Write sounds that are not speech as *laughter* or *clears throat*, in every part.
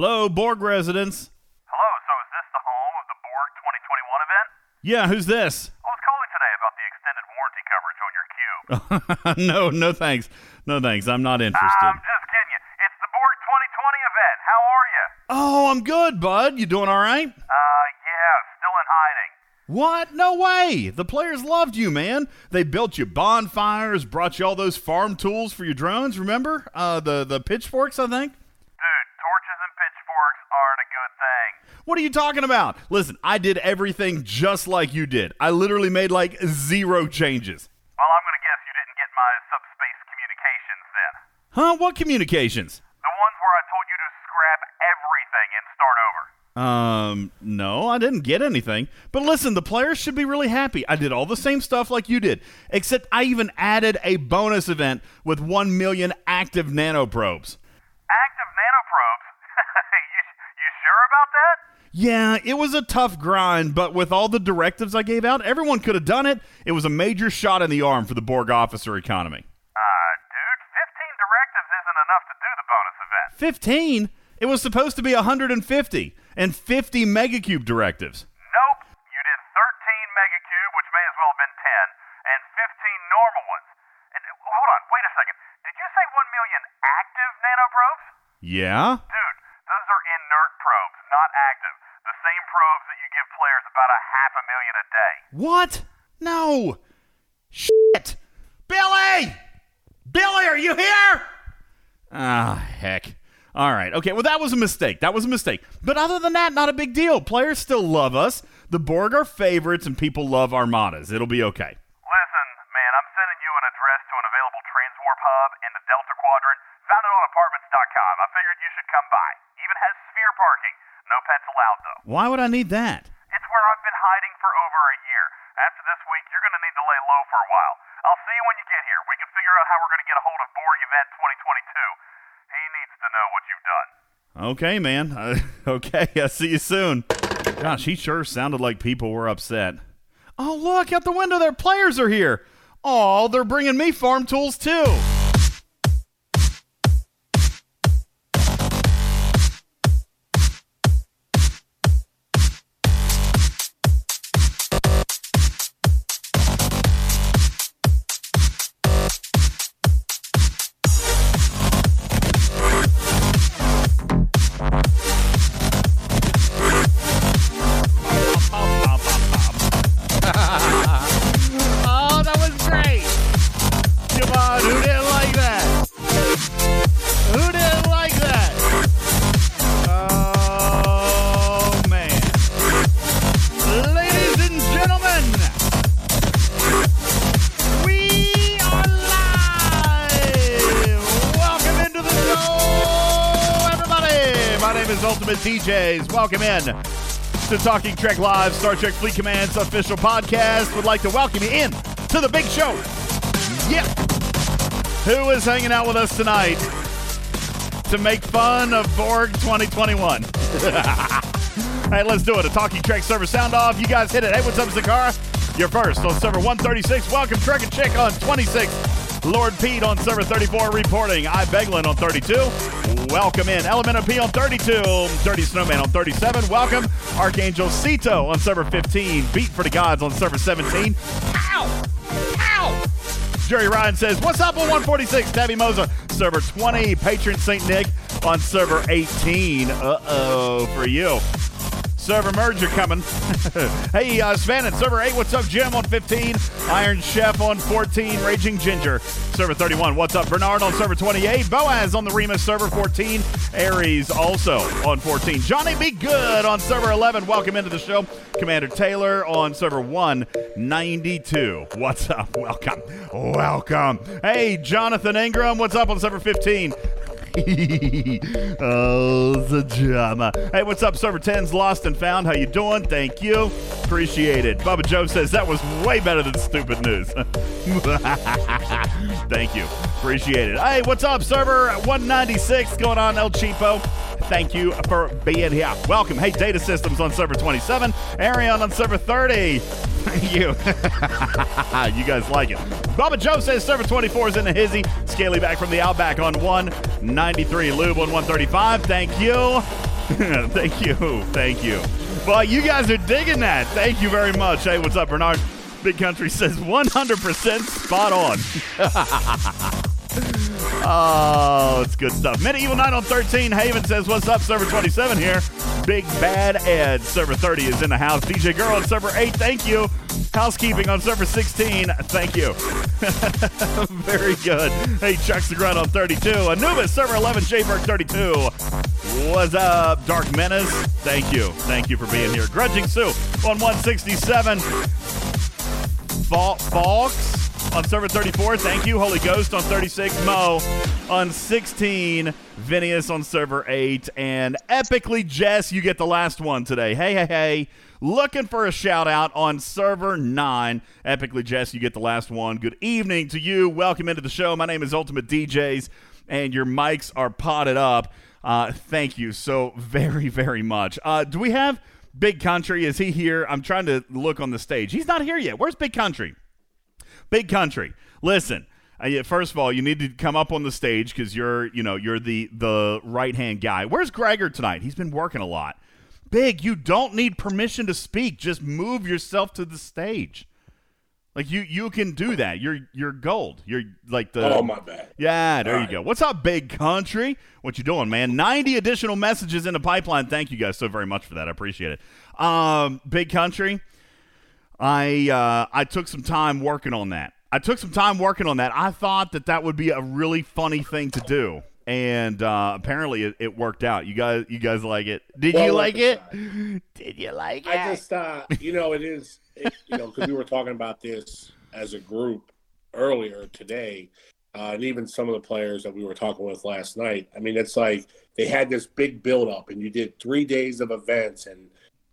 Hello, Borg residents. Hello, so is this the home of the Borg 2021 event? Yeah, who's this? I was calling today about the extended warranty coverage on your cube. *laughs* no, no thanks. No thanks. I'm not interested. I'm just kidding you. It's the Borg 2020 event. How are you? oh, I'm good, bud. You doing all right? Uh, yeah, still in hiding. What? No way. The players loved you, man. They built you bonfires, brought you all those farm tools for your drones, remember? Uh the the pitchforks, I think. Dude, torches and pitchforks aren't a good thing. What are you talking about? Listen, I did everything just like you did. I literally made like zero changes. Well, I'm gonna guess you didn't get my subspace communications then. Huh? What communications? The ones where I told you to scrap everything and start over. Um, no, I didn't get anything. But listen, the players should be really happy. I did all the same stuff like you did, except I even added a bonus event with 1 million active nanoprobes. Active nanoprobes? *laughs* you, you sure about that? Yeah, it was a tough grind, but with all the directives I gave out, everyone could have done it. It was a major shot in the arm for the Borg officer economy. Uh, dude, 15 directives isn't enough to do the bonus event. 15? It was supposed to be 150 and 50 megacube directives. Nope. You did 13 megacube, which may as well have been 10, and 15 normal ones. And hold on, wait a second. Did you say 1 million active nanoprobes? Yeah? Dude, are inert probes, not active. The same probes that you give players about a half a million a day. What? No. Shit. Billy! Billy, are you here? Ah, heck. All right. Okay. Well, that was a mistake. That was a mistake. But other than that, not a big deal. Players still love us. The Borg are favorites, and people love armadas. It'll be okay. Listen, man, I'm sending you an address to an available transwarp hub in the Delta Quadrant. Found it on apartments.com. I figured you should come by. Even has sphere parking. No pets allowed, though. Why would I need that? It's where I've been hiding for over a year. After this week, you're going to need to lay low for a while. I'll see you when you get here. We can figure out how we're going to get a hold of Borg Event 2022. He needs to know what you've done. Okay, man. Uh, *laughs* okay. I'll see you soon. Gosh, he sure sounded like people were upset. Oh, look out the window their Players are here. Oh, they're bringing me farm tools too. Welcome in to Talking Trek Live, Star Trek Fleet Command's official podcast. Would like to welcome you in to the big show. Yep. Who is hanging out with us tonight to make fun of Borg 2021? *laughs* hey, let's do it. A Talking Trek server sound off. You guys hit it. Hey, what's up, Zakara? You're first on server 136. Welcome, Trek and Chick on 26. Lord Pete on server 34 reporting. I Beglin on 32. Welcome in. Elemental P on 32. Dirty Snowman on 37. Welcome. Archangel Sito on server 15. Beat for the Gods on server 17. Ow! Ow! Jerry Ryan says, What's up on 146? Tabby Moser, server 20. Patron St. Nick on server 18. Uh oh, for you. Server merger coming. *laughs* hey, uh, Sven at server 8. What's up, Jim on 15? Iron Chef on 14. Raging Ginger, server 31. What's up, Bernard on server 28? Boaz on the Remus server 14. Aries also on 14. Johnny Be Good on server 11. Welcome into the show. Commander Taylor on server 192. What's up? Welcome. Welcome. Hey, Jonathan Ingram. What's up on server 15? *laughs* oh, the drama. Hey, what's up, Server 10's Lost and Found? How you doing? Thank you. Appreciate it. Bubba Joe says that was way better than stupid news. *laughs* Thank you. Appreciate it. Hey, what's up, Server 196? Going on, El Cheapo? Thank you for being here. Welcome. Hey, Data Systems on server 27. Arion on server 30. Thank you. *laughs* you guys like it. Bubba Joe says server 24 is in a hizzy. Scaly back from the Outback on 193. Lube on 135. Thank you. *laughs* Thank you. Thank you. Well, you guys are digging that. Thank you very much. Hey, what's up, Bernard? Big Country says 100% spot on. *laughs* oh, it's good stuff. Medieval Night on 13. Haven says, What's up, server 27 here? Big Bad Ed, server 30 is in the house. DJ Girl on server 8, thank you. Housekeeping on server 16, thank you. *laughs* Very good. Hey, Chuck's the Grunt on 32. Anubis, server 11, Jayberg 32. What's up, Dark Menace? Thank you. Thank you for being here. Grudging Sue on 167. Fall, Falks on server 34. Thank you. Holy Ghost on 36. Mo on 16. Vinius on server 8. And epically, Jess, you get the last one today. Hey, hey, hey. Looking for a shout out on server 9. Epically, Jess, you get the last one. Good evening to you. Welcome into the show. My name is Ultimate DJs, and your mics are potted up. Uh, thank you so very, very much. Uh, do we have Big Country? Is he here? I'm trying to look on the stage. He's not here yet. Where's Big Country? Big country. Listen, uh, first of all, you need to come up on the stage because you're, you know, you're the the right hand guy. Where's Gregor tonight? He's been working a lot. Big, you don't need permission to speak. Just move yourself to the stage. Like you, you can do that. You're you're gold. You're like the. Oh my bad. Yeah, there all you right. go. What's up, big country? What you doing, man? Ninety additional messages in the pipeline. Thank you guys so very much for that. I appreciate it. Um, big country. I uh, I took some time working on that. I took some time working on that. I thought that that would be a really funny thing to do, and uh, apparently it, it, worked out. You guys, you guys like it? Did well, you like it? *laughs* Did you like it? I just, uh, you know, it is, it, you know, because we were talking about this as a group earlier today, uh, and even some of the players that we were talking with last night. I mean, it's like they had this big build up, and you did three days of events and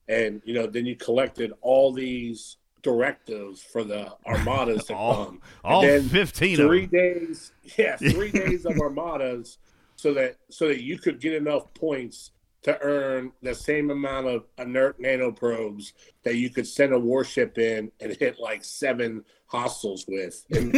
and you know then you collected all these directives for the armadas to *laughs* all, come. All and then 15 three days, yeah, *laughs* three days of armadas, so that so that you could get enough points to earn the same amount of inert nanoprobes that you could send a warship in and hit like seven hostiles with. And,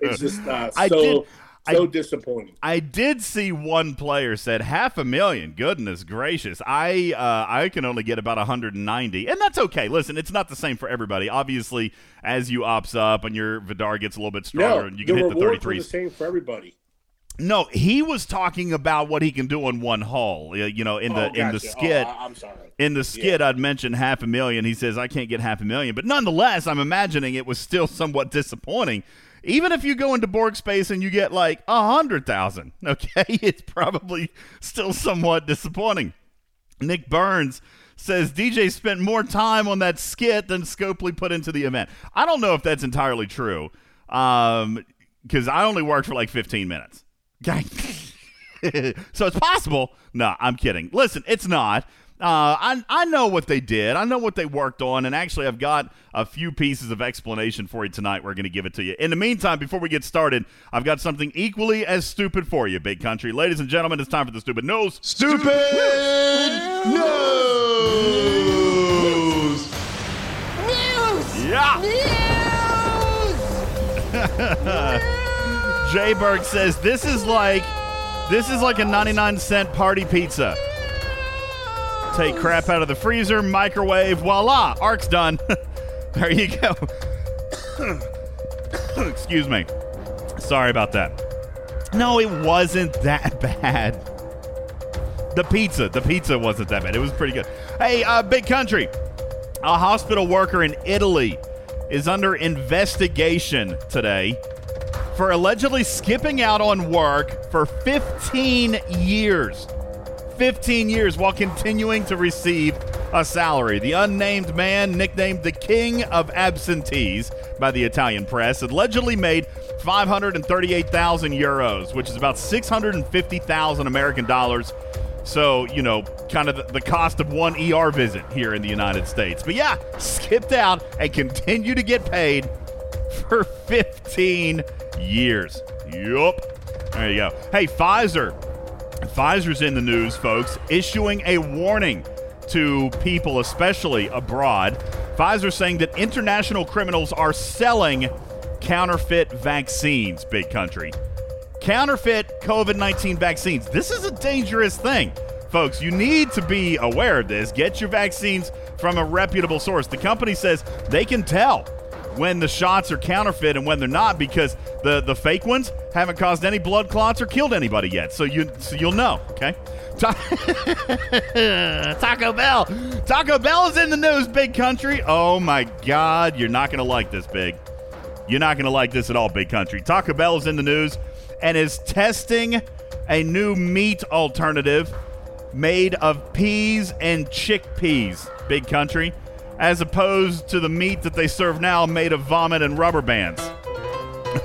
it's just uh, *laughs* so. Did, so I, disappointing. I did see one player said half a million. Goodness gracious! I uh, I can only get about 190, and that's okay. Listen, it's not the same for everybody. Obviously, as you ops up and your Vidar gets a little bit stronger, no, and you can hit the 33s. the same for everybody. No, he was talking about what he can do in one hull. You know, in the oh, gotcha. in the skit. Oh, I'm sorry. In the skit, yeah. I'd mentioned half a million. He says I can't get half a million, but nonetheless, I'm imagining it was still somewhat disappointing even if you go into Borg space and you get like a hundred thousand, *laughs* okay, it's probably still somewhat disappointing. Nick Burns says DJ spent more time on that skit than Scopely put into the event. I don't know if that's entirely true, um, because I only worked for like 15 minutes. *laughs* So it's possible. No, I'm kidding. Listen, it's not. Uh, I, I know what they did. I know what they worked on. And actually, I've got a few pieces of explanation for you tonight. We're going to give it to you. In the meantime, before we get started, I've got something equally as stupid for you, big country. Ladies and gentlemen, it's time for the stupid news. Stupid news! News! Yeah! News! *laughs* Jay Berg says this is like this is like a 99 cent party pizza. Take crap out of the freezer, microwave, voila, arc's done. *laughs* there you go. *coughs* Excuse me. Sorry about that. No, it wasn't that *laughs* bad. The pizza, the pizza wasn't that bad. It was pretty good. Hey, uh, big country. A hospital worker in Italy is under investigation today for allegedly skipping out on work for 15 years. 15 years while continuing to receive a salary. The unnamed man, nicknamed the King of Absentees by the Italian press, allegedly made 538,000 euros, which is about 650,000 American dollars. So, you know, kind of the cost of one ER visit here in the United States. But yeah, skipped out and continue to get paid for 15 years. Yup. There you go. Hey, Pfizer Pfizer's in the news, folks, issuing a warning to people, especially abroad. Pfizer saying that international criminals are selling counterfeit vaccines, big country. counterfeit COVID 19 vaccines. This is a dangerous thing. Folks, you need to be aware of this. Get your vaccines from a reputable source. The company says they can tell when the shots are counterfeit and when they're not because the, the fake ones haven't caused any blood clots or killed anybody yet. So you so you'll know, okay? *laughs* Taco Bell. Taco Bell is in the news, big country. Oh my God, you're not going to like this, big. You're not going to like this at all, big country. Taco Bell is in the news and is testing a new meat alternative made of peas and chickpeas, big country, as opposed to the meat that they serve now made of vomit and rubber bands.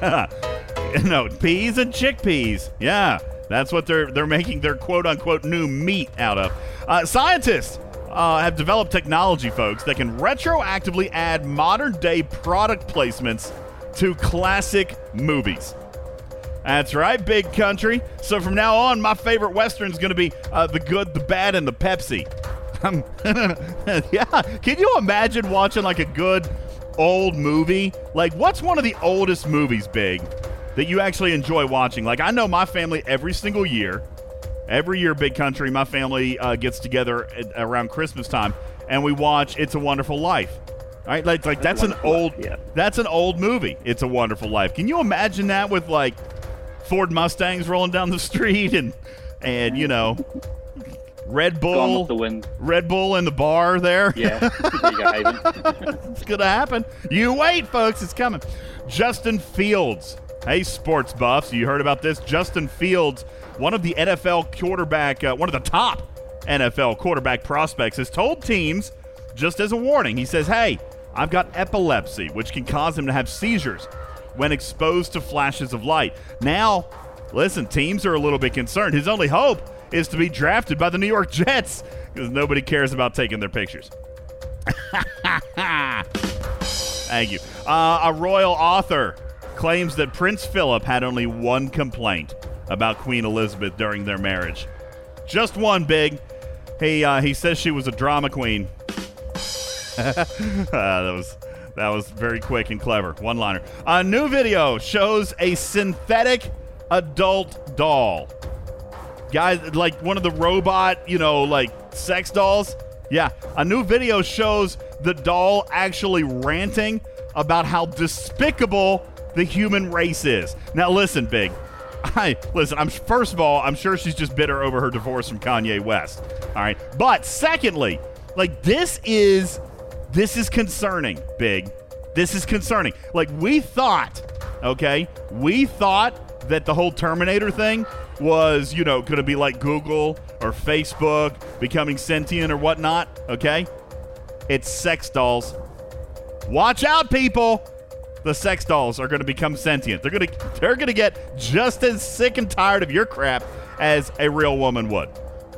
*laughs* no, peas and chickpeas. Yeah. That's what they're they're making their quote unquote new meat out of. Uh, scientists uh, have developed technology, folks, that can retroactively add modern day product placements to classic movies. That's right, big country. So from now on, my favorite western is going to be uh, the good, the bad, and the Pepsi. Um, *laughs* yeah, can you imagine watching like a good old movie? Like, what's one of the oldest movies, big? that you actually enjoy watching. Like I know my family every single year, every year, big country, my family uh, gets together at, around Christmas time and we watch It's a Wonderful Life. Right, like, like that's an old yeah. that's an old movie. It's a Wonderful Life. Can you imagine that with like Ford Mustangs rolling down the *laughs* street and and you know Red Bull, the wind. Red Bull in the bar there. Yeah, *laughs* *laughs* it's gonna happen. You wait, folks. It's coming. Justin Fields Hey, sports buffs, you heard about this? Justin Fields, one of the NFL quarterback, uh, one of the top NFL quarterback prospects, has told teams, just as a warning, he says, Hey, I've got epilepsy, which can cause him to have seizures when exposed to flashes of light. Now, listen, teams are a little bit concerned. His only hope is to be drafted by the New York Jets because nobody cares about taking their pictures. *laughs* Thank you. Uh, a royal author claims that Prince Philip had only one complaint about Queen Elizabeth during their marriage. Just one big. He uh, he says she was a drama queen. uh, *laughs* that was that was very quick and clever. One liner. A new video shows a synthetic adult doll. Guys, like one of the robot, you know, like sex dolls. Yeah, a new video shows the doll actually ranting about how despicable the human race is. Now, listen, Big. *laughs* I listen. I'm first of all, I'm sure she's just bitter over her divorce from Kanye West. All right, but secondly, like this is this is concerning, Big. This is concerning. Like we thought, okay, we thought that the whole Terminator thing was, you know, going to be like Google or Facebook becoming sentient or whatnot. Okay, it's sex dolls. Watch out, people the sex dolls are going to become sentient. They're going to they're going to get just as sick and tired of your crap as a real woman would.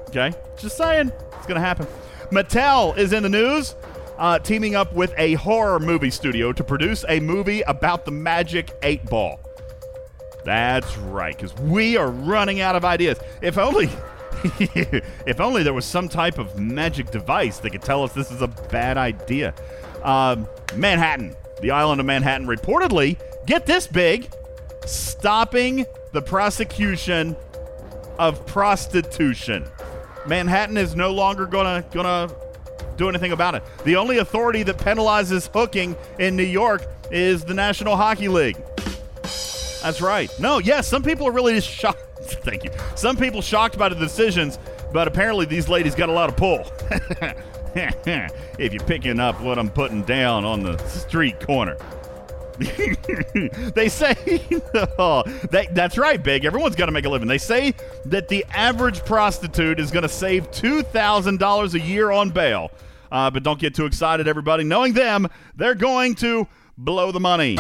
Okay, just saying, it's going to happen. Mattel is in the news, uh, teaming up with a horror movie studio to produce a movie about the Magic Eight Ball. That's right, because we are running out of ideas. If only. *laughs* if only there was some type of magic device that could tell us this is a bad idea. Um, Manhattan the island of Manhattan reportedly, get this big, stopping the prosecution of prostitution. Manhattan is no longer gonna gonna do anything about it. The only authority that penalizes hooking in New York is the National Hockey League. That's right. No, yes, some people are really just *laughs* shocked. Thank you. Some people shocked by the decisions, but apparently these ladies got a lot of pull. *laughs* if you're picking up what I'm putting down on the street corner. *laughs* they say, oh, they, that's right, Big. Everyone's got to make a living. They say that the average prostitute is going to save $2,000 a year on bail. Uh, but don't get too excited, everybody. Knowing them, they're going to blow the money.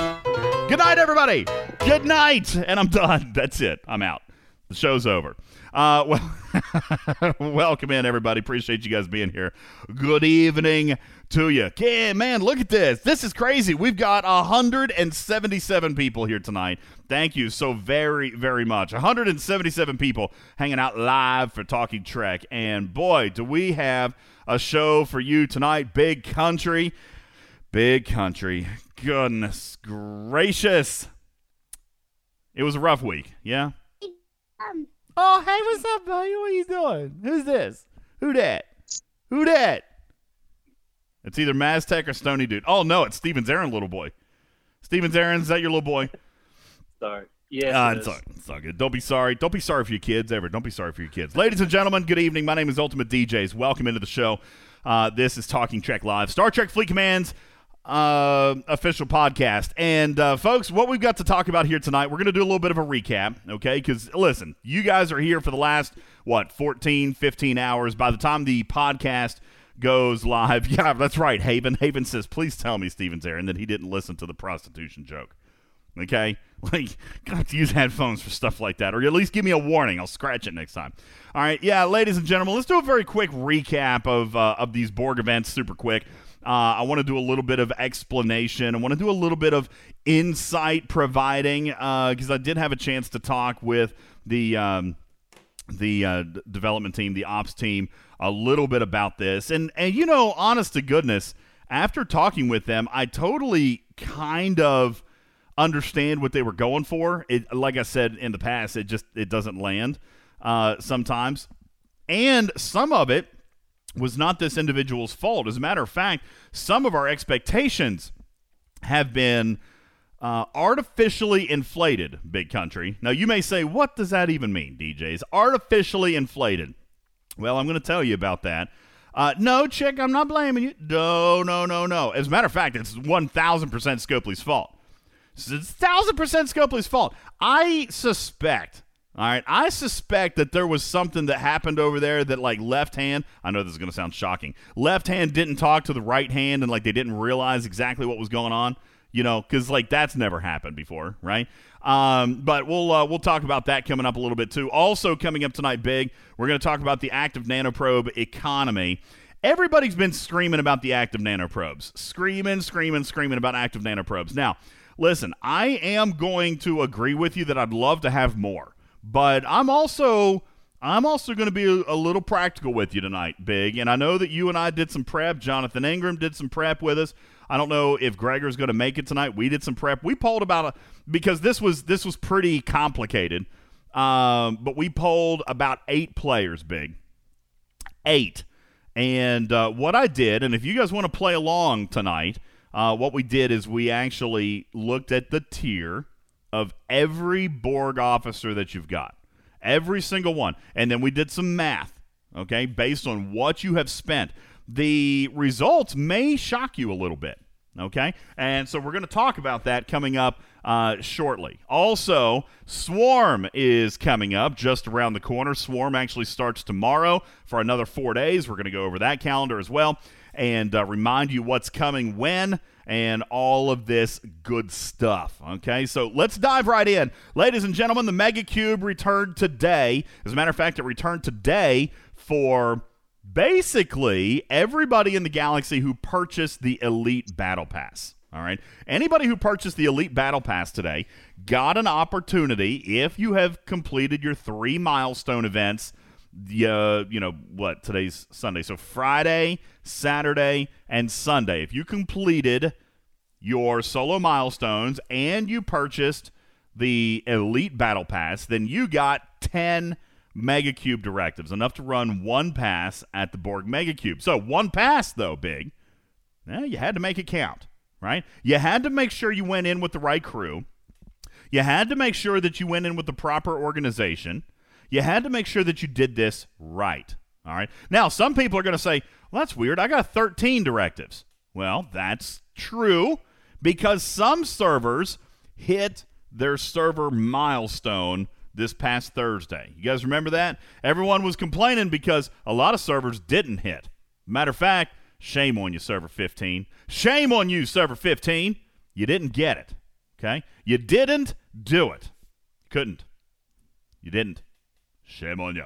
Good night, everybody. Good night. And I'm done. *laughs* That's it. I'm out. The show's over. Uh, well, *laughs* welcome in, everybody. Appreciate you guys being here. Good evening to you. Yeah, man, look at this. This is crazy. We've got 177 people here tonight. Thank you so very, very much. 177 people hanging out live for Talking Trek. And boy, do we have a show for you tonight. Big country. Big country. Goodness gracious. It was a rough week. Yeah. Oh, hey, what's up, buddy? What are you doing? Who's this? Who that? Who that? It's either Maztec or Stony Dude. Oh no, it's Stevens Aaron, little boy. Stevens Aaron, is that your little boy? Sorry. Yeah, Uh, it it's, is. all, it's all good. Don't be sorry. Don't be sorry for your kids ever. Don't be sorry for your kids. Ladies and gentlemen, good evening. My name is Ultimate DJs. Welcome into the show. Uh, this is Talking Trek Live, Star Trek Fleet Command's uh, official podcast. And uh, folks, what we've got to talk about here tonight, we're going to do a little bit of a recap, okay? Because listen, you guys are here for the last what 14, 15 hours. By the time the podcast goes live, *laughs* yeah, that's right. Haven Haven says, please tell me, Stevens Aaron, that he didn't listen to the prostitution joke. Okay, *laughs* like gotta use headphones for stuff like that, or at least give me a warning. I'll scratch it next time. All right, yeah, ladies and gentlemen, let's do a very quick recap of uh, of these Borg events, super quick. Uh, I want to do a little bit of explanation. I want to do a little bit of insight providing because I did have a chance to talk with the. Um, the uh, development team, the ops team, a little bit about this. And and you know, honest to goodness, after talking with them, I totally kind of understand what they were going for. It like I said in the past, it just it doesn't land uh, sometimes, and some of it was not this individual's fault. As a matter of fact, some of our expectations have been uh, artificially inflated, big country. Now, you may say, what does that even mean, DJs? Artificially inflated. Well, I'm going to tell you about that. Uh, no, chick, I'm not blaming you. No, no, no, no. As a matter of fact, it's 1,000% Scopely's fault. It's 1,000% Scopely's fault. I suspect, all right, I suspect that there was something that happened over there that, like, left hand, I know this is going to sound shocking, left hand didn't talk to the right hand and, like, they didn't realize exactly what was going on you know, because like that's never happened before, right? Um, but we'll uh, we'll talk about that coming up a little bit too. Also coming up tonight, big, we're going to talk about the active nanoprobe economy. Everybody's been screaming about the active nanoprobes, screaming, screaming, screaming about active nanoprobes. Now, listen, I am going to agree with you that I'd love to have more, but I'm also I'm also going to be a, a little practical with you tonight, Big. And I know that you and I did some prep. Jonathan Ingram did some prep with us. I don't know if Gregor's going to make it tonight. We did some prep. We polled about a because this was this was pretty complicated. Um, but we polled about eight players, Big. Eight. And uh, what I did, and if you guys want to play along tonight, uh, what we did is we actually looked at the tier of every Borg officer that you've got every single one. And then we did some math, okay, based on what you have spent. The results may shock you a little bit, okay? And so we're going to talk about that coming up uh, shortly. Also, Swarm is coming up just around the corner. Swarm actually starts tomorrow for another four days. We're going to go over that calendar as well and uh, remind you what's coming when and all of this good stuff. Okay, so let's dive right in. Ladies and gentlemen, the Mega Cube returned today. As a matter of fact, it returned today for basically everybody in the galaxy who purchased the Elite Battle Pass. All right. Anybody who purchased the Elite Battle Pass today got an opportunity if you have completed your three milestone events. The uh, you know what today's Sunday, so Friday, Saturday, and Sunday. If you completed your solo milestones and you purchased the Elite Battle Pass, then you got ten Mega Cube directives, enough to run one pass at the Borg Mega Cube. So one pass though, big. Eh, you had to make it count right? You had to make sure you went in with the right crew. You had to make sure that you went in with the proper organization. You had to make sure that you did this right. All right. Now, some people are going to say, well, that's weird. I got 13 directives. Well, that's true because some servers hit their server milestone this past Thursday. You guys remember that? Everyone was complaining because a lot of servers didn't hit. Matter of fact, Shame on you, server 15. Shame on you, server 15. You didn't get it. Okay? You didn't do it. Couldn't. You didn't. Shame on you.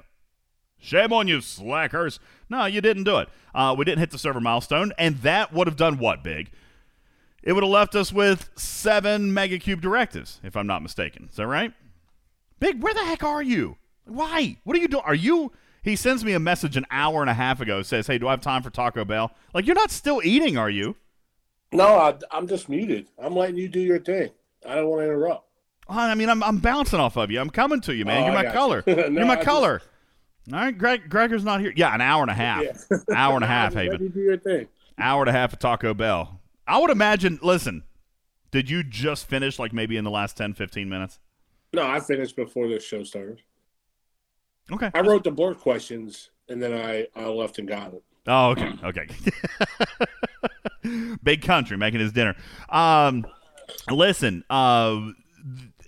Shame on you, slackers. No, you didn't do it. Uh, we didn't hit the server milestone, and that would have done what, Big? It would have left us with seven Megacube directives, if I'm not mistaken. Is that right? Big, where the heck are you? Why? What are you doing? Are you he sends me a message an hour and a half ago. Says, "Hey, do I have time for Taco Bell?" Like, you're not still eating, are you? No, I, I'm just muted. I'm letting you do your thing. I don't want to interrupt. I mean, I'm, I'm bouncing off of you. I'm coming to you, man. Oh, You're my color. *laughs* you. You're my I just- color. All right, Greg. Gregor's not here. Yeah, an hour and a half. *laughs* Yeah. Hour and a half, *laughs* Haven. you do your thing. Hour and a half at Taco Bell. I would imagine. Listen, did you just finish like maybe in the last 10, 15 minutes? No, I finished before the show started. Okay. I wrote the board questions and then I, I left and got it. Oh, okay, okay. *laughs* Big country making his dinner. Um, listen, uh,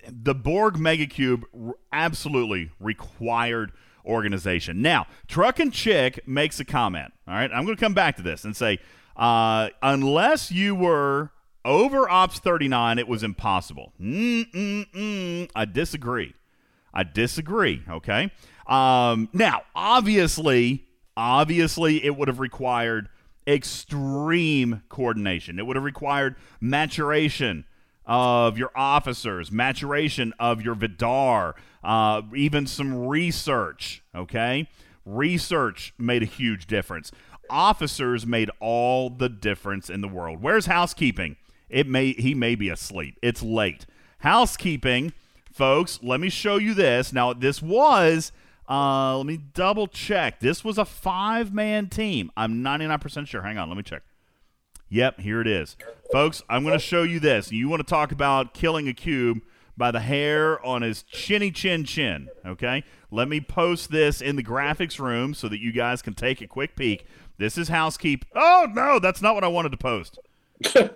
the Borg Megacube r- absolutely required organization. Now, Truck and Chick makes a comment. All right, I'm going to come back to this and say, uh, unless you were over Ops 39, it was impossible. Mm-mm-mm. I disagree. I disagree. Okay. Um, now, obviously, obviously, it would have required extreme coordination. It would have required maturation of your officers, maturation of your Vidar, uh, even some research. Okay. Research made a huge difference. Officers made all the difference in the world. Where's housekeeping? It may he may be asleep. It's late. Housekeeping folks, let me show you this. Now, this was, uh, let me double check. This was a five man team. I'm 99% sure. Hang on, let me check. Yep, here it is. Folks, I'm going to show you this. You want to talk about killing a cube by the hair on his chinny chin chin, okay? Let me post this in the graphics room so that you guys can take a quick peek. This is housekeep. Oh, no, that's not what I wanted to post. *laughs* Those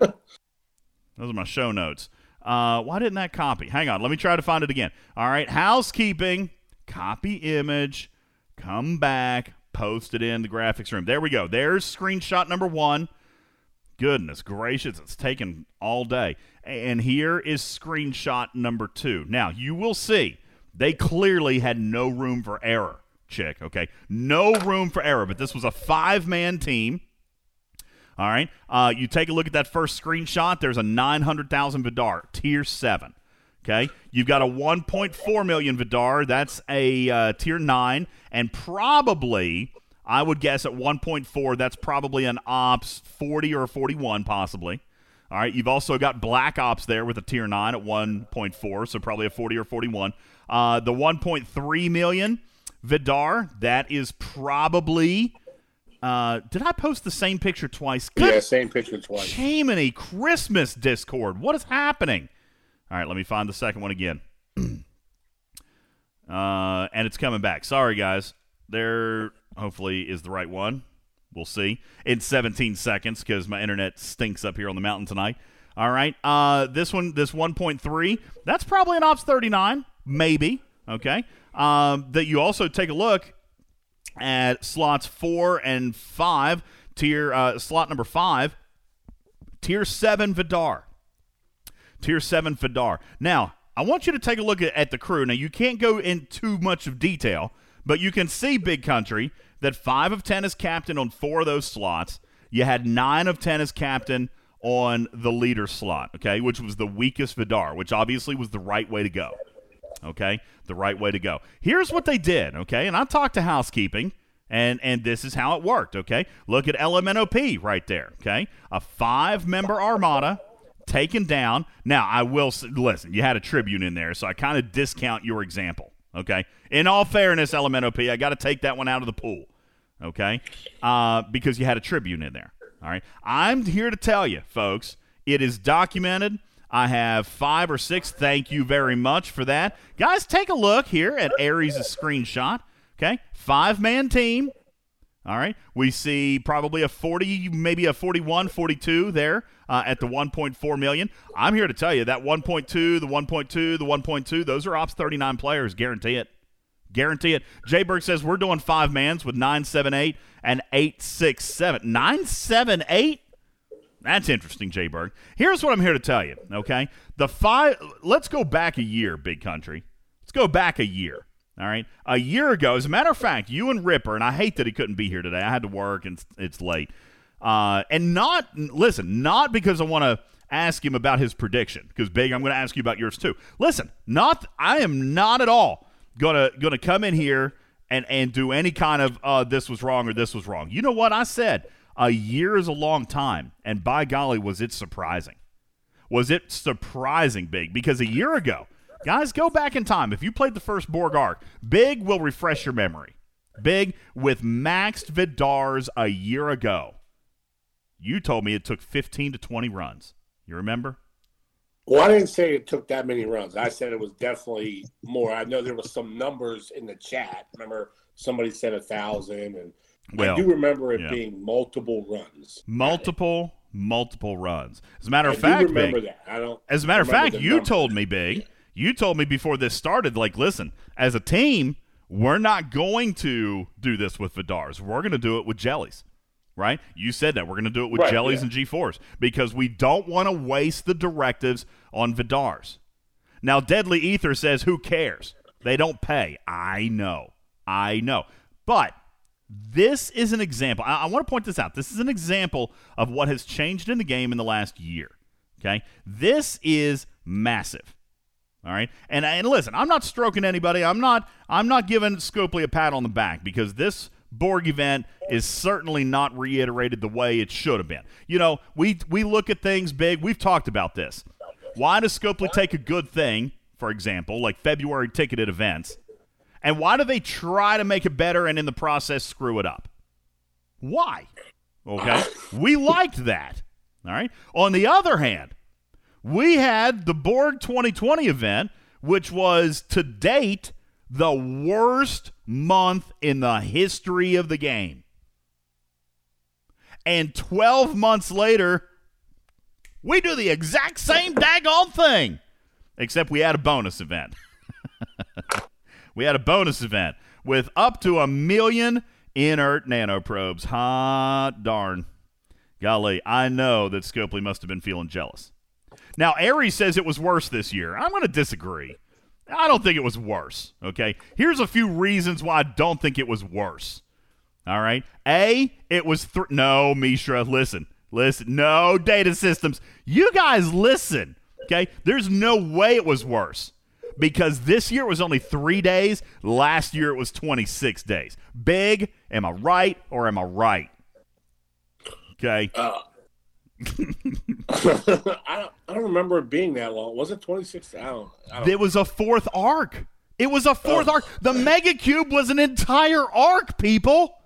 are my show notes. Uh, why didn't that copy? Hang on, let me try to find it again. All right, housekeeping, copy image, come back, post it in the graphics room. There we go. There's screenshot number one. Goodness gracious, it's taken all day. And here is screenshot number two. Now, you will see they clearly had no room for error, chick, okay? No room for error, but this was a five man team. All right. Uh, you take a look at that first screenshot. There's a 900,000 Vidar, tier 7. Okay. You've got a 1.4 million Vidar. That's a uh, tier 9. And probably, I would guess at 1.4, that's probably an Ops 40 or 41, possibly. All right. You've also got Black Ops there with a tier 9 at 1.4, so probably a 40 or 41. Uh, the 1.3 million Vidar, that is probably. Uh, did I post the same picture twice? Good Yeah, same picture twice. Jiminy Christmas Discord. What is happening? All right, let me find the second one again. *clears throat* uh, and it's coming back. Sorry, guys. There, hopefully, is the right one. We'll see in 17 seconds because my internet stinks up here on the mountain tonight. All right. Uh, this one, this 1.3, that's probably an Ops 39, maybe. Okay. Um, that you also take a look at slots four and five, tier uh, slot number five, tier seven Vidar. Tier seven Vidar. Now, I want you to take a look at, at the crew. Now, you can't go in too much of detail, but you can see Big Country that five of ten is captain on four of those slots. You had nine of ten as captain on the leader slot, okay, which was the weakest Vidar, which obviously was the right way to go okay? The right way to go. Here's what they did okay? And i talked to housekeeping and and this is how it worked okay? Look at lmnop right there okay? A five member armada taken down. Now i will listen you had a tribune in there so i kind of discount your example okay? In all fairness lmnop i got to take that one out of the pool okay uh, because you had a tribune in there all right i'm here to tell you folks it is documented I have five or six. Thank you very much for that. Guys, take a look here at Aries' screenshot. Okay. Five man team. All right. We see probably a 40, maybe a 41, 42 there uh, at the 1.4 million. I'm here to tell you that 1.2, the 1.2, the 1.2, those are Ops 39 players. Guarantee it. Guarantee it. Jay Berg says we're doing five mans with 978 and 867. 978? That's interesting, Jay Berg. Here's what I'm here to tell you, okay? The five let's go back a year, big country. Let's go back a year. All right. A year ago, as a matter of fact, you and Ripper, and I hate that he couldn't be here today. I had to work and it's- it's late. Uh, and not listen, not because I want to ask him about his prediction, because Big, I'm going to ask you about yours too. Listen, not I am not at all gonna gonna come in here and and do any kind of uh, this was wrong or this was wrong. You know what I said? A year is a long time, and by golly, was it surprising? Was it surprising big? Because a year ago, Guys, go back in time. If you played the first Borg Arc, Big will refresh your memory. Big with maxed Vidars a year ago. You told me it took 15 to 20 runs. You remember? Well, I didn't say it took that many runs. I said it was definitely more. I know there was some numbers in the chat. Remember, somebody said a thousand, and Well, I do remember it yeah. being multiple runs. Multiple, multiple runs. As a matter I of do fact, remember Big, that. I don't. As a matter of fact, you number. told me, Big, you told me before this started, like, listen, as a team, we're not going to do this with Vidars. We're going to do it with jellies, right? You said that. We're going to do it with Right, jellies yeah. and G4s because we don't want to waste the directives on Vidars. Now, Deadly Ether says, who cares? They don't pay. I know. I know. But this is an example. I, I want to point this out. This is an example of what has changed in the game in the last year. Okay? This is massive. All right? And and listen, I'm not stroking anybody. I'm not I'm not giving Scopely a pat on the back because this Borg event is certainly not reiterated the way it should have been. You know, we we look at things big. We've talked about this. Why does Scopely take a good thing, for example, like February ticketed events, and why do they try to make it better and in the process screw it up? Why? Okay. we liked that. All right. On the other hand, we had the Borg 2020 event, which was to date the worst month in the history of the game. And 12 months later, we do the exact same daggone thing, except we had a bonus event. *laughs* we had a bonus event with up to a million inert nanoprobes. Hot darn. Golly, I know that Scopely must have been feeling jealous. Now, Aries says it was worse this year. I'm going to disagree. I don't think it was worse. Okay. Here's a few reasons why I don't think it was worse. All right. A, it was no, Mishra. Listen, listen. No data systems. You guys listen. Okay. There's no way it was worse because this year it was only three days. Last year it was 26 days. Big. Am I right or am I right? Okay. Uh, *laughs* I don't. I don't remember it being that long. Was it 26? I don't. I don't It was a fourth arc. It was a fourth Oh. arc. The Mega Cube was an entire arc, people.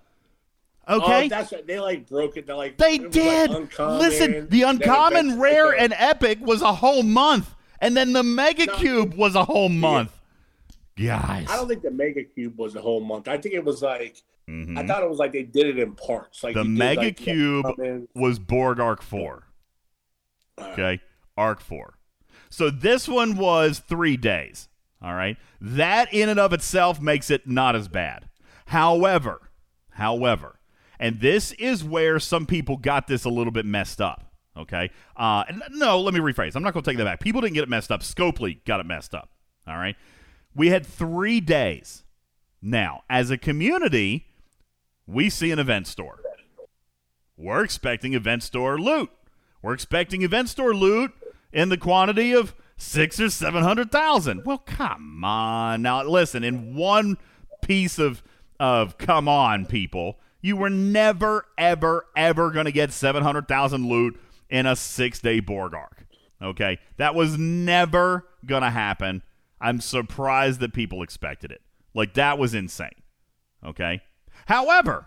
Oh, okay. Oh, that's right. They like broke it. They like They like, did. uncommon, Listen, the uncommon, rare, and epic was a whole month, and then the Mega No. Cube was a whole month. Guys, I don't think the Mega Cube was a whole month. I think it was like Mhm. I thought it was like they did it in parts. Like the did, Mega like, Cube was Borg Arc Four. Okay, Arc Four. So this one was three days. All right, that in and of itself makes it not as bad. However, however, and this is where some people got this a little bit messed up. Okay, uh, no, let me rephrase. I'm not going to take that back. People didn't get it messed up. Scopely got it messed up. All right, we had three days. Now, as a community, we see an event store. We're expecting event store loot. We're expecting event store loot in the quantity of six or seven hundred thousand. Well, come on. Now listen, in one piece of of come on, people, you were never, ever, ever gonna get seven hundred thousand loot in a six day Borg arc. Okay? That was never gonna happen. I'm surprised that people expected it. Like that was insane. Okay? However,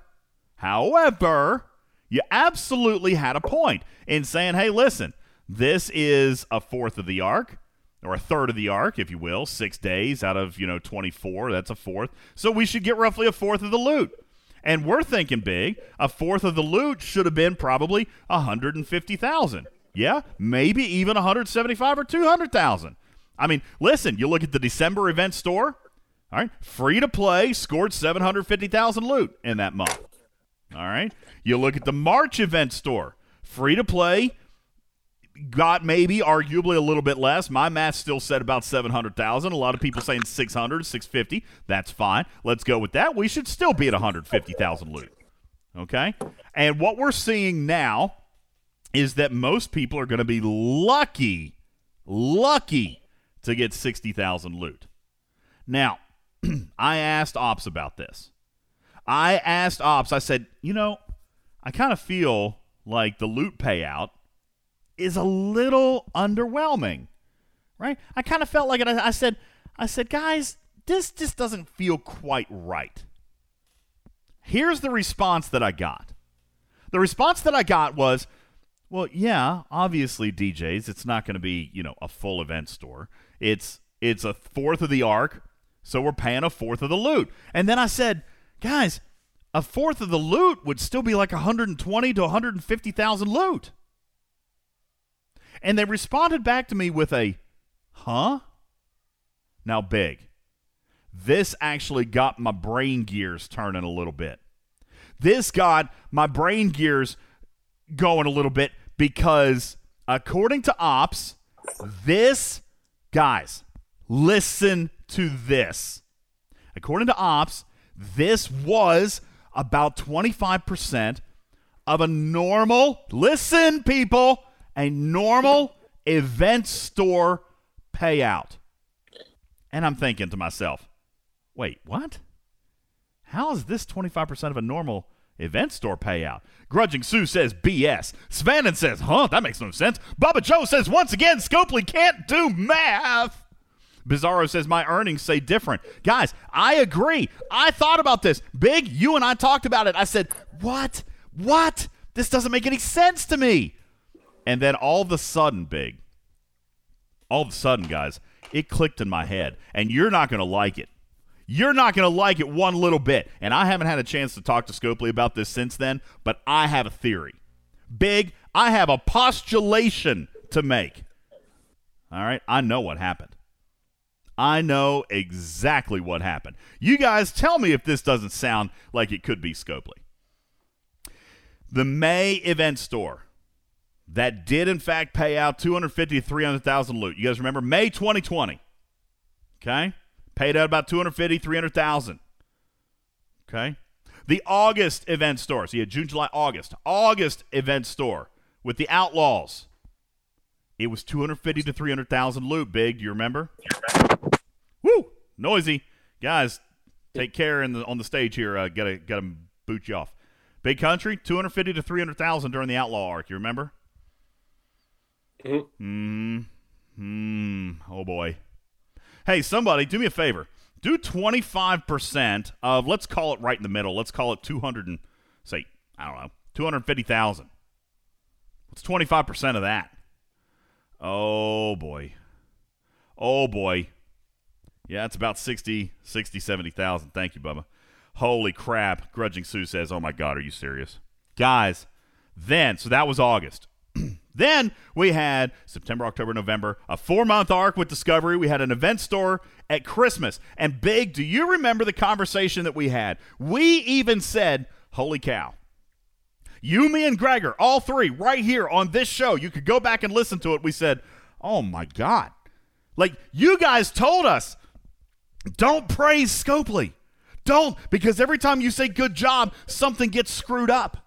However, you absolutely had a point in saying, hey, listen, this is a fourth of the arc, or a third of the arc, if you will, six days out of, you know, 24. That's a fourth. So we should get roughly a fourth of the loot. And we're thinking big. A fourth of the loot should have been probably 150,000. Yeah, maybe even 175 or 200,000. I mean, listen, you look at the December event store, all right, free to play, scored 750,000 loot in that month. All right. You look at the March event store, free to play, got maybe arguably a little bit less. My math still said about 700,000. A lot of people saying 600, 650. That's fine. Let's go with that. We should still be at 150,000 loot. Okay? And what we're seeing now is that most people are going to be lucky, lucky to get 60,000 loot. Now, *clears throat* I asked Ops about this. I asked Ops, I said, you know, I kind of feel like the loot payout is a little underwhelming. right? I kind of felt like it. I, I said, I said, guys, this just doesn't feel quite right. Here's the response that I got. The response that I got was, well, yeah, obviously DJs, it's not going to be, you know, a full event store. It's it's a fourth of the arc, so we're paying a fourth of the loot. And then I said, guys, a fourth of the loot would still be like 120 to 150,000 loot. And they responded back to me with a, huh? Now, big. This actually got my brain gears turning a little bit. This got my brain gears going a little bit because, according to Ops, this, guys, listen to this. According to Ops, this was about 25% of a normal, listen, people, a normal event store payout. And I'm thinking to myself, wait, what? How is this 25% of a normal event store payout? Grudging Sue says BS. Svannon says, huh, that makes no sense. Bubba Joe says, once again, Scopely can't do math. Bizarro says, my earnings say different. Guys, I agree. I thought about this. Big, you and I talked about it. I said, what? What? This doesn't make any sense to me. And then all of a sudden, Big, all of a sudden, guys, it clicked in my head. And you're not going to like it. You're not going to like it one little bit. And I haven't had a chance to talk to Scopely about this since then, but I have a theory. Big, I have a postulation to make. All right? I know what happened. I know exactly what happened. You guys tell me if this doesn't sound like it could be Scopely. The May event store that did in fact pay out 250 to 300,000 loot. You guys remember May 2020. Okay? Paid out about 250, 300,000. Okay? The August event store. So you had June, July, August. August event store with the Outlaws. It was 250 to 300,000 loot big. Do you remember? Noisy. Guys, take care in the, on the stage here. Uh, gotta, gotta boot you off. Big country, 250 to 300,000 during the Outlaw arc. You remember? Hmm. Hmm. Oh boy. Hey, somebody, do me a favor. Do 25% of, let's call it right in the middle. Let's call it 200 and, say, I don't know, 250,000. What's 25% of that? Oh, boy. Oh, boy. Yeah, it's about 60, 60, 70,000. Thank you, Bubba. Holy crap. Grudging Sue says, oh my God, are you serious? Guys, then, so that was August. *clears throat* Then we had September, October, November, a four month arc with Discovery. We had an event store at Christmas. And Big, do you remember the conversation that we had? We even said, Holy cow. You, me, and Gregor, all three, right here on this show, you could go back and listen to it. We said, Oh my God. Like, you guys told us, don't praise Scopely. Don't, because every time you say good job, something gets screwed up.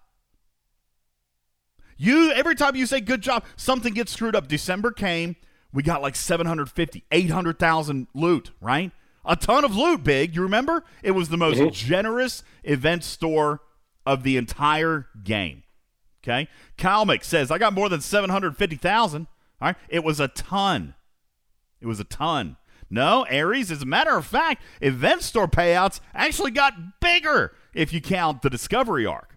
You every time you say good job, something gets screwed up. December came, we got like 750, 800,000 loot, right? A ton of loot, big. You remember? It was the most mm-hmm. generous event store of the entire game. Okay? Kalmick says, I got more than 750,000. All right? It was a ton. It was a ton. No, Aries, as a matter of fact, event store payouts actually got bigger if you count the discovery arc.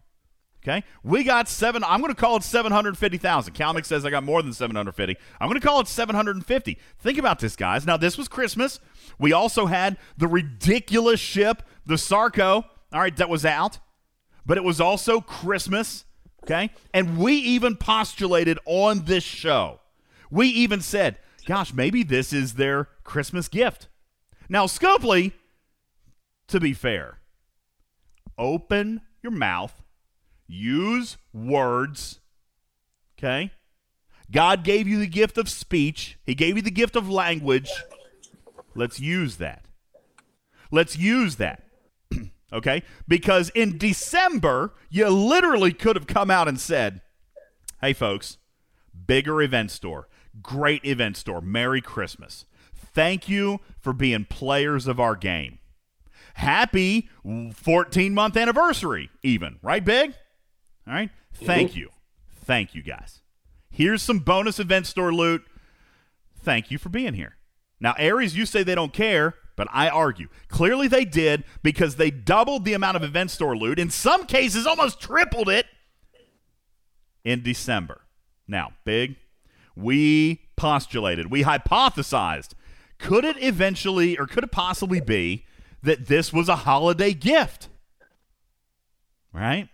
Okay, we got seven. I'm going to call it 750,000. Kalmick says I got more than 750. I'm going to call it 750. Think about this, guys. Now, this was Christmas. We also had the ridiculous ship, the Sarco, all right, that was out, but it was also Christmas. Okay, and we even postulated on this show, we even said, gosh, maybe this is their Christmas gift. Now, Scopely, to be fair, open your mouth Use words. Okay? God gave you the gift of speech, He gave you the gift of language. Let's use that. Let's use that. *clears throat* okay? Because in December, you literally could have come out and said, hey, folks, bigger event store, great event store, Merry Christmas. Thank you for being players of our game. Happy 14 month anniversary, even, right, Big? All right. Thank mm-hmm. you. Thank you, guys. Here's some bonus event store loot. thank you for being here. Now, Aries, you say they don't care, but I argue. Clearly they did because they doubled the amount of event store loot, in some cases, almost tripled it in December. Now, big, we postulated, we hypothesized could it eventually, or could it possibly be, that this was a holiday gift? Right?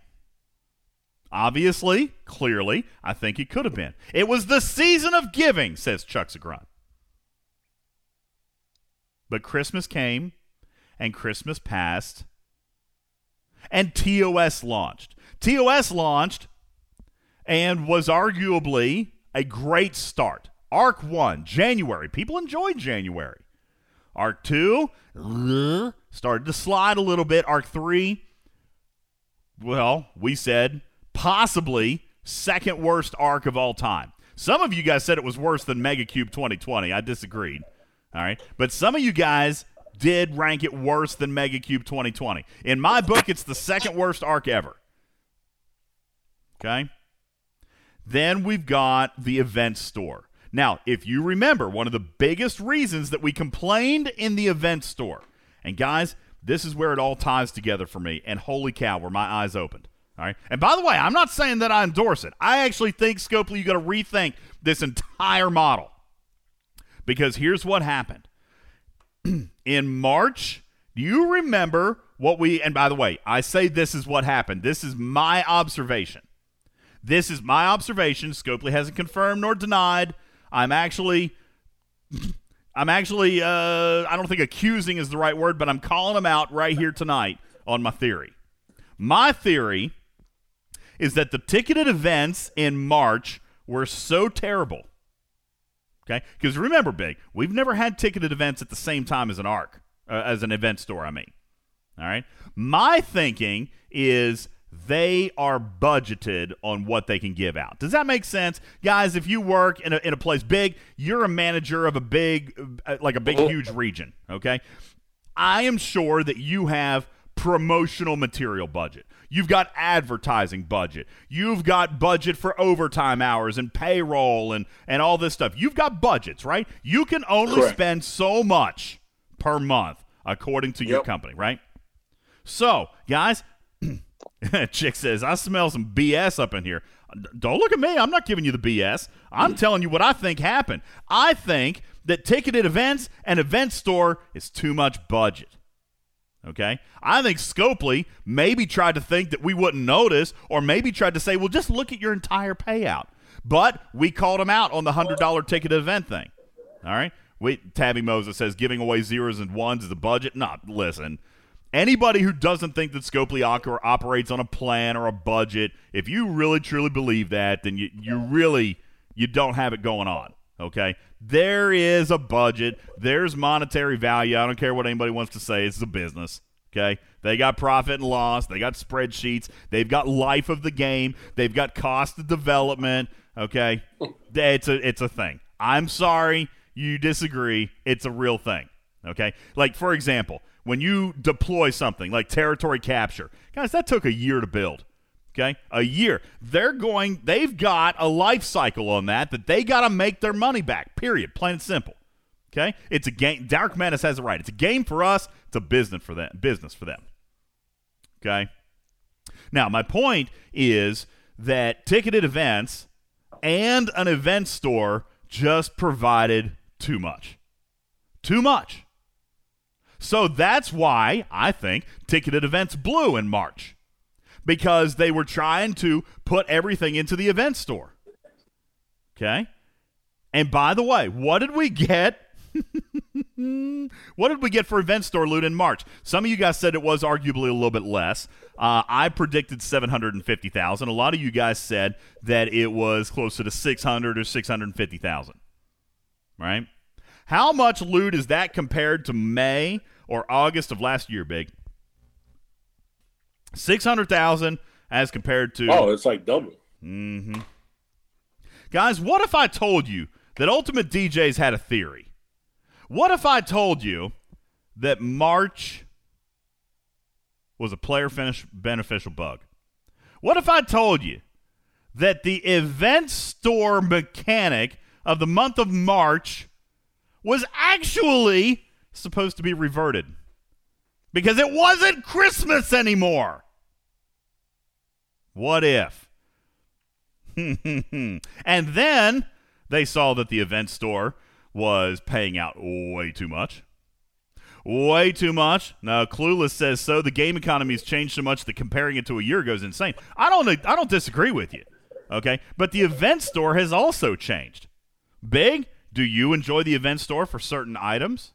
Obviously, clearly, I think it could have been. It was the season of giving, says Chuck Zagron. But Christmas came, and Christmas passed, and TOS launched. TOS launched and was arguably a great start. Arc 1, January. People enjoyed January. Arc 2, uh, started to slide a little bit. Arc 3, well, we said possibly second worst arc of all time. Some of you guys said it was worse than Megacube 2020. I disagreed. All right. But some of you guys did rank it worse than Megacube 2020. In my book, it's the second worst arc ever. Okay. Then we've got the event store. Now, if you remember, one of the biggest reasons that we complained in the event store, and guys, this is where it all ties together for me, and holy cow, where my eyes opened. All right. And by the way, I'm not saying that I endorse it. I actually think, Scopely, you got to rethink this entire model. Because here's what happened. *clears throat* in March, do you remember what we, and by the way, I say this is what happened. This is my observation. This is my observation. Scopely hasn't confirmed nor denied. I'm actually, *laughs* I'm actually, uh, I don't think accusing is the right word, but I'm calling them out right here tonight on my theory. My theory is that the ticketed events in March were so terrible. Okay, because remember, big, we've never had ticketed events at the same time as an arc, uh, as an event store. I mean, all right. My thinking is they are budgeted on what they can give out. Does that make sense, guys? If you work in a, in a place big, you're a manager of a big, uh, like a big, huge region. Okay, I am sure that you have promotional material budget. You've got advertising budget. You've got budget for overtime hours and payroll and, and all this stuff. You've got budgets, right? You can only Correct. spend so much per month according to yep. your company, right? So, guys, *laughs* Chick says, I smell some BS up in here. Don't look at me. I'm not giving you the BS. I'm telling you what I think happened. I think that ticketed events and event store is too much budget. Okay. I think Scopely maybe tried to think that we wouldn't notice, or maybe tried to say, well, just look at your entire payout. But we called him out on the $100 ticket event thing. All right. We, Tabby Moses says giving away zeros and ones is a budget. Not listen. Anybody who doesn't think that Scopely operates on a plan or a budget, if you really truly believe that, then you, you really you don't have it going on. Okay, there is a budget. There's monetary value. I don't care what anybody wants to say. It's a business. Okay, they got profit and loss. They got spreadsheets. They've got life of the game. They've got cost of development. Okay, *laughs* it's a it's a thing. I'm sorry you disagree. It's a real thing. Okay, like for example, when you deploy something like territory capture, guys, that took a year to build. Okay, a year. They're going. They've got a life cycle on that that they got to make their money back. Period. Plain and simple. Okay, it's a game. Dark Menace has it right. It's a game for us. It's a business for them. Business for them. Okay. Now, my point is that ticketed events and an event store just provided too much. Too much. So that's why I think ticketed events blew in March because they were trying to put everything into the event store. Okay? And by the way, what did we get? *laughs* what did we get for event store loot in March? Some of you guys said it was arguably a little bit less. Uh, I predicted 750,000. A lot of you guys said that it was closer to 600 or 650,000. Right? How much loot is that compared to May or August of last year, Big? Six hundred thousand as compared to oh, it's like double. Mm-hmm. Guys, what if I told you that Ultimate DJs had a theory? What if I told you that March was a player finish beneficial bug? What if I told you that the event store mechanic of the month of March was actually supposed to be reverted because it wasn't Christmas anymore. What if? *laughs* and then they saw that the event store was paying out way too much. Way too much. Now, Clueless says so. The game economy has changed so much that comparing it to a year ago is insane. I don't. I don't disagree with you. Okay, but the event store has also changed. Big. Do you enjoy the event store for certain items?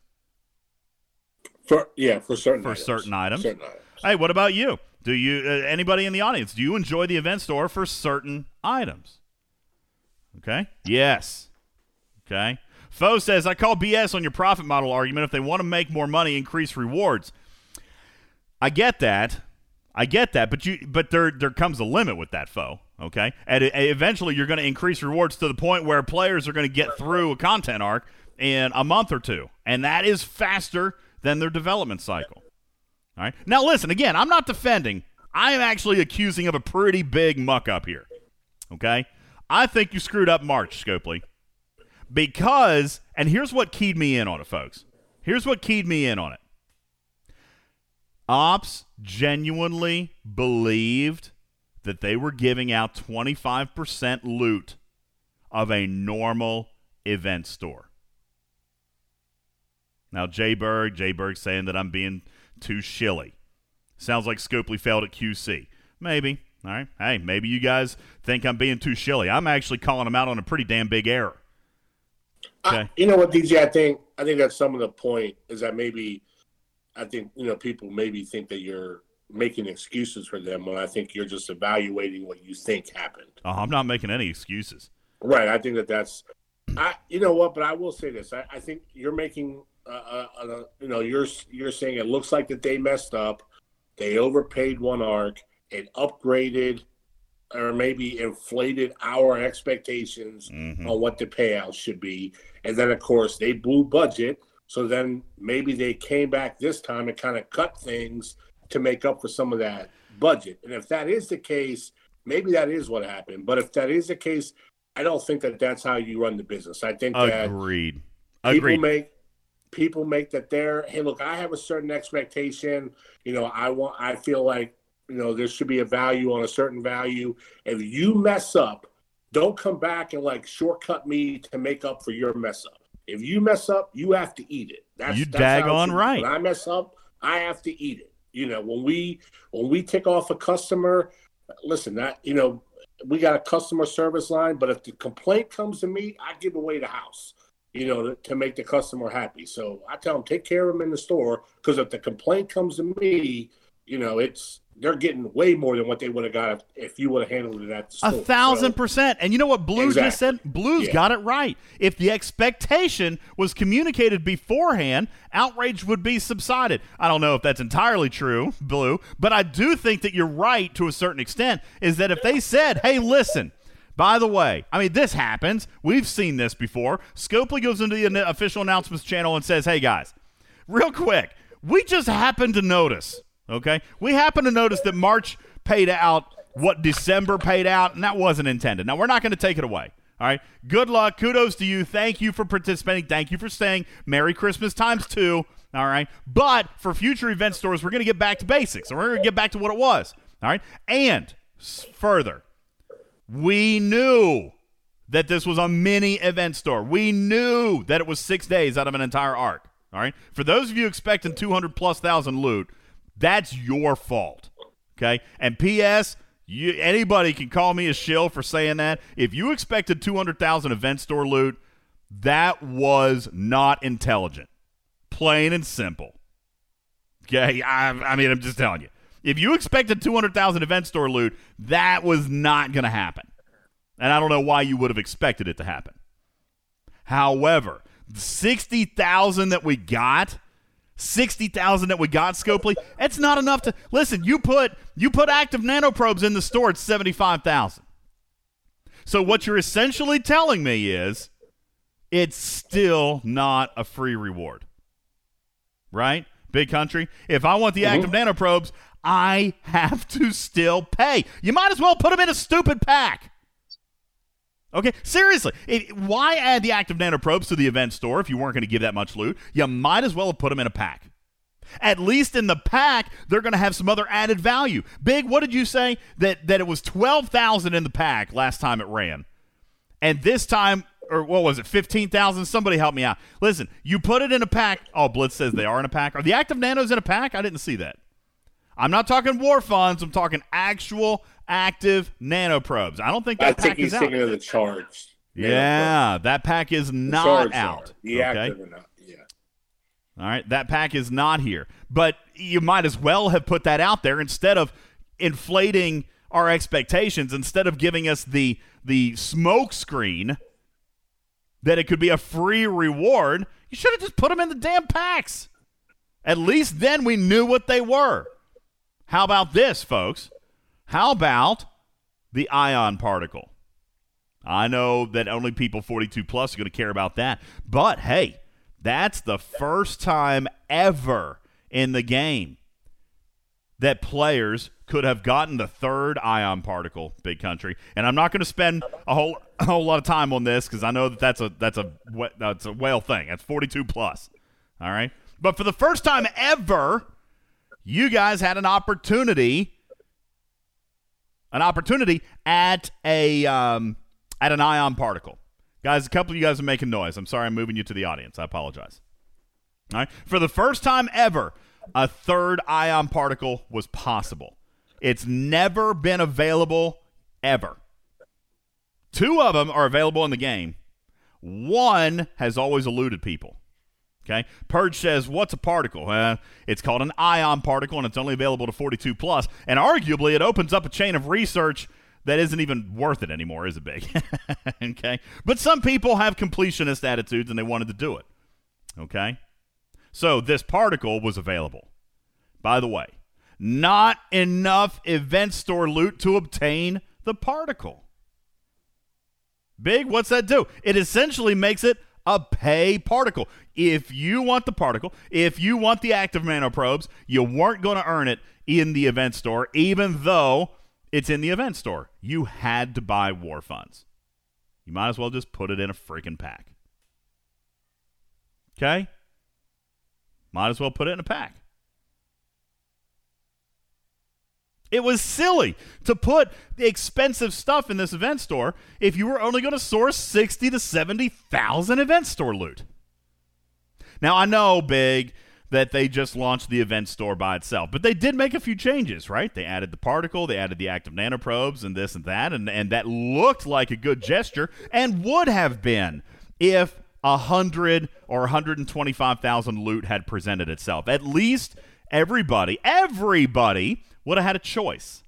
For yeah, for certain For items. certain items. Certain items. Hey, what about you? Do you uh, anybody in the audience? Do you enjoy the event store for certain items? Okay. Yes. Okay. Foe says I call BS on your profit model argument. If they want to make more money, increase rewards. I get that. I get that, but you but there there comes a limit with that foe. Okay, and eventually you're going to increase rewards to the point where players are going to get through a content arc in a month or two, and that is faster than their development cycle. All right. Now listen again. I'm not defending. I am actually accusing of a pretty big muck up here. Okay. I think you screwed up March, Scopely, because and here's what keyed me in on it, folks. Here's what keyed me in on it. Ops genuinely believed that they were giving out 25% loot of a normal event store. Now, Jay Berg, Jay Berg saying that I'm being too shilly. Sounds like Scopely failed at QC. Maybe. All right. Hey, maybe you guys think I'm being too shilly. I'm actually calling him out on a pretty damn big error. I- Okay. you know what, DJ? I think I think that's some of the point is that maybe I think you know people maybe think that you're making excuses for them when I think you're just evaluating what you think happened. Oh, I'm not making any excuses. Right. I think that that's, I you know what, but I will say this. I, I think you're making, uh, uh, uh, you know, you're you're saying it looks like that they messed up, they overpaid one arc, and upgraded, or maybe inflated our expectations Mhm. on what the payout should be, and then of course they blew budget. So then maybe they came back this time and kind of cut things to make up for some of that budget. And if that is the case, maybe that is what happened. But if that is the case, I don't think that that's how you run the business. I think that Agreed. people make people make that they're hey look i have a certain expectation. You know i want i feel like you know there should be a value on a certain value. If you mess up don't come back and like shortcut me to make up for your mess up. If you mess up you have to eat it. That's You that's how it daggone should be. right. when i mess up i have to eat it. You know when we when we tick off a customer listen that you know we got a customer service line but if the complaint comes to me i give away the house you know, to, to make the customer happy. So I tell them take care of them in the store because if the complaint comes to me, you know, it's they're getting way more than what they would have got if, if you would have handled it at the A thousand So, percent. And you know what Blues just said? Exactly. Blues Yeah. got it right. If the expectation was communicated beforehand, outrage would be subsided. I don't know if that's entirely true, Blue, but I do think that you're right to a certain extent. Is that if they said, hey, listen, by the way, I mean, this happens. We've seen this before. Scopely goes into the official announcements channel and says, hey, guys, real quick, we just happened to notice, okay? We happened to notice that March paid out what December paid out, and that wasn't intended. Now, we're not going to take it away. All right. Good luck. Kudos to you. Thank you for participating. Thank you for staying. Merry Christmas times two. All right. But for future event stores, we're going to get back to basics. And we're going to get back to what it was. All right. And further, we knew that this was a mini event store. We knew that it was six days out of an entire arc. All right. For those of you expecting 200 plus thousand loot, that's your fault. Okay. And P.S. You, anybody can call me a shill for saying that. If you expected 200,000 event store loot, that was not intelligent. Plain and simple. Okay. I, I mean, I'm just telling you. If you expected 200,000 event store loot, that was not going to happen. And I don't know why you would have expected it to happen. However, 60,000 that we got, 60,000 that we got Scopely, it's not enough to Listen, you put you put active nanoprobes in the store it's 75,000. So what you're essentially telling me is it's still not a free reward. Right? Big country. If I want the mm-hmm. active nanoprobes, I have to still pay. You might as well put them in a stupid pack. Okay, seriously, it, why add the active nanoprobes to the event store if you weren't going to give that much loot? You might as well have put them in a pack. At least in the pack, they're going to have some other added value. Big, what did you say that that it was twelve thousand in the pack last time it ran, and this time, or what was it, fifteen thousand? Somebody help me out. Listen, you put it in a pack. Oh, Blitz says they are in a pack. Are the active nanos in a pack? I didn't see that. I'm not talking war funds. I'm talking actual active nanoprobes. I don't think that I pack think he's is out. thinking of the charged. Yeah, that pack is not out. The okay. active are not. Yeah. All right, that pack is not here. But you might as well have put that out there instead of inflating our expectations, instead of giving us the the smoke screen that it could be a free reward. You should have just put them in the damn packs. At least then we knew what they were. How about this, folks? How about the ion particle? I know that only people 42 plus are going to care about that. But hey, that's the first time ever in the game that players could have gotten the third ion particle, big country. And I'm not going to spend a whole a whole lot of time on this because I know that that's a that's a that's a whale thing. That's 42 plus. All right, but for the first time ever, you guys had an opportunity, an opportunity at a um, at an ion particle. Guys, a couple of you guys are making noise. I'm sorry I'm moving you to the audience. I apologize. All right. For the first time ever, a third ion particle was possible. It's never been available ever. Two of them are available in the game. One has always eluded people. Okay. Purge says, "What's a particle?" Uh, it's called an ion particle, and it's only available to 42 plus. And arguably, it opens up a chain of research that isn't even worth it anymore, is it big? *laughs* okay. But some people have completionist attitudes, and they wanted to do it. Okay. So this particle was available. By the way, not enough event store loot to obtain the particle. Big, what's that do? It essentially makes it a pay particle. If you want the particle, if you want the active nanoprobes, you weren't going to earn it in the event store, even though it's in the event store. You had to buy war funds. You might as well just put it in a freaking pack. Okay? Might as well put it in a pack. It was silly to put the expensive stuff in this event store if you were only going to source 60 to 70,000 event store loot. Now, I know, Big, that they just launched the event store by itself, but they did make a few changes, right? They added the particle, they added the active nanoprobes, and this and that, and, and that looked like a good gesture and would have been if a 100 or 125,000 loot had presented itself. At least everybody, everybody would have had a choice.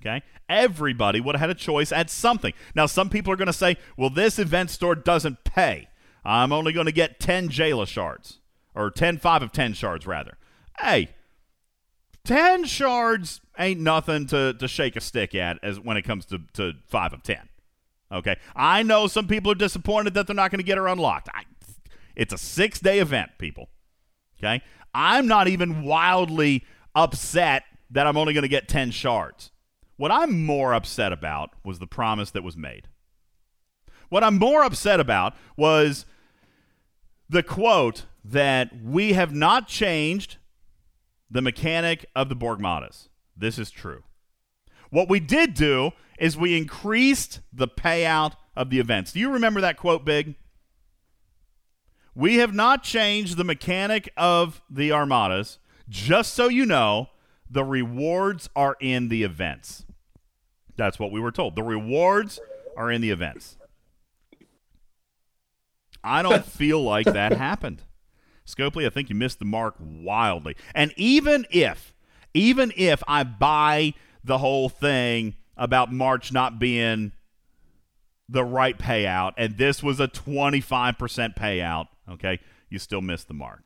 Okay? Everybody would have had a choice at something. Now, some people are going to say, well, this event store doesn't pay. I'm only going to get 10 Jaylah shards, or 10, 5 of 10 shards, rather. Hey, 10 shards ain't nothing to, to shake a stick at as when it comes to, to 5 of 10. Okay? I know some people are disappointed that they're not going to get her unlocked. I, it's a six day event, people. Okay? I'm not even wildly upset that I'm only going to get 10 shards. What I'm more upset about was the promise that was made. What I'm more upset about was the quote that we have not changed the mechanic of the Borgmatas. This is true. What we did do is we increased the payout of the events. Do you remember that quote, Big? We have not changed the mechanic of the Armadas. Just so you know, the rewards are in the events. That's what we were told. The rewards are in the events. I don't feel like that happened. Scopely, I think you missed the mark wildly. And even if, even if I buy the whole thing about March not being the right payout, and this was a 25% payout, okay, you still missed the mark.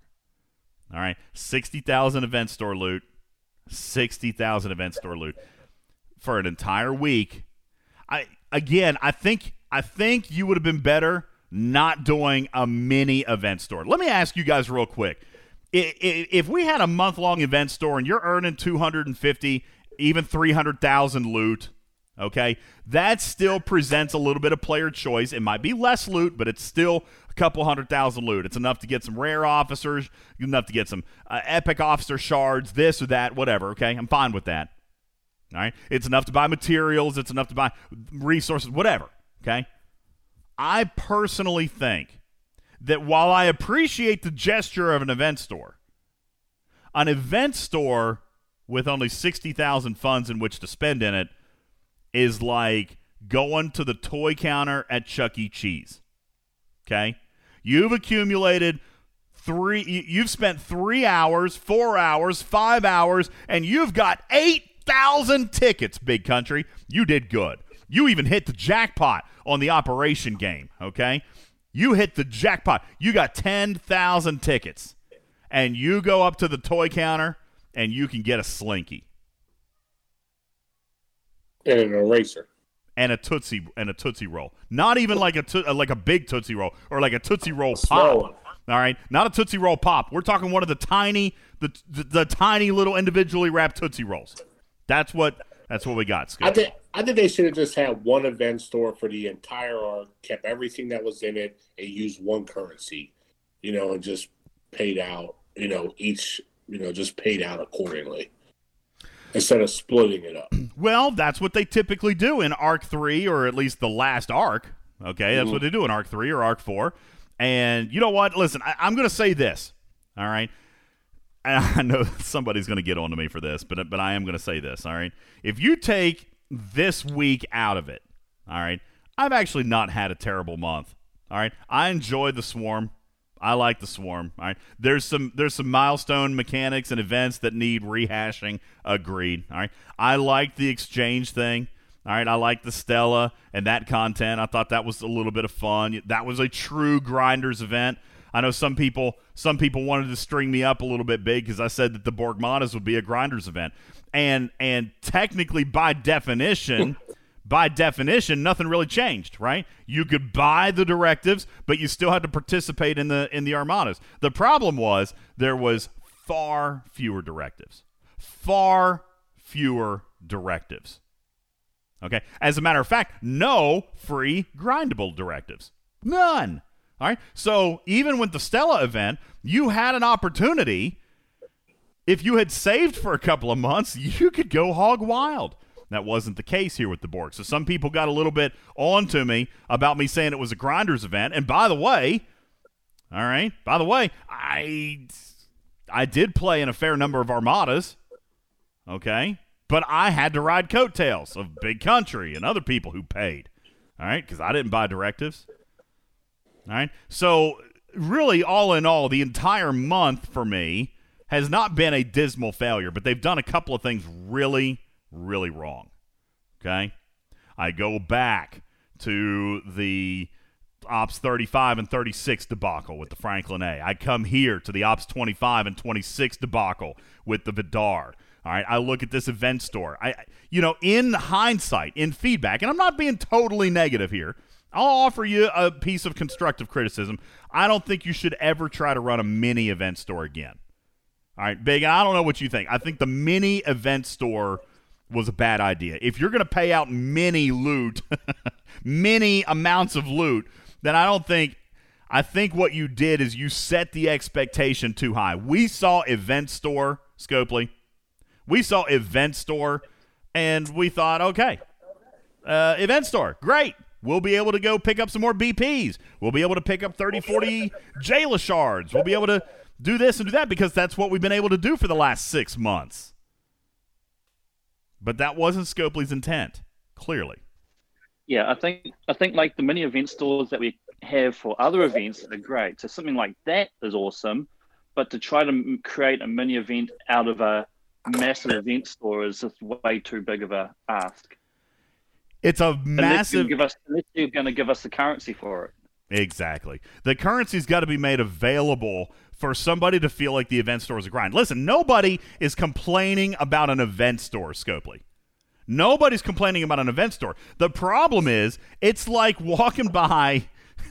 All right, 60,000 event store loot, 60,000 event store loot for an entire week. I again, I think I think you would have been better not doing a mini event store. Let me ask you guys real quick. If we had a month long event store and you're earning 250, even 300,000 loot, Okay, that still presents a little bit of player choice. It might be less loot, but it's still a couple hundred thousand loot. It's enough to get some rare officers, enough to get some uh, epic officer shards, this or that, whatever. Okay, I'm fine with that. All right, it's enough to buy materials. It's enough to buy resources, whatever. Okay, I personally think that while I appreciate the gesture of an event store, an event store with only 60,000 funds in which to spend in it is like going to the toy counter at Chuck E. Cheese. Okay? You've accumulated three, you've spent three hours, four hours, five hours, and you've got 8,000 tickets, big country. You did good. You even hit the jackpot on the operation game, okay? You hit the jackpot. You got 10,000 tickets. And you go up to the toy counter and you can get a slinky and an eraser and a tootsie and a tootsie roll. Not even like a to, uh, like a big tootsie roll or like a tootsie roll small pop. All right, not a tootsie roll pop. We're talking one of the tiny the the, the tiny little individually wrapped tootsie rolls. That's what that's what we got. I think I think they should have just had one event store for the entire arc, kept everything that was in it, and used one currency, you know, and just paid out, you know, each, you know, just paid out accordingly instead of splitting it up. *clears throat* Well, that's what they typically do in Arc 3 or at least the last arc. Okay, that's mm-hmm. what they do in Arc 3 or Arc 4. And you know what? Listen, I, am going to say this. All right. *laughs* I know somebody's going to get on to me for this, but but I am going to say this, all right? If you take this week out of it, all right? I've actually not had a terrible month. All right? I enjoy the swarm. I like the swarm. All right. There's some there's some milestone mechanics and events that need rehashing. Agreed. All right. I like the exchange thing. All right. I like the Stella and that content. I thought that was a little bit of fun. That was a true grinders event. I know some people some people wanted to string me up a little bit big because I said that the Borgmatas would be a grinders event. And and technically by definition *laughs* by definition, nothing really changed, right? You could buy the directives, but you still had to participate in the in the armadas. The problem was there was far fewer directives. Far fewer directives. Okay? As a matter of fact, no free grindable directives. None. All right? So, even with the Stella event, you had an opportunity if you had saved for a couple of months, you could go hog wild. That wasn't the case here with the Borg. So some people got a little bit on to me about me saying it was a grinders event. And by the way, all right, by the way, I I did play in a fair number of armadas. Okay? But I had to ride coattails of Big Country and other people who paid. All right? Because I didn't buy directives. All right? So, really, all in all, the entire month for me has not been a dismal failure, but they've done a couple of things really, really wrong. Okay? I go back to the Ops 35 and 36 debacle with the Franklin A. I come here to the Ops 25 and 26 debacle with the Vidar. All right, I look at this event store. I, you know, in hindsight, in feedback, and I'm not being totally negative here. I'll offer you a piece of constructive criticism. I don't think you should ever try to run a mini event store again. All right, Big, I don't know what you think. I think the mini event store was a bad idea. If you're going to pay out many loot, *laughs* many amounts of loot, then I don't think. I think what you did is you set the expectation too high. We saw Event Store, Scopely. We saw Event Store, and we thought, okay, uh, Event Store, great. We'll be able to go pick up some more BPs. We'll be able to pick up 30, 40 *laughs* Jaylah shards. We'll be able to do this and do that because that's what we've been able to do for the last six months. But that wasn't Scopely's intent, clearly. Yeah, I think I think like the mini event stores that we have for other events are great. So something like that is awesome, but to try to create a mini event out of a massive event store is just way too big of a ask. It's a massive. You're, us, you're going to give us the currency for it. Exactly. The currency's got to be made available for somebody to feel like the event store is a grind. Listen, nobody is complaining about an event store, Scopely. Nobody's complaining about an event store. The problem is, it's like walking by. *laughs*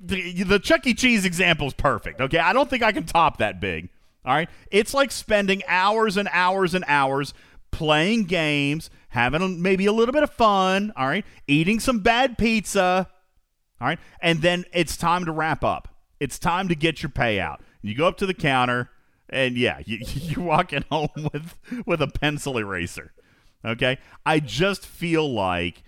the, the Chuck E. Cheese example is perfect. Okay, I don't think I can top that big. All right, it's like spending hours and hours and hours playing games, having maybe a little bit of fun, all right, eating some bad pizza, all right, and then it's time to wrap up. It's time to get your payout. You go up to the counter, and yeah, *laughs* you, you're walking home with with a pencil eraser. Okay, I just feel like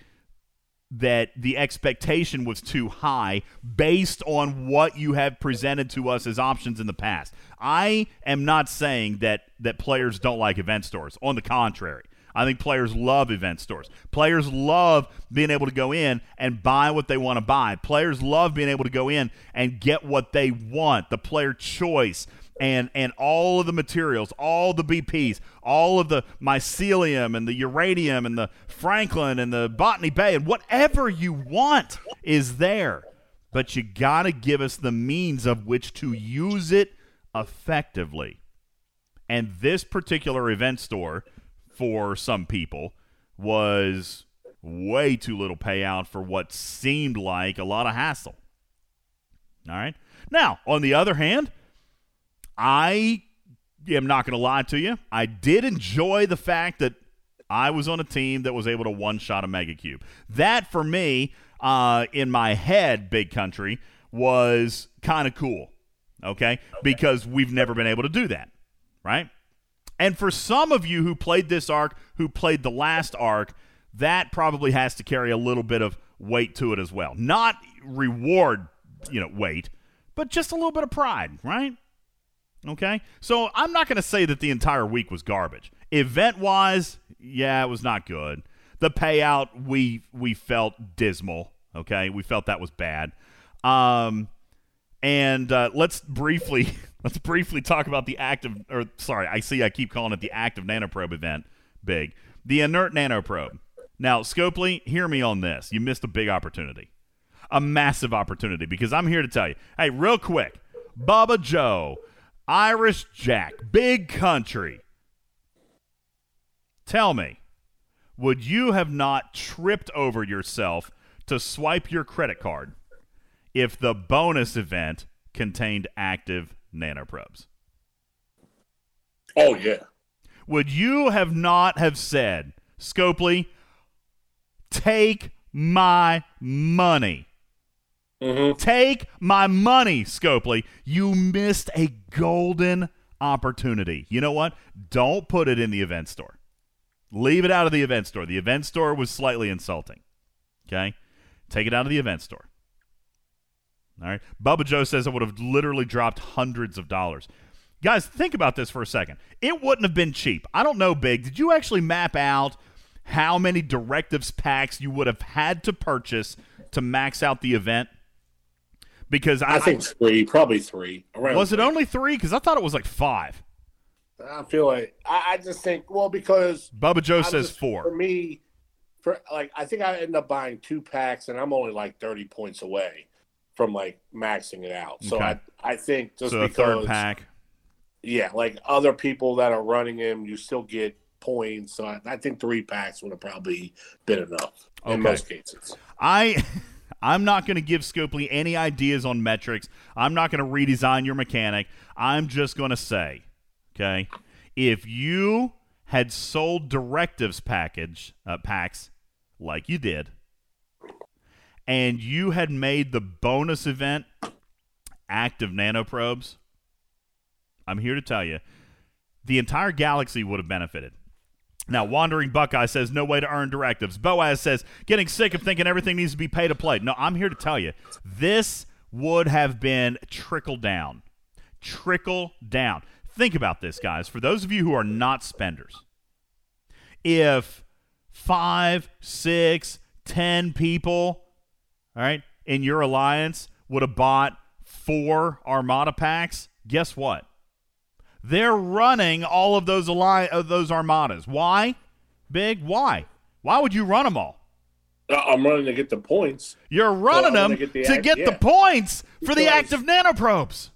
that the expectation was too high based on what you have presented to us as options in the past. I am not saying that that players don't like event stores. On the contrary, I think players love event stores. Players love being able to go in and buy what they want to buy. Players love being able to go in and get what they want, the player choice, and and all of the materials, all the BPs, all of the mycelium and the uranium and the Franklin and the Botany Bay and whatever you want is there. But you got to give us the means of which to use it effectively. And this particular event store for some people was way too little payout for what seemed like a lot of hassle. All right. Now, on the other hand, I am not going to lie to you. I did enjoy the fact that I was on a team that was able to one shot a mega cube. That for me, uh, in my head, big country was kind of cool. Okay? okay, because we've never been able to do that, right? And for some of you who played this arc, who played the last arc, that probably has to carry a little bit of weight to it as well. Not reward, you know, weight, but just a little bit of pride, right? Okay? So I'm not going to say that the entire week was garbage. Event wise, yeah, it was not good. The payout we we felt dismal. Okay, we felt that was bad. Um, and uh, let's briefly *laughs* let's briefly talk about the active or sorry, I see I keep calling it the active nanoprobe event. Big the inert nanoprobe. Now, Scopely, hear me on this. You missed a big opportunity, a massive opportunity because I'm here to tell you. Hey, real quick, Bubba Joe Irish Jack, big country. Tell me, would you have not tripped over yourself to swipe your credit card if the bonus event contained active nanoprobes? Oh yeah. Would you have not have said, Scopely, take my money? Mm-hmm. Take my money, Scopely. You missed a golden opportunity. You know what? Don't put it in the event store. Leave it out of the event store. The event store was slightly insulting. Okay? Take it out of the event store. All right. Bubba Joe says it would have literally dropped hundreds of dollars. Guys, think about this for a second. It wouldn't have been cheap. I don't know, Big. Did you actually map out how many directives packs you would have had to purchase to max out the event? Because I, I think three, probably three. was three. it only three? Because I thought it was like five. I feel like I, I just think well because Bubba Joe I says just- four. for me. For like, I think I end up buying two packs, and I'm only like thirty points away from like maxing it out. So Okay. I, I think just so a because third pack. yeah, like other people that are running him, you still get points. So I, I think three packs would have probably been enough Okay. in most cases. I *laughs* I'm not going to give Scopely any ideas on metrics. I'm not going to redesign your mechanic. I'm just going to say, okay, if you had sold directives package uh, packs like you did, and you had made the bonus event active nanoprobes, I'm here to tell you, the entire galaxy would have benefited. Now, Wandering Buckeye says, no way to earn directives. Boaz says, getting sick of thinking everything needs to be pay to play. No, I'm here to tell you, this would have been trickle down. Trickle down. Think about this, guys. For those of you who are not spenders, if five, six, ten people, all right, and your alliance would have bought four Armada packs, guess what? They're running all of those ali- of those armadas. Why? Big. Why? Why would you run them all? Uh, I'm running to get the points. You're running them get the to act- get the points for the active nanoprobes.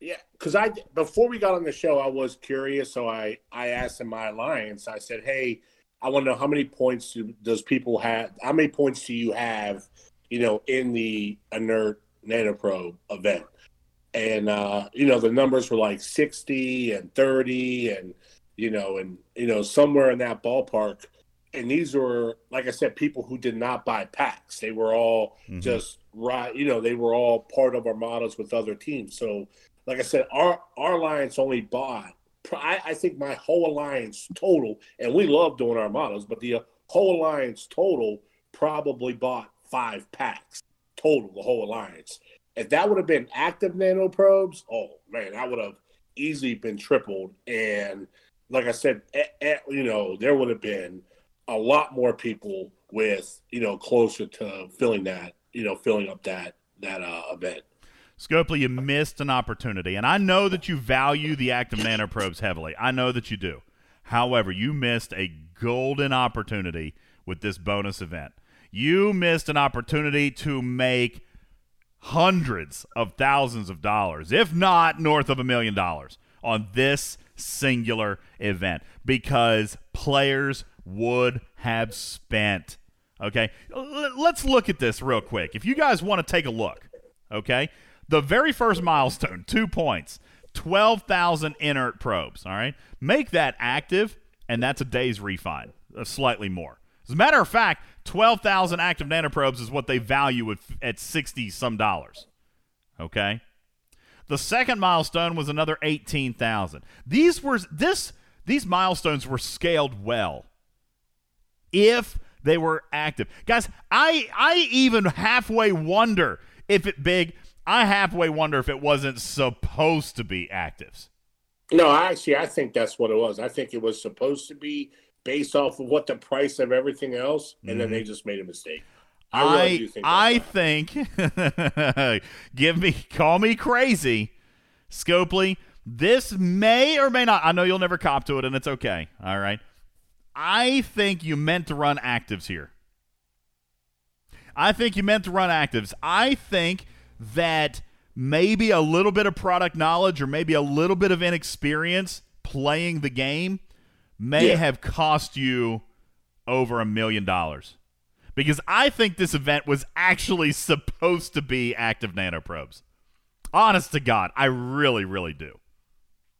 Yeah, because I before we got on the show, I was curious, so I I asked in my alliance. I said, "Hey, I want to know how many points do, does people have? How many points do you have? You know, in the inert nanoprobe event?" And uh, you know, the numbers were like sixty and thirty, and you know, and you know somewhere in that ballpark. And these were, like I said, people who did not buy packs. They were all Mhm. just right. You know, they were all part of armadas with other teams. So, like I said, our our alliance only bought. I, I think my whole alliance total, and we love doing armadas, but the whole alliance total probably bought five packs total. The whole alliance. If that would have been active nano probes, oh man, that would have easily been tripled. And like I said, eh, eh, you know, there would have been a lot more people with you know closer to filling that, you know, filling up that that uh, event. Scopely, you missed an opportunity, and I know that you value the active nanoprobes heavily. I know that you do. However, you missed a golden opportunity with this bonus event. You missed an opportunity to make hundreds of thousands of dollars, if not north of a million dollars, on this singular event because players would have spent. Okay, let's look at this real quick. If you guys want to take a look, okay, the very first milestone, *laughs* two points, 12,000 inert probes. All right, make that active, and that's a day's refine, uh, slightly more. As a matter of fact, 12,000 active nanoprobes is what they value at, at 60 some dollars. Okay? The second milestone was another 18,000. These were this these milestones were scaled well. If they were active. Guys, I I even halfway wonder if it big, I halfway wonder if it wasn't supposed to be actives. No, actually, I think that's what it was. I think it was supposed to be based off of what the price of everything else, and then they mm-hmm. just made a mistake. I I think. I think *laughs* give me call me crazy, Scopely. This may or may not. I know you'll never cop to it, and it's okay. All right. I think you meant to run actives here. I think you meant to run actives. I think that maybe a little bit of product knowledge or maybe a little bit of inexperience playing the game may Yeah. have cost you over a million dollars. Because I think this event was actually supposed to be active nanoprobes. Honest to God, I really, really do.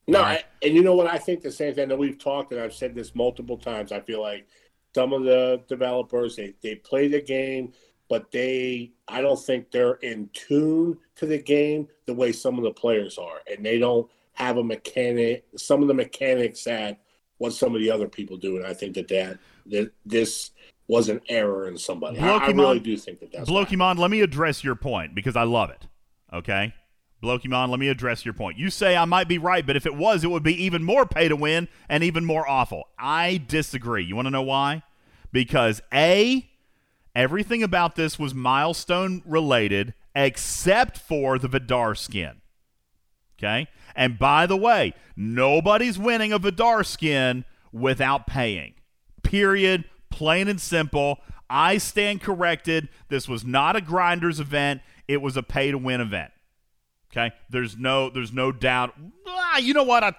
No, right. I, and you know what? I think the same thing that we've talked, and I've said this multiple times. I feel like some of the developers they they play the game, but they I don't think they're in tune to the game the way some of the players are, and they don't have a mechanic. Some of the mechanics that what some of the other people do, and I think that that, that this was an error in somebody. I, I really do think that that's Blokimon, let me address your point because I love it. Okay? Blokimon, let me address your point. You say I might be right, but if it was, it would be even more pay to win and even more awful. I disagree. You want to know why? Because A, everything about this was milestone related except for the Vidar skin. Okay? And by the way, nobody's winning a Vidar skin without paying. Period. Plain and simple. I stand corrected. This was not a grinders event. It was a pay to win event. Okay? There's no there's no doubt. Ah, you know what? I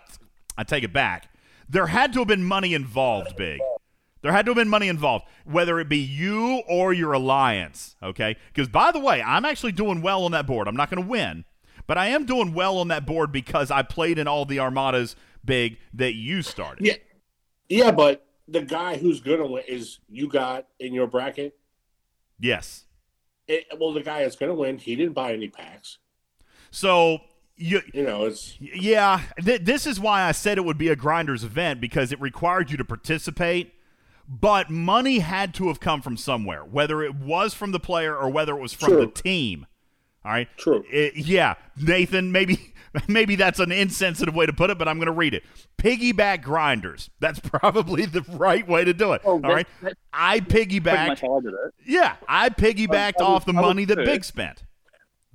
I take it back. There had to have been money involved, big. There had to have been money involved, whether it be you or your alliance, okay? Because, by the way, I'm actually doing well on that board. I'm not going to win, but I am doing well on that board because I played in all the armadas big that you started. Yeah, yeah, but the guy who's gonna win is you got in your bracket. Yes. It, well, the guy that's gonna win, he didn't buy any packs. So, you, You know, it's Yeah, th- this is why I said it would be a grinders event because it required you to participate, but money had to have come from somewhere, whether it was from the player or whether it was from the team. All right. True. It- yeah, Nathan. Maybe *laughs* maybe that's an insensitive way to put it, but I'm going to read it. Piggyback grinders. That's *laughs* probably the right way to do it. Oh, All right. I piggybacked. I it. Yeah, I piggybacked I was- off the money that first. Big spent.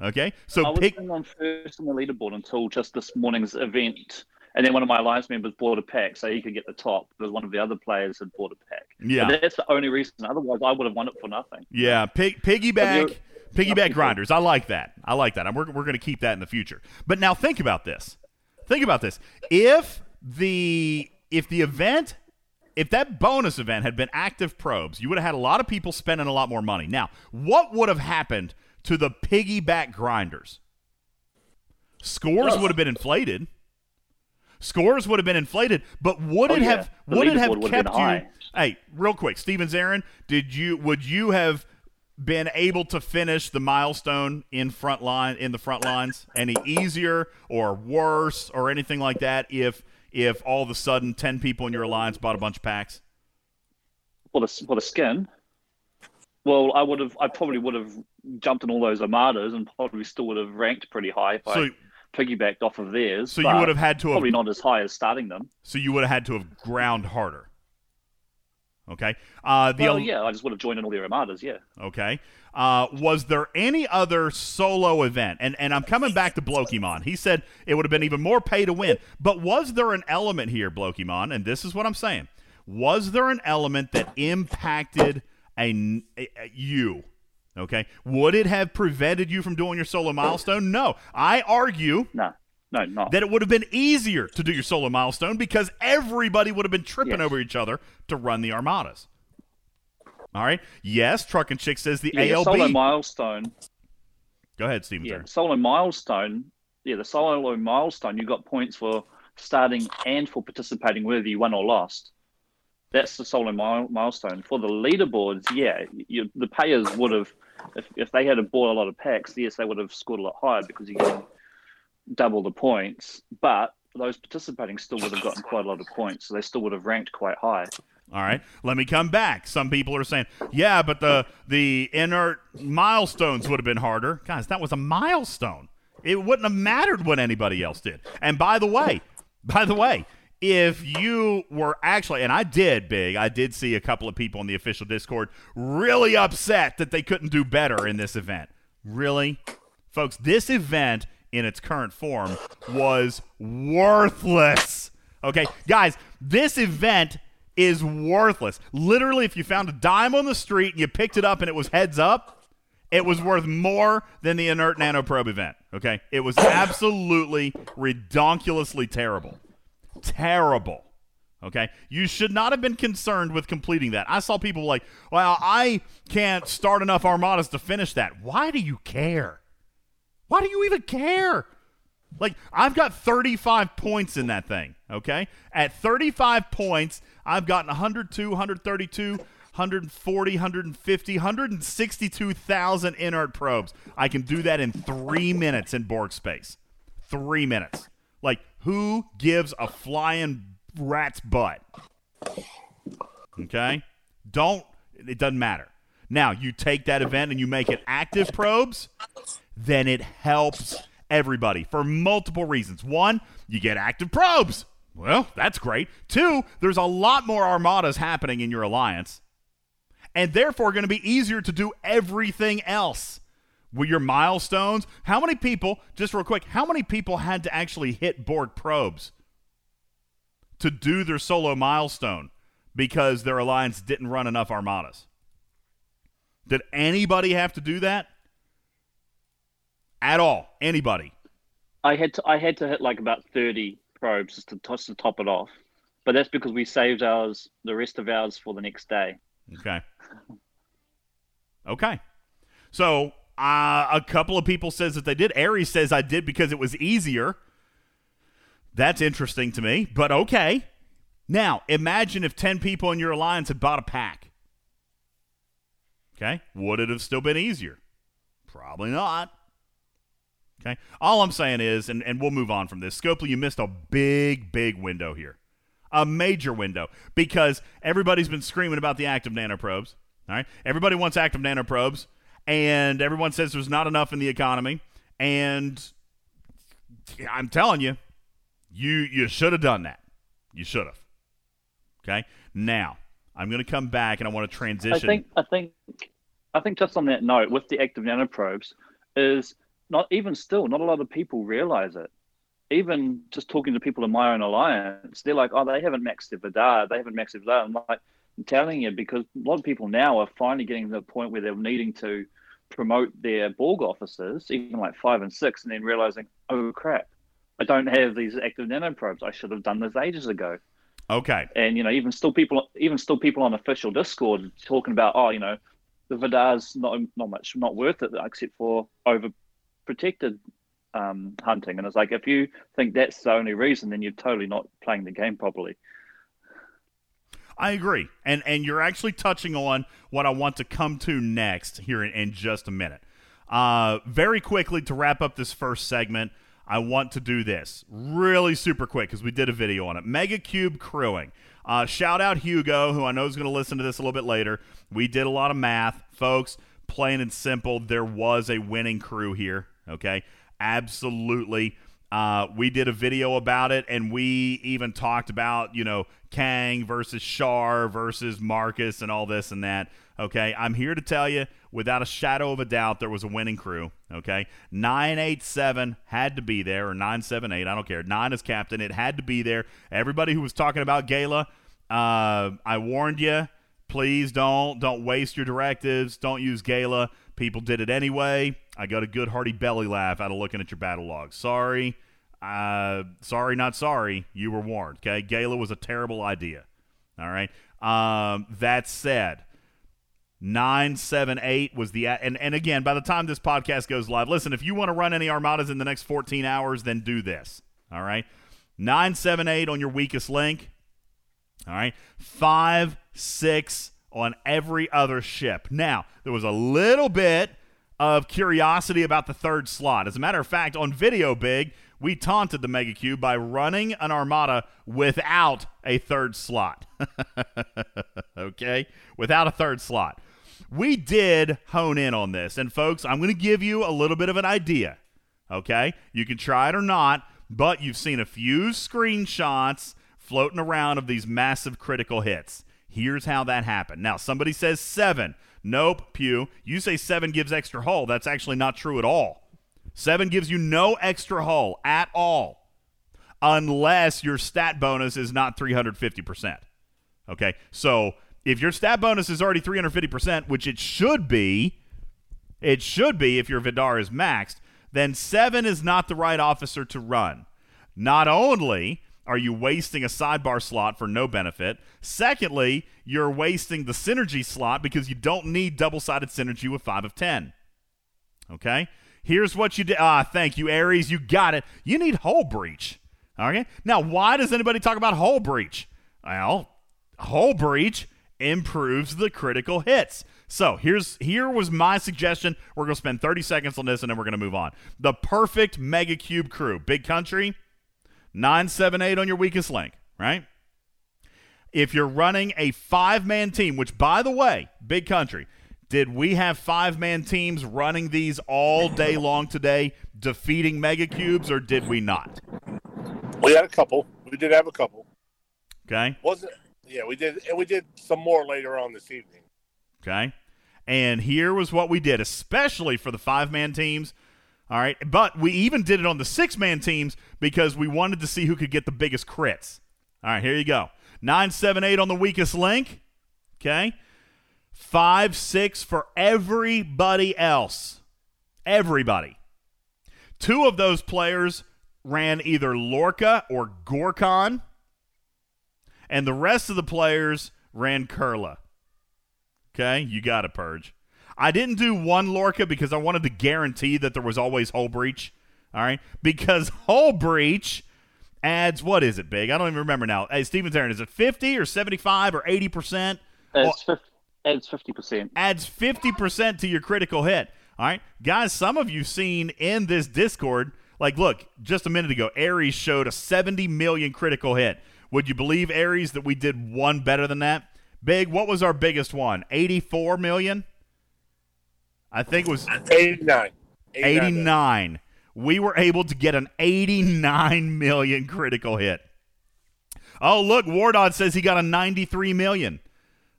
Okay, so I was pig. on first on the leaderboard until just this morning's event. And then one of my alliance members bought a pack so he could get the top because one of the other players had bought a pack. Yeah. But that's the only reason. Otherwise, I would have won it for nothing. Yeah, pig, piggyback, piggyback grinders. I like that. I like that. We're we're going to keep that in the future. But now think about this. Think about this. If the if the event if that bonus event had been active probes, you would have had a lot of people spending a lot more money. Now, what would have happened to the piggyback grinders? Scores would have been inflated. Scores would have been inflated, but would Oh, it yeah. have would it have leaderboard would have kept you? high. Hey, real quick, Stevens Aaron, did you would you have been able to finish the milestone in front line in the front lines any easier or worse or anything like that if if all of a sudden 10 people in your alliance bought a bunch of packs? for a for the skin. Well, I would have. I probably would have jumped in all those armadas and probably still would have ranked pretty high if So I piggybacked off of theirs. so you would have had to have probably not as high as starting them. so you would have had to have ground harder. Okay. Uh the well, al- yeah, I just would have joined in all the armadas. Yeah. Okay. Uh, was there any other solo event? And and I'm coming back to Blokimon. He said it would have been even more pay to win. But was there an element here, Blokimon? And this is what I'm saying. Was there an element that impacted a, a- a- you? Okay. Would it have prevented you from doing your solo milestone? No. I argue No, no, not. that it would have been easier to do your solo milestone because everybody would have been tripping Yes. over each other to run the armadas. All right. Yes, Truck and Chick says the yeah, ALB. solo milestone. Go ahead, Steven. Yeah, solo milestone. Yeah, the solo milestone. You got points for starting and for participating, whether you won or lost. That's the solo mile, milestone. For the leaderboards, yeah, you, the payers would have, if, if they had bought a lot of packs, yes, they would have scored a lot higher because you're getting double the points. But those participating still would have gotten quite a lot of points, so they still would have ranked quite high. All right. Let me come back. Some people are saying, yeah, but the the inert milestones would have been harder. Guys, that was a milestone. It wouldn't have mattered what anybody else did. And by the way, by the way, if you were actually, and I did, big, I did see a couple of people in the official Discord really upset that they couldn't do better in this event. Really? Folks, this event in its current form was worthless. Okay, guys, this event is worthless. Literally, if you found a dime on the street and you picked it up and it was heads up, it was worth more than the inert nanoprobe event. Okay, it was absolutely redonkulously terrible, terrible. Okay, you should not have been concerned with completing that. I saw people like, "Well, I can't start enough armadas to finish that." Why do you care? Why do you even care? Like, I've got 35 points in that thing, okay? At 35 points, I've gotten 102, 132, 140, 150, 162,000 inert probes. I can do that in three minutes in Borg space. Three minutes. Like, who gives a flying rat's butt? Okay? Don't, it doesn't matter. Now, you take that event and you make it active probes, then it helps everybody for multiple reasons. One, you get active probes. Well, that's great. Two, there's a lot more armadas happening in your alliance, and therefore going to be easier to do everything else. With your milestones, how many people, just real quick, how many people had to actually hit Borg probes to do their solo milestone because their alliance didn't run enough armadas? Did anybody have to do that? At all? Anybody? I had to I had to hit like about thirty probes just to toss to top it off, but that's because we saved ours, the rest of ours, for the next day. Okay. Okay. So uh, a couple of people says that they did. Aries says I did because it was easier. That's interesting to me, but okay. Now imagine if ten people in your alliance had bought a pack. Okay, would it have still been easier? Probably not. Okay. All I'm saying is, and, and we'll move on from this. Scopely, you missed a big, big window here. A major window. Because everybody's been screaming about the active nanoprobes. All right. Everybody wants active nanoprobes. And everyone says there's not enough in the economy. And I'm telling you, you you should have done that. You should have. Okay. Now, I'm going to come back and I want to transition. I think I think I think just on that note, with the active nanoprobes, is not even still not a lot of people realize it. Even just talking to people in my own alliance, they're like, "Oh, they haven't maxed their Vidar, they haven't maxed their Vidar." I'm like, I'm telling you because a lot of people now are finally getting to the point where they're needing to promote their Borg officers, even like five and six, and then realizing, "Oh crap, I don't have these active nanoprobes. I should have done this ages ago." okay. and you know even still people even still people on official discord talking about oh you know the vidar's not not much not worth it except for over protected um, hunting. And it's like if you think that's the only reason, then you're totally not playing the game properly. I agree, and and you're actually touching on what I want to come to next here in, in just a minute. Uh, very quickly to wrap up this first segment, I want to do this really super quick because we did a video on it. Mega Cube crewing. Uh, shout out Hugo, who I know is going to listen to this a little bit later. We did a lot of math, folks. Plain and simple, there was a winning crew here. Okay, absolutely. Uh, we did a video about it, and we even talked about, you know, Kang versus Shar versus Marcus and all this and that. Okay, I'm here to tell you, without a shadow of a doubt, there was a winning crew. Okay, 987 had to be there, or 978, I don't care. Nine is captain, it had to be there. Everybody who was talking about Gaila, uh, I warned you, please don't don't waste your directives. Don't use Gaila. People did it anyway. I got a good hearty belly laugh out of looking at your battle log. Sorry. Uh, sorry, not sorry. You were warned. Okay, Gaila was a terrible idea. All right. Um, that said, nine seven eight was the and and again by the time this podcast goes live, listen. If you want to run any armadas in the next fourteen hours, then do this. All right. Nine seven eight on your weakest link. All right. Five six on every other ship. Now, there was a little bit of curiosity about the third slot. As a matter of fact, on Video Big, we taunted the Mega Cube by running an armada without a third slot. *laughs* okay? Without a third slot. We did hone in on this. And, folks, I'm going to give you a little bit of an idea. Okay? You can try it or not, but you've seen a few screenshots floating around of these massive critical hits. Here's how that happened. Now, somebody says seven. Nope, Pew. You say seven gives extra hull. That's actually not true at all. Seven gives you no extra hull at all, unless your stat bonus is not 350%. Okay, so if your stat bonus is already 350%, which it should be, it should be if your Vidar is maxed, then seven is not the right officer to run. Not only are you wasting a sidebar slot for no benefit? Secondly, you're wasting the synergy slot because you don't need double sided synergy with 5 of 10. Okay? Here's what you did. Ah, thank you, Aries. You got it. You need hull breach. Okay? Now, why does anybody talk about hull breach? Well, hull breach improves the critical hits. So here's here was my suggestion. We're gonna spend 30 seconds on this and then we're gonna move on. The perfect mega cube crew. Big country, 978 on your weakest link, right? If you're running a five man team, which by the way, big country, did we have five man teams running these all day long today, defeating mega cubes, or did we not? We had a couple. We did have a couple. Okay. Wasn't yeah, we did and we did some more later on this evening. Okay. And here was what we did, especially for the five man teams. All right. But we even did it on the six man teams because we wanted to see who could get the biggest crits. All right, here you go. 978 on the weakest link. Okay. 5 6 for everybody else. Everybody. Two of those players ran either Lorca or Gorkon, and the rest of the players ran Curla. Okay, you got to purge. I didn't do one Lorca because I wanted to guarantee that there was always hull breach. All right, because *laughs* hull breach adds what is it big? I don't even remember now. Hey, Steven Tarrant, is it fifty or seventy-five or eighty percent? It's adds fifty percent. Adds fifty percent to your critical hit. All right, guys. Some of you seen in this Discord, like, look, just a minute ago, Aries showed a seventy million critical hit. Would you believe Aries, that we did one better than that? Big, what was our biggest one? 84 million? I think it was 89. 89. 89. We were able to get an 89 million critical hit. Oh, look, Wardod says he got a 93 million.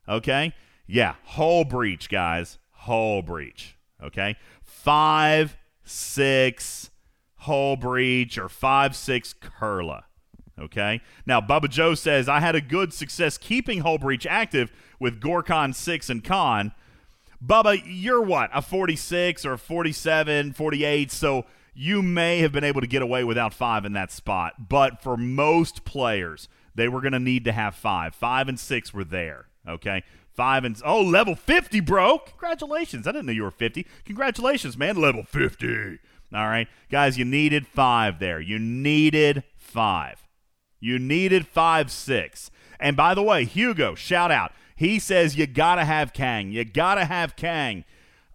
Okay? Yeah, hull breach, guys. Hull breach. Okay? 5 6 hull breach or 5 6 curla. Okay. Now, Bubba Joe says, I had a good success keeping Hull Breach active with Gorkon 6 and Con. Bubba, you're what? A 46 or a 47, 48. So you may have been able to get away without five in that spot. But for most players, they were going to need to have five. Five and six were there. Okay. Five and oh, level 50, bro. Congratulations. I didn't know you were 50. Congratulations, man. Level 50. All right, guys, you needed five there. You needed five. You needed five, six. And by the way, Hugo, shout out. He says you gotta have Kang. You gotta have Kang.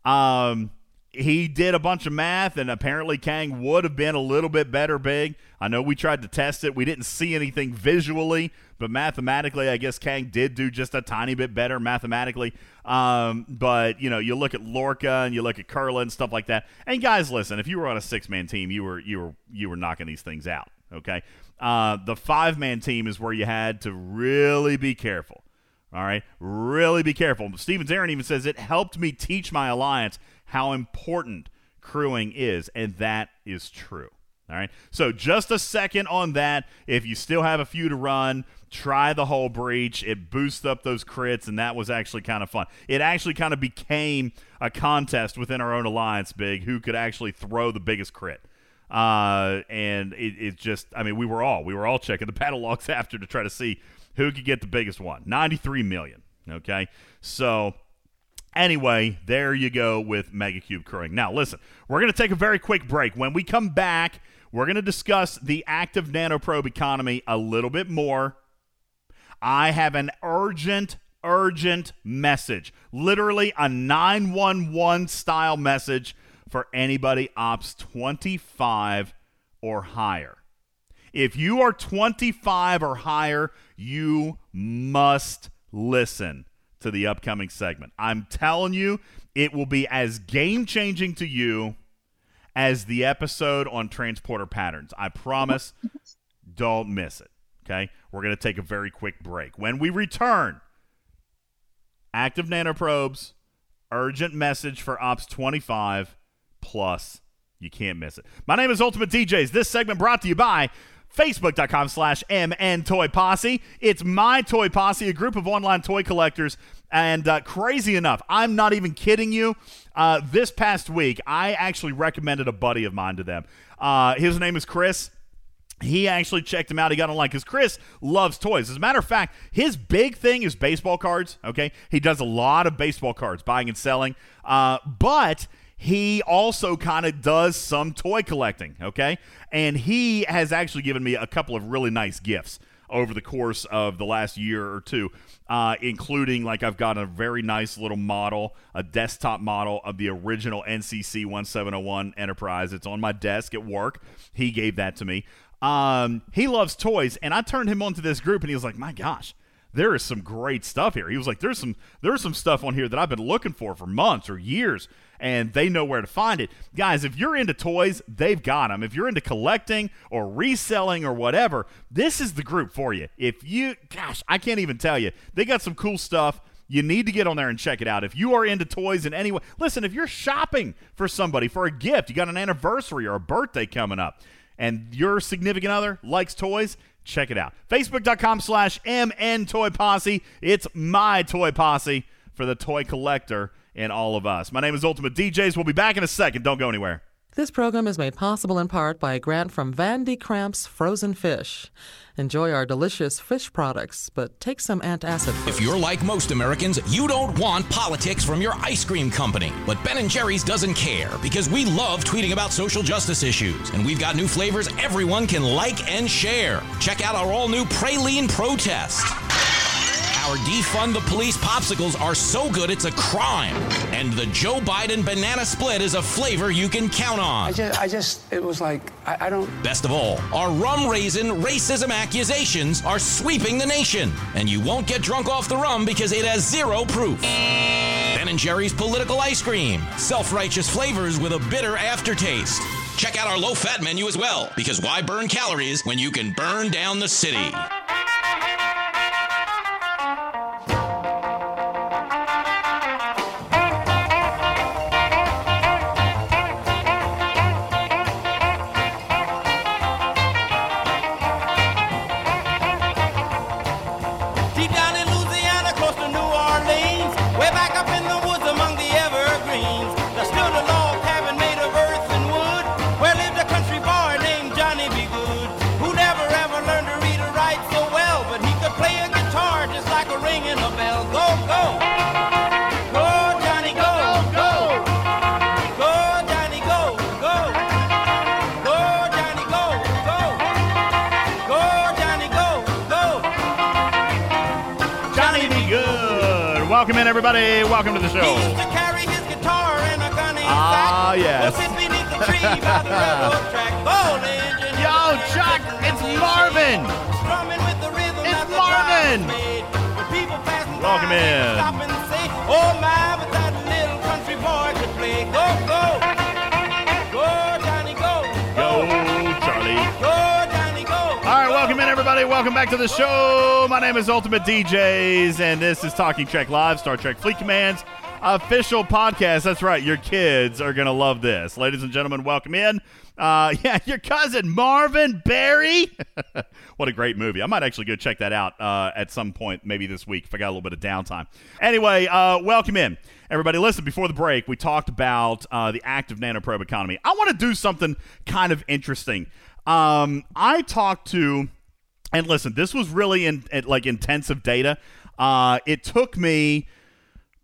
Um, he did a bunch of math, and apparently Kang would have been a little bit better big. I know we tried to test it. We didn't see anything visually, but mathematically, I guess Kang did do just a tiny bit better mathematically. Um, but you know, you look at Lorca and you look at Kurland and stuff like that. And guys, listen, if you were on a six man team, you were you were you were knocking these things out. Okay, uh, the five man team is where you had to really be careful. All right, really be careful. Stevens Aaron even says it helped me teach my alliance how important crewing is, and that is true. All right. So just a second on that. If you still have a few to run, try the Hull Breach. It boosts up those crits, and that was actually kind of fun. It actually kind of became a contest within our own alliance, big, who could actually throw the biggest crit. Uh, and it, it just, I mean, we were all we were all checking the *laughs* battle logs after to try to see who could get the biggest one. Ninety three million. Okay, so Anyway, there you go with Megacube crewing. Now, listen, we're going to take a very quick break. When we come back, we're going to discuss the active nanoprobe economy a little bit more. I have an urgent, urgent message. Literally a 911 style message for anybody ops 25 or higher. If you are 25 or higher, you must listen to the upcoming segment. I'm telling you, it will be as game changing to you as the episode on transporter patterns. I promise. *laughs* don't miss it. Okay? We're going to take a very quick break. When we return, active nanoprobes, urgent message for Ops 25, plus you can't miss it. My name is Ultimate DJs. This segment brought to you by Facebook.com slash MN Toy Posse. It's my Toy Posse, a group of online toy collectors. And uh, crazy enough, I'm not even kidding you. Uh, this past week, I actually recommended a buddy of mine to them. Uh, his name is Chris. He actually checked him out. He got online because Chris loves toys. As a matter of fact, his big thing is baseball cards. Okay, he does a lot of baseball cards, buying and selling. Uh, but he also kind of does some toy collecting, okay? And he has actually given me a couple of really nice gifts over the course of the last year or two, uh, including like I've got a very nice little model, a desktop model of the original NCC 1701 Enterprise. It's on my desk at work. He gave that to me. Um, he loves toys, and I turned him onto this group, and he was like, "My gosh." there is some great stuff here. He was like, there's some there's some stuff on here that I've been looking for for months or years, and they know where to find it. Guys, if you're into toys, they've got them. If you're into collecting or reselling or whatever, this is the group for you. If you, gosh, I can't even tell you, they got some cool stuff. You need to get on there and check it out. If you are into toys in any way, listen, if you're shopping for somebody for a gift, you got an anniversary or a birthday coming up, and your significant other likes toys, check it out. Facebook.com slash MN Toy Posse. It's my toy posse for the toy collector and all of us. My name is Ultimate DJs. We'll be back in a second. Don't go anywhere. This program is made possible in part by a grant from Van de Kramp's Frozen Fish. Enjoy our delicious fish products, but take some antacid. First. If you're like most Americans, you don't want politics from your ice cream company. But Ben and Jerry's doesn't care because we love tweeting about social justice issues, and we've got new flavors everyone can like and share. Check out our all-new Praline Protest. Our defund the police popsicles are so good it's a crime. And the Joe Biden banana split is a flavor you can count on. I just, I just, it was like, I, I don't. Best of all, our rum raisin racism accusations are sweeping the nation. And you won't get drunk off the rum because it has zero proof. Ben and Jerry's political ice cream. Self righteous flavors with a bitter aftertaste. Check out our low fat menu as well, because why burn calories when you can burn down the city? Everybody. Welcome to the He show. used to carry his guitar in a gunny Ah, yes. Go sit beneath the tree by the railroad *laughs* track. Gold engine. in Yo, Chuck, it's Marvin. Strumming with the rhythm It's Marvin. drums made. When people passing Welcome by, in. would Stop say, Oh my, but that little country boy could play. Go. Go, everybody. Welcome back to the show. My name is Ultimate DJs, and this is Talking Trek Live, Star Trek Fleet Command's official podcast. That's right, your kids are going to love this. Ladies and gentlemen, welcome in. Uh, *laughs* yeah, your cousin Marvin Berry. *laughs* what a great movie. I might actually go check that out uh, at some point, maybe this week if I got a little bit of downtime. Anyway, uh, welcome in. Everybody, listen, before the break, we talked about uh, the active nanoprobe economy. I want to do something kind of interesting. Um, I talked to, and listen, this was really in, like intensive data. Uh, it took me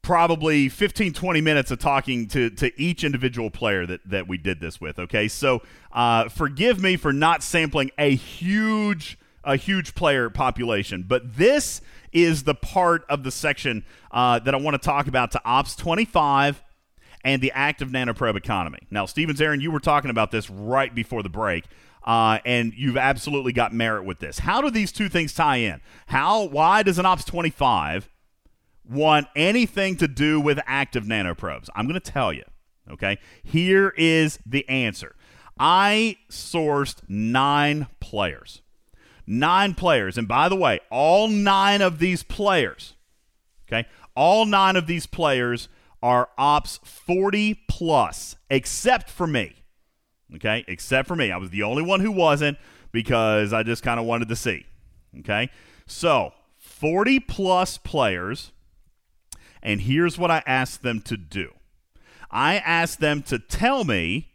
probably 15 20 minutes of talking to, to each individual player that, that we did this with okay? So uh, forgive me for not sampling a huge a huge player population but this is the part of the section uh, that i want to talk about to ops 25 and the active nanoprobe economy. Now stevens aaron you were talking about this right before the break uh, and you've absolutely got merit with this how do these two things tie in how why does an ops 25 want anything to do with active nanoprobes? I'm going to tell you. Okay. Here is the answer. I sourced nine players. Nine players. And by the way, all nine of these players, okay, all nine of these players are ops 40 plus, except for me. Okay. Except for me. I was the only one who wasn't because I just kind of wanted to see. Okay. So 40 plus players. And here's what I asked them to do I asked them to tell me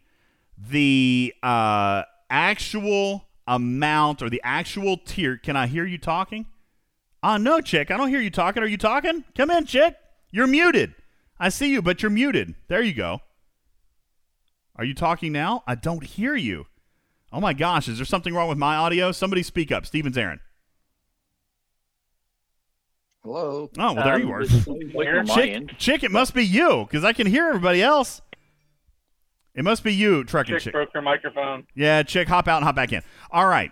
the uh, actual amount or the actual tier. Can I hear you talking? Ah, no, chick. I don't hear you talking. Are you talking? Come in, chick. You're muted. I see you, but you're muted. There you go. Are you talking now? I don't hear you. Oh my gosh, is there something wrong with my audio? Somebody speak up. Stevens Aaron. Hello. Oh, well, there Um, you are. there's something clicking on my Chick, chick, it must be you because I can hear everybody else. It must be you, trucking chick. Chick broke her microphone. Yeah, chick, hop out and hop back in. All right.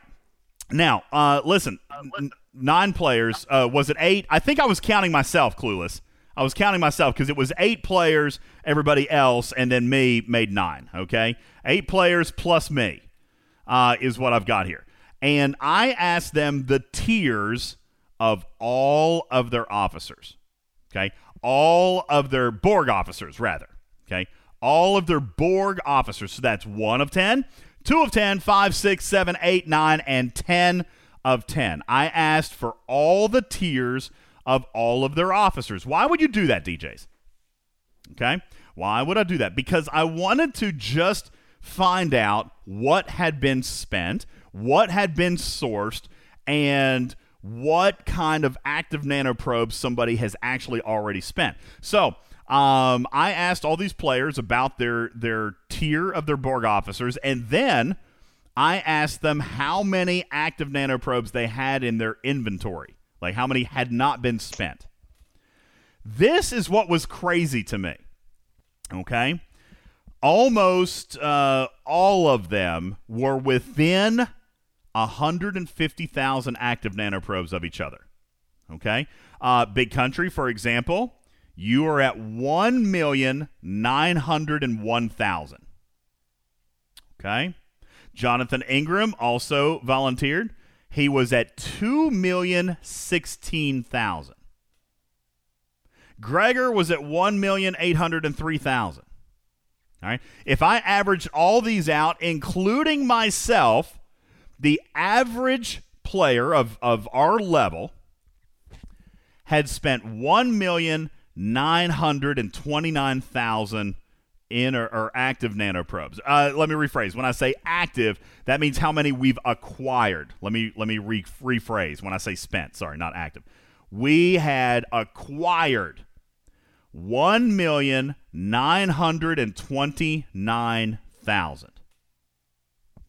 Now, uh, listen, n- nine players. Uh, was it eight? I think I was counting myself, clueless. I was counting myself because it was eight players, everybody else, and then me made nine. Okay, eight players plus me uh, is what I've got here, and I asked them the tiers of all of their officers. Okay, all of their Borg officers, rather. Okay, all of their Borg officers. So that's one of ten, two of ten, five, six, seven, eight, nine, and ten of ten. I asked for all the tiers of all of their officers. Why would you do that, DJs? Okay. Why would I do that? Because I wanted to just find out what had been spent, what had been sourced, and what kind of active nanoprobes somebody has actually already spent. So, um, I asked all these players about their their tier of their Borg officers, and then I asked them how many active nanoprobes they had in their inventory, like how many had not been spent. This is what was crazy to me. Okay. Almost uh, all of them were within 150,000 active nanoprobes of each other. Okay. Uh, Big Country, for example, you are at 1,901,000. Okay. Jonathan Ingram also volunteered. He was at 2,016,000. Gregor was at 1,803,000. All right. If I averaged all these out, including myself, the average player of, of our level had spent 1,929,000 in or, or active nanoprobes. Uh, let me rephrase. When I say active, that means how many we've acquired. Let me let me re- rephrase. When I say spent, sorry, not active. We had acquired one million nine hundred and twenty nine thousand.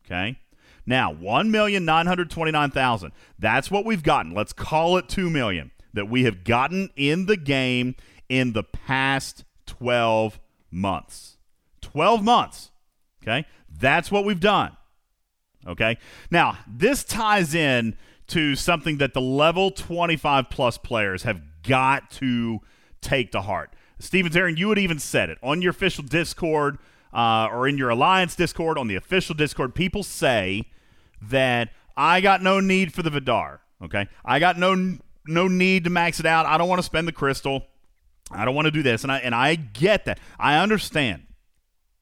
Okay. Now, 1,929,000. That's what we've gotten. Let's call it 2 million that we have gotten in the game in the past 12 months. 12 months. Okay? That's what we've done. Okay? Now, this ties in to something that the level 25 plus players have got to take to heart. Stevens Aaron, you had even said it on your official Discord uh, or in your Alliance Discord, on the official Discord. People say that I got no need for the Vidar. Okay, I got no no need to max it out. I don't want to spend the crystal. I don't want to do this, and I and I get that. I understand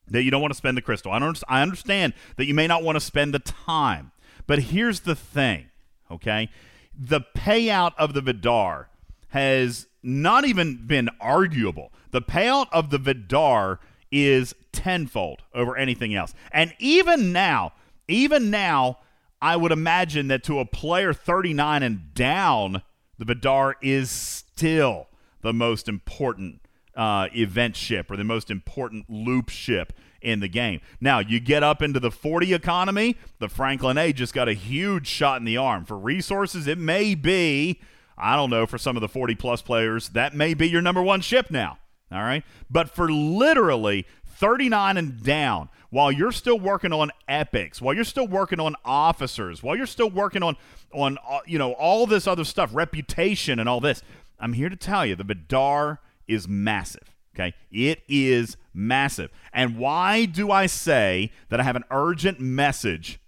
that you don't want to spend the crystal. I don't. I understand that you may not want to spend the time. But here's the thing, okay? The payout of the Vidar has not even been arguable. The payout of the Vidar is tenfold over anything else. And even now, even now, I would imagine that to a player 39 and down, the Vidar is still the most important uh, event ship or the most important loop ship in the game. Now, you get up into the 40 economy, the Franklin A just got a huge shot in the arm. For resources, it may be, I don't know, for some of the 40 plus players, that may be your number one ship now. All right. But for literally 39 and down, while you're still working on epics, while you're still working on officers, while you're still working on on uh, you know all this other stuff, reputation and all this, I'm here to tell you the Vidar is massive. Okay, it is massive. And why do I say that I have an urgent message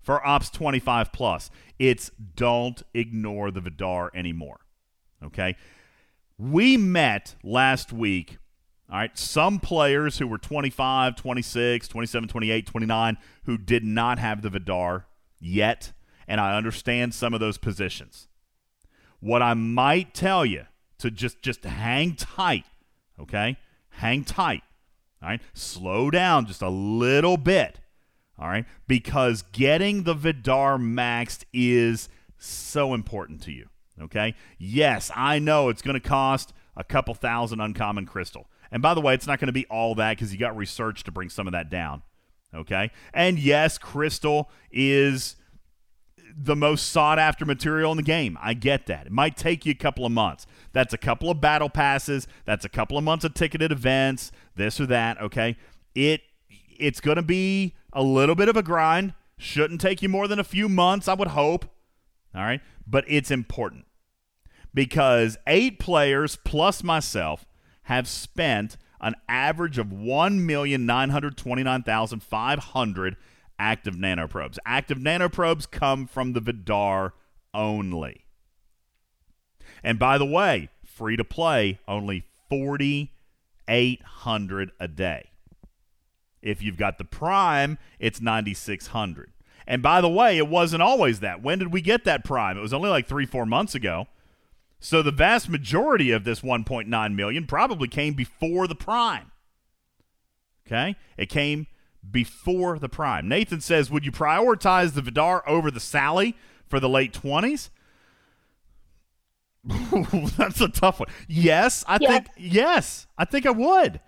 for Ops 25 plus? It's don't ignore the Vidar anymore. Okay, we met last week all right, some players who were 25, 26, 27, 28, 29 who did not have the Vidar yet, and I understand some of those positions. What I might tell you to just just hang tight, okay? Hang tight. All right? Slow down just a little bit. All right? Because getting the Vidar maxed is so important to you. Okay? Yes, I know it's going to cost a couple thousand uncommon crystal. And by the way, it's not going to be all that because you got research to bring some of that down. Okay. And yes, crystal is the most sought after material in the game. I get that. It might take you a couple of months. That's a couple of battle passes. That's a couple of months of ticketed events, this or that. Okay. It it's going to be a little bit of a grind. Shouldn't take you more than a few months, I would hope. All right. But it's important because eight players plus myself have spent an average of 1,929,500 active nanoprobes. Active nanoprobes come from the Vidar only. And by the way, free to play, only 4,800 a day. If you've got the Prime, it's 9,600. And by the way, it wasn't always that. When did we get that Prime? It was only like three, four months ago. So the vast majority of this 1.9 million probably came before the prime. Okay? It came before the prime. Nathan says, "Would you prioritize the Vidar over the Sally for the late 20s?" *laughs* That's a tough one. Yes, I yeah. think yes, I think I would.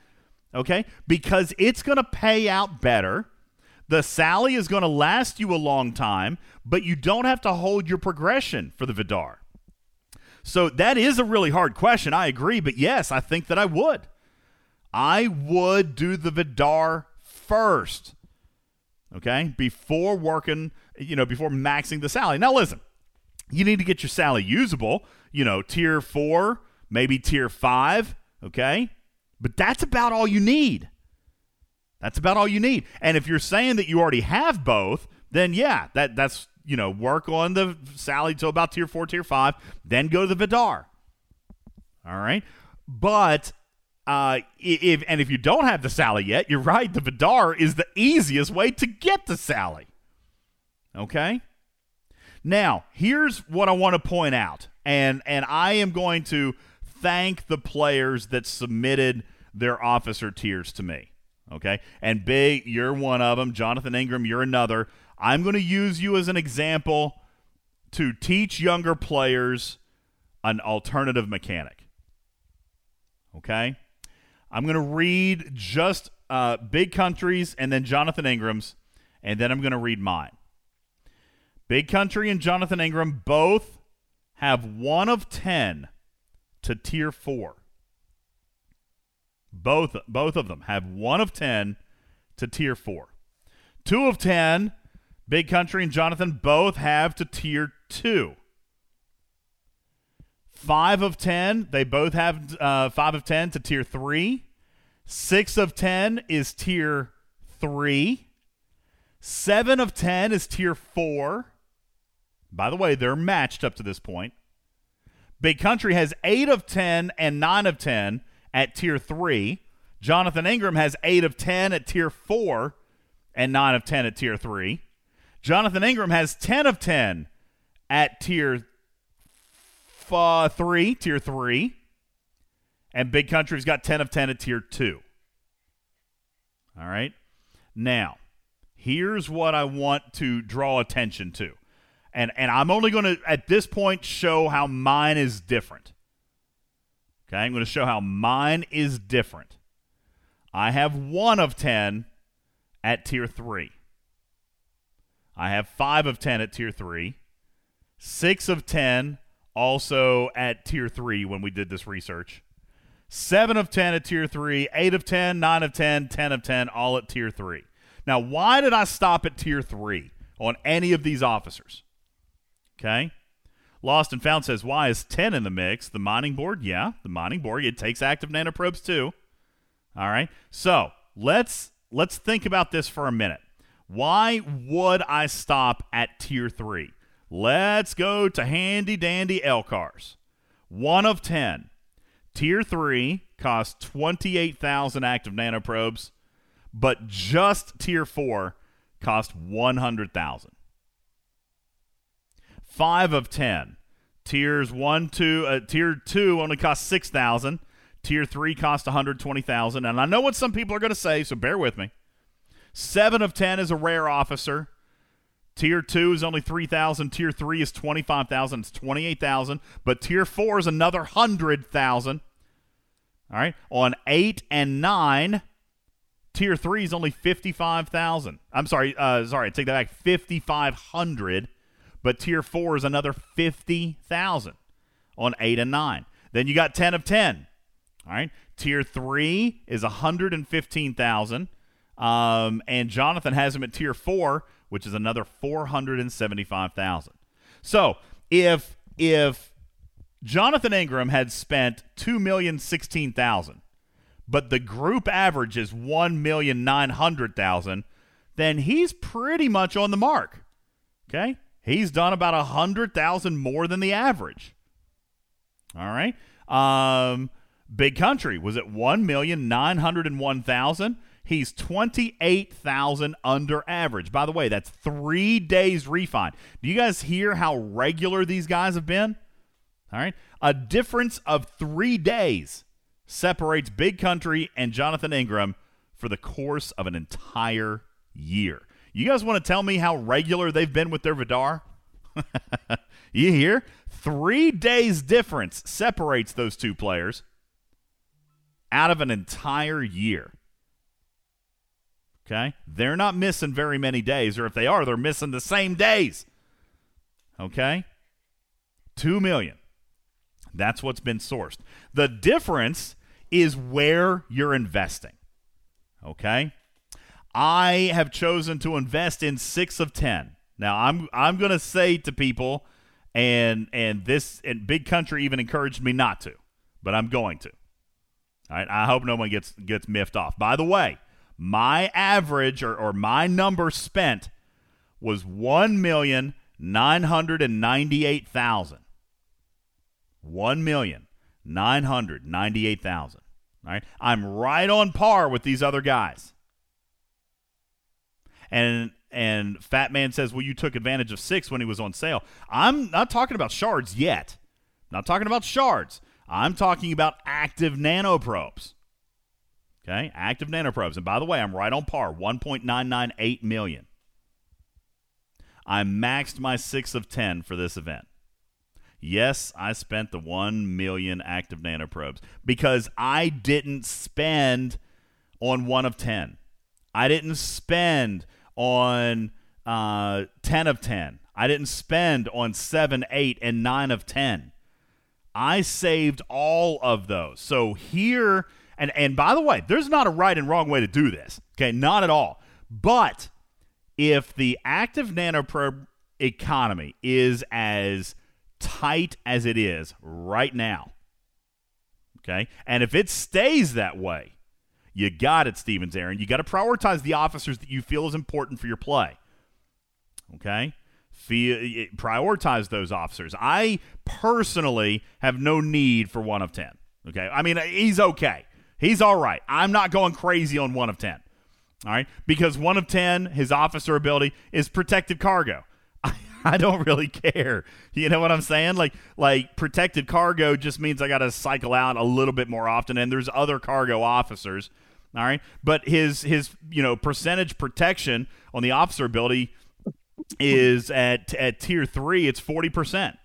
Okay? Because it's going to pay out better. The Sally is going to last you a long time, but you don't have to hold your progression for the Vidar. So that is a really hard question. I agree, but yes, I think that I would. I would do the Vidar first. Okay? Before working, you know, before maxing the Sally. Now listen, you need to get your Sally usable, you know, tier 4, maybe tier 5, okay? But that's about all you need. That's about all you need. And if you're saying that you already have both, then yeah, that that's you know, work on the Sally to about tier four, tier five, then go to the Vidar. All right. But uh, if and if you don't have the Sally yet, you're right. The Vidar is the easiest way to get the Sally. Okay. Now, here's what I want to point out, and and I am going to thank the players that submitted their officer tiers to me. Okay, and big, you're one of them. Jonathan Ingram, you're another. I'm going to use you as an example to teach younger players an alternative mechanic. Okay? I'm going to read just uh, big countries and then Jonathan Ingram's, and then I'm going to read mine. Big Country and Jonathan Ingram both have one of 10 to tier 4. Both both of them have one of ten to tier four. Two of ten, Big Country and Jonathan both have to tier two. Five of ten, they both have uh, five of ten to tier three. Six of ten is tier three. Seven of ten is tier four. By the way, they're matched up to this point. Big Country has eight of ten and nine of ten at tier three. Jonathan Ingram has eight of ten at tier four and nine of ten at tier three. Jonathan Ingram has ten of ten at tier f- uh, three, tier three, and Big Country's got ten of ten at tier two. All right. Now, here's what I want to draw attention to. And and I'm only going to at this point show how mine is different. Okay, I'm going to show how mine is different. I have 1 of 10 at tier 3. I have 5 of 10 at tier 3. 6 of 10 also at tier 3 when we did this research. 7 of 10 at tier 3, 8 of 10, 9 of 10, 10 of 10, all at tier 3. Now, why did I stop at tier 3 on any of these officers? Okay. Lost and Found says, why is 10 in the mix? The mining board? Yeah, the mining board. It takes active nanoprobes too. All right. So let's let's think about this for a minute. Why would I stop at tier three? Let's go to handy dandy LCARS. One of ten. Tier three costs twenty eight thousand active nanoprobes, but just tier four cost one hundred thousand. Five of ten. Tiers one, two, uh, tier two only costs six thousand. Tier three costs one hundred twenty thousand. And I know what some people are going to say, so bear with me. Seven of ten is a rare officer. Tier two is only three thousand. Tier three is twenty five thousand. It's twenty eight thousand. But tier four is another hundred thousand. All right. On eight and nine, tier three is only fifty five thousand. I'm sorry. Uh, sorry. Take that back. Fifty five hundred but tier four is another 50,000 on 8 and 9. Then you got 10 of 10. All right. Tier 3 is 115,000. Um, and Jonathan has him at tier 4, which is another 475,000. So, if if Jonathan Ingram had spent 2,016,000, but the group average is 1,900,000, then he's pretty much on the mark. Okay? He's done about 100,000 more than the average. All right? Um Big Country was at 1,901,000 He's twenty eight thousand under average. By the way, that's three days refine. Do you guys hear how regular these guys have been? All right. A difference of three days separates Big Country and Jonathan Ingram for the course of an entire year. You guys want to tell me how regular they've been with their Vidar? *laughs* you hear? Three days difference separates those two players out of an entire year. Okay? They're not missing very many days, or if they are, they're missing the same days. Okay? Two million. That's what's been sourced. The difference is where you're investing. Okay? I have chosen to invest in six of ten. Now I'm I'm gonna say to people, and and this and Big Country even encouraged me not to, but I'm going to. All right, I hope no one gets gets miffed off. By the way, my average or, or my number spent was one million nine hundred and ninety eight thousand. One million nine hundred ninety eight thousand. Right, I'm right on par with these other guys. And and Fat Man says, "Well, you took advantage of six when he was on sale." I'm not talking about shards yet. Not talking about shards. I'm talking about active nanoprobes. Okay, active nanoprobes. And by the way, I'm right on par, 1.998 million. I maxed my six of ten for this event. Yes, I spent the 1 million active nanoprobes because I didn't spend on 1 of 10. I didn't spend on uh, 10 of 10. I didn't spend on 7, 8, and 9 of 10. I saved all of those. So here And and by the way, there's not a right and wrong way to do this. Okay, not at all. But if the active nanoprobe economy is as tight as it is right now, okay, and if it stays that way, you got it, Stevens Aaron. You got to prioritize the officers that you feel is important for your play. Okay? Feel, prioritize those officers. I personally have no need for one of 10. Okay? I mean, he's okay. He's all right. I'm not going crazy on one of 10. All right? Because one of 10, his officer ability is protected cargo. *laughs* I don't really care. You know what I'm saying? Like like protected cargo just means I got to cycle out a little bit more often and there's other cargo officers all right, but his his you know percentage protection on the officer ability is at at tier three. It's forty percent.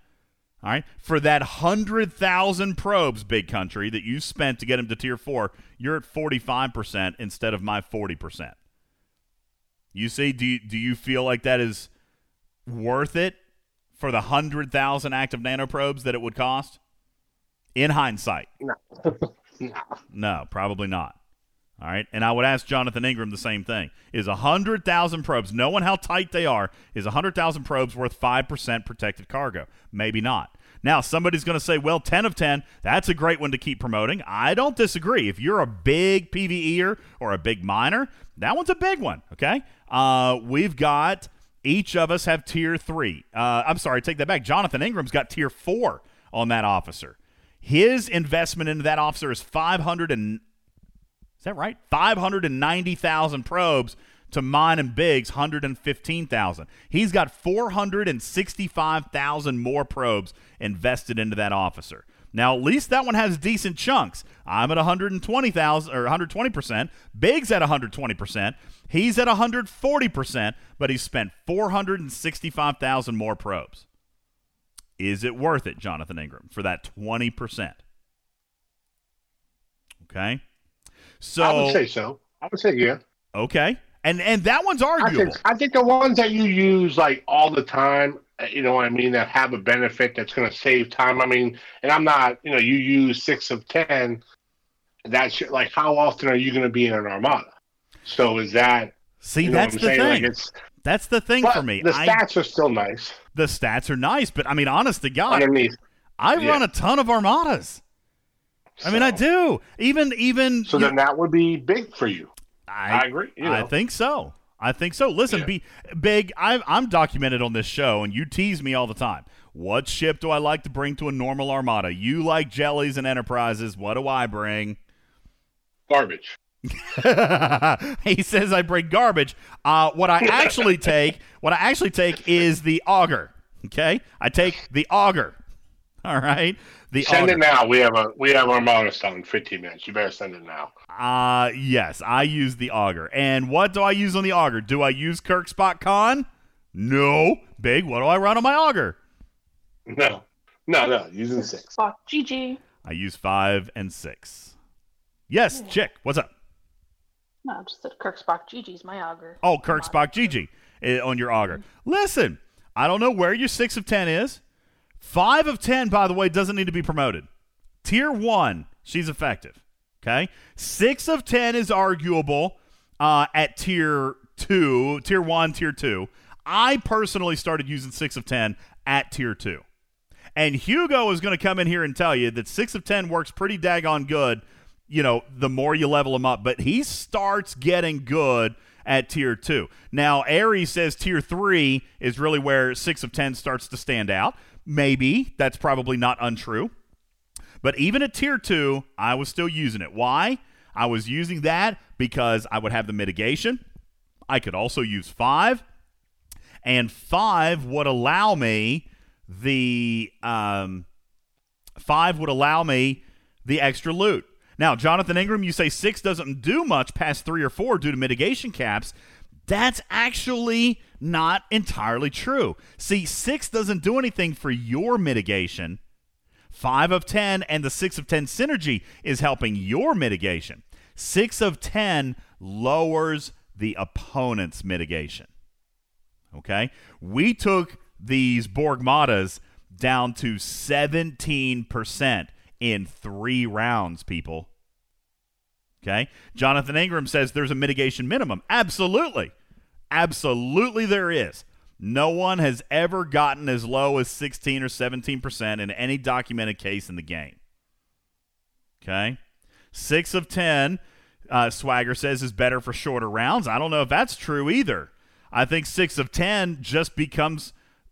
All right, for that hundred thousand probes, big country that you spent to get him to tier four, you're at forty five percent instead of my forty percent. You see, do you, do you feel like that is worth it for the hundred thousand active nanoprobes that it would cost? In hindsight, no, no, *laughs* no, probably not. All right. And I would ask Jonathan Ingram the same thing. Is 100,000 probes, knowing how tight they are, is 100,000 probes worth 5% protected cargo? Maybe not. Now, somebody's going to say, well, 10 of 10, that's a great one to keep promoting. I don't disagree. If you're a big PVEer or a big miner, that one's a big one. Okay. Uh, we've got each of us have tier three. Uh, I'm sorry, take that back. Jonathan Ingram's got tier four on that officer. His investment into that officer is 500 and is that right? 590,000 probes to mine and Biggs 115,000. He's got 465,000 more probes invested into that officer. Now, at least that one has decent chunks. I'm at 120,000 or 120%. Biggs at 120%. He's at 140%, but he's spent 465,000 more probes. Is it worth it, Jonathan Ingram, for that 20%? Okay. So I would say so. I would say yeah. Okay. And and that one's arguable. I think, I think the ones that you use like all the time, uh, you know what I mean, that have a benefit that's going to save time. I mean, and I'm not, you know, you use six of ten. That's like how often are you going to be in an armada? So is that? See, you know that's the saying? thing. Like that's the thing for me. The stats I, are still nice. The stats are nice, but I mean, honest to God, underneath, I yeah. run a ton of armadas. So, I mean, I do. Even even. So then that would be big for you. I, I agree. You know. I think so. I think so. Listen, yeah. be big. I'm, I'm documented on this show, and you tease me all the time. What ship do I like to bring to a normal armada? You like jellies and enterprises. What do I bring? Garbage. *laughs* he says I bring garbage. Uh, what I actually *laughs* take, what I actually take is the auger. Okay, I take the auger. *laughs* All right. The send auger. it now. We have a we have our motor stone in 15 minutes. You better send it now. Uh yes, I use the auger. And what do I use on the auger? Do I use Kirk Spock Con? No. Big, what do I run on my auger? No. No, no. Using six. Spock GG. I use five and six. Yes, yeah. chick, what's up? No, just that Kirk Spock GG's my auger. Oh, Kirk Spock GG eh, on your auger. Mm-hmm. Listen, I don't know where your six of ten is. Five of 10, by the way, doesn't need to be promoted. Tier one, she's effective. Okay. Six of 10 is arguable uh, at tier two, tier one, tier two. I personally started using six of 10 at tier two. And Hugo is going to come in here and tell you that six of 10 works pretty daggone good, you know, the more you level him up. But he starts getting good at tier two. Now, Aries says tier three is really where six of 10 starts to stand out. Maybe that's probably not untrue. But even at tier two, I was still using it. Why? I was using that because I would have the mitigation. I could also use five, and five would allow me the um, five would allow me the extra loot. Now, Jonathan Ingram, you say six doesn't do much past three or four due to mitigation caps. That's actually not entirely true. See, six doesn't do anything for your mitigation. Five of 10 and the six of 10 synergy is helping your mitigation. Six of 10 lowers the opponent's mitigation. Okay? We took these Borgmatas down to 17% in three rounds, people. Okay. Jonathan Ingram says there's a mitigation minimum. Absolutely. Absolutely, there is. No one has ever gotten as low as 16 or 17% in any documented case in the game. Okay. Six of 10, uh, Swagger says, is better for shorter rounds. I don't know if that's true either. I think six of 10 just becomes,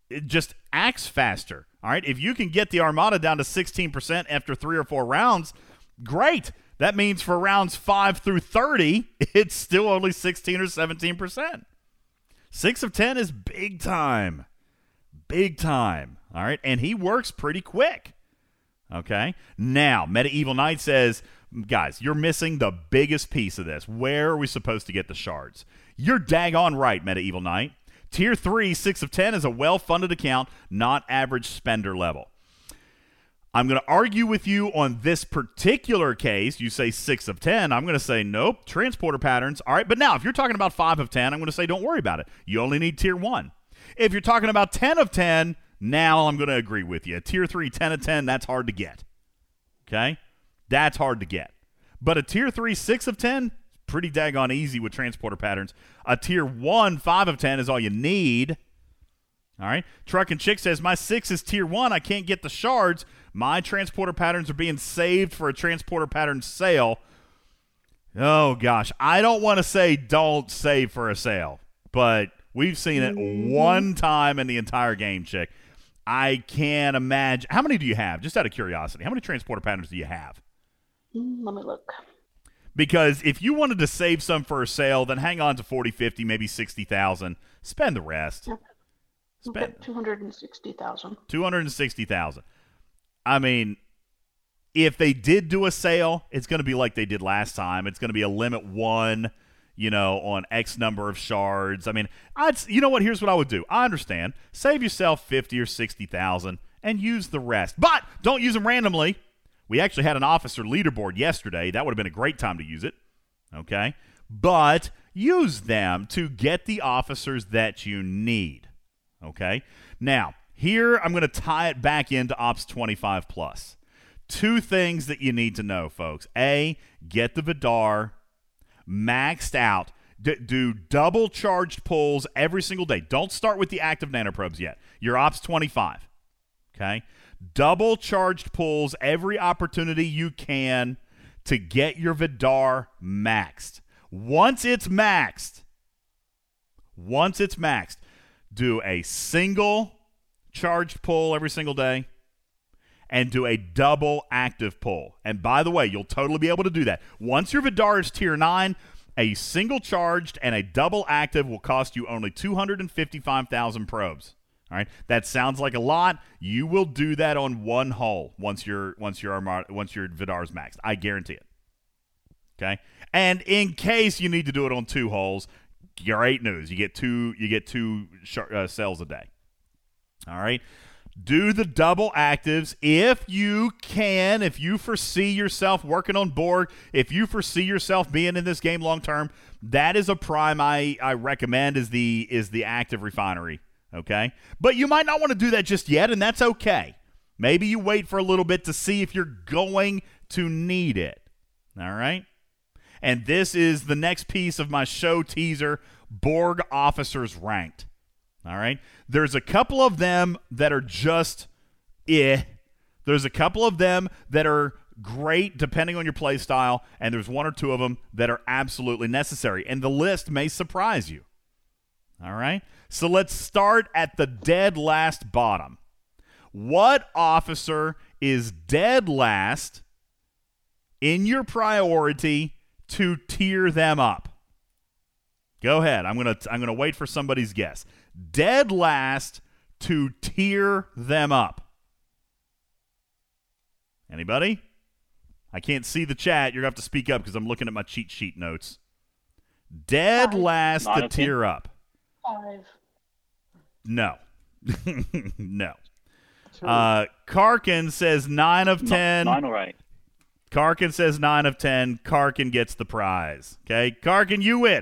it just acts faster. All right. If you can get the Armada down to 16% after three or four rounds, great. That means for rounds five through 30, *laughs* it's still only 16 or 17%. Six of 10 is big time. Big time. All right. And he works pretty quick. Okay. Now, Medieval Knight says, guys, you're missing the biggest piece of this. Where are we supposed to get the shards? You're daggone right, Medieval Knight. Tier 3, 6 of 10 is a well funded account, not average spender level. I'm going to argue with you on this particular case. You say 6 of 10. I'm going to say, nope, transporter patterns. All right, but now if you're talking about 5 of 10, I'm going to say, don't worry about it. You only need tier 1. If you're talking about 10 of 10, now I'm going to agree with you. Tier 3, 10 of 10, that's hard to get. Okay? That's hard to get. But a tier 3, 6 of 10, pretty daggone easy with transporter patterns. A tier 1, 5 of 10 is all you need. All right. Truck and Chick says, My 6 is tier 1. I can't get the shards. My transporter patterns are being saved for a transporter pattern sale. Oh, gosh. I don't want to say don't save for a sale, but we've seen it one time in the entire game, Chick. I can't imagine. How many do you have? Just out of curiosity, how many transporter patterns do you have? Mm, Let me look. Because if you wanted to save some for a sale, then hang on to 40, 50, maybe 60,000. Spend the rest. Spend Two hundred and sixty thousand. 260,000. I mean, if they did do a sale, it's going to be like they did last time. It's going to be a limit 1, you know, on X number of shards. I mean, I'd you know what, here's what I would do. I understand. Save yourself 50 or 60,000 and use the rest. But don't use them randomly. We actually had an officer leaderboard yesterday. That would have been a great time to use it. Okay? But use them to get the officers that you need. Okay? Now, here I'm going to tie it back into Ops 25 plus. Two things that you need to know, folks. A, get the Vidar maxed out. D- do double charged pulls every single day. Don't start with the active nanoprobes yet. Your Ops 25. Okay? Double charged pulls every opportunity you can to get your Vidar maxed. Once it's maxed, once it's maxed, do a single charged pull every single day and do a double active pull. And by the way, you'll totally be able to do that. Once your Vidar is tier 9, a single charged and a double active will cost you only 255,000 probes. All right, that sounds like a lot. You will do that on one hull once your once your Armada, once your Vidar's maxed. I guarantee it. Okay, and in case you need to do it on two hulls, great news. You get two you get two shar- uh, cells a day. All right. Do the double actives if you can, if you foresee yourself working on Borg, if you foresee yourself being in this game long term, that is a prime I, I recommend is the is the active refinery. Okay? But you might not want to do that just yet, and that's okay. Maybe you wait for a little bit to see if you're going to need it. All right? And this is the next piece of my show teaser Borg officers ranked. All right. There's a couple of them that are just eh. There's a couple of them that are great depending on your play style, and there's one or two of them that are absolutely necessary. And the list may surprise you. All right. So let's start at the dead last bottom. What officer is dead last in your priority to tier them up? Go ahead. I'm gonna I'm gonna wait for somebody's guess. Dead last to tier them up. Anybody? I can't see the chat. You're gonna have to speak up because I'm looking at my cheat sheet notes. Dead Five. last Nine to tier ten. up. Five. No. *laughs* no. Uh, Karkin says nine of ten. Nine or eight. Karkin says nine of ten. Karkin gets the prize. Okay, Karkin, you win.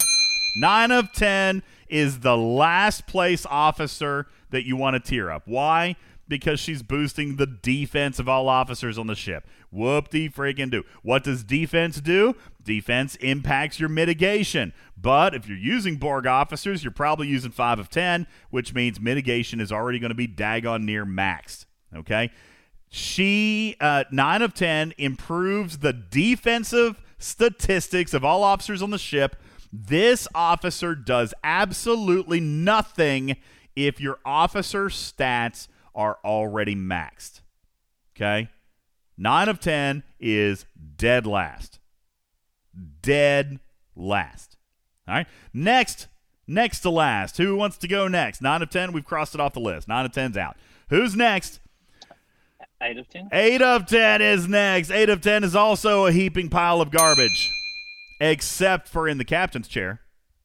Nine of ten is the last place officer that you want to tier up. Why? because she's boosting the defense of all officers on the ship. Whoop de freaking do. What does defense do? Defense impacts your mitigation. But if you're using Borg officers, you're probably using 5 of 10, which means mitigation is already going to be daggone near maxed. Okay? She, uh, 9 of 10, improves the defensive statistics of all officers on the ship. This officer does absolutely nothing if your officer stats are already maxed. Okay? 9 of 10 is dead last. Dead last. All right? Next, next to last. Who wants to go next? 9 of 10, we've crossed it off the list. 9 of 10's out. Who's next? Eight of ten. Eight of ten is next. Eight of ten is also a heaping pile of garbage, except for in the captain's chair.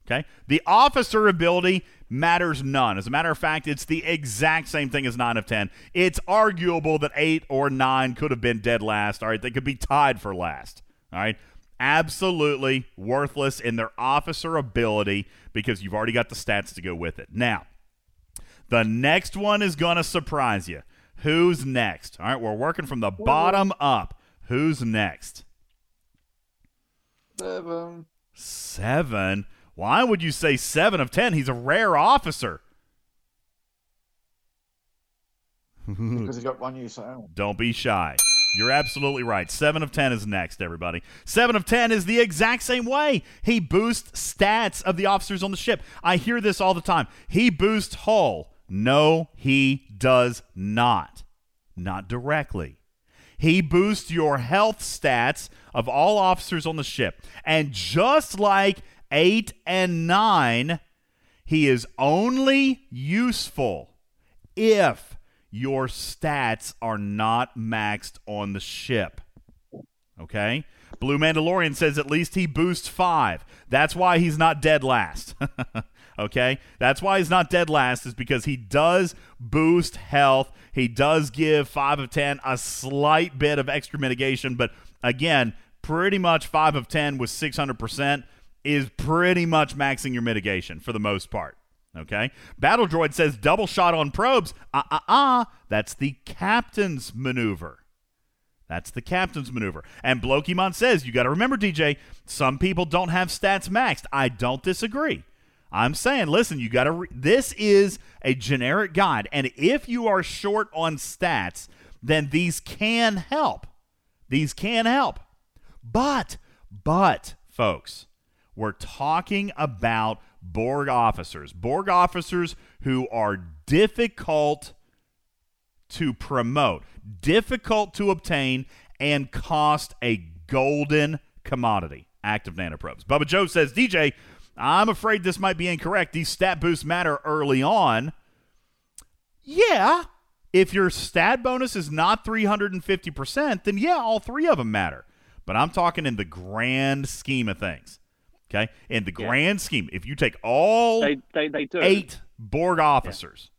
Okay. The officer ability matters none. As a matter of fact, it's the exact same thing as nine of ten. It's arguable that eight or nine could have been dead last. All right. They could be tied for last. All right. Absolutely worthless in their officer ability because you've already got the stats to go with it. Now, the next one is going to surprise you. Who's next? All right, we're working from the bottom up. Who's next? Seven. Seven? Why would you say seven of ten? He's a rare officer. Because he got one use own. Don't be shy. You're absolutely right. Seven of ten is next, everybody. Seven of ten is the exact same way. He boosts stats of the officers on the ship. I hear this all the time. He boosts hull. No, he does not. Not directly. He boosts your health stats of all officers on the ship. And just like 8 and 9, he is only useful if your stats are not maxed on the ship. Okay? Blue Mandalorian says at least he boosts 5. That's why he's not dead last. *laughs* Okay? That's why he's not dead last, is because he does boost health. He does give 5 of 10 a slight bit of extra mitigation, but again, pretty much 5 of 10 with 600% is pretty much maxing your mitigation for the most part. Okay? Battle Droid says double shot on probes. Ah, ah, ah. That's the captain's maneuver. That's the captain's maneuver. And Blokimon says, you got to remember, DJ, some people don't have stats maxed. I don't disagree. I'm saying, listen, you got to. Re- this is a generic guide, and if you are short on stats, then these can help. These can help. But, but, folks, we're talking about Borg officers. Borg officers who are difficult to promote, difficult to obtain, and cost a golden commodity. Active nanoprobes. Bubba Joe says, DJ, I'm afraid this might be incorrect. These stat boosts matter early on. Yeah, if your stat bonus is not 350%, then yeah, all three of them matter. But I'm talking in the grand scheme of things. Okay? In the yeah. grand scheme, if you take all they, they, they eight Borg officers,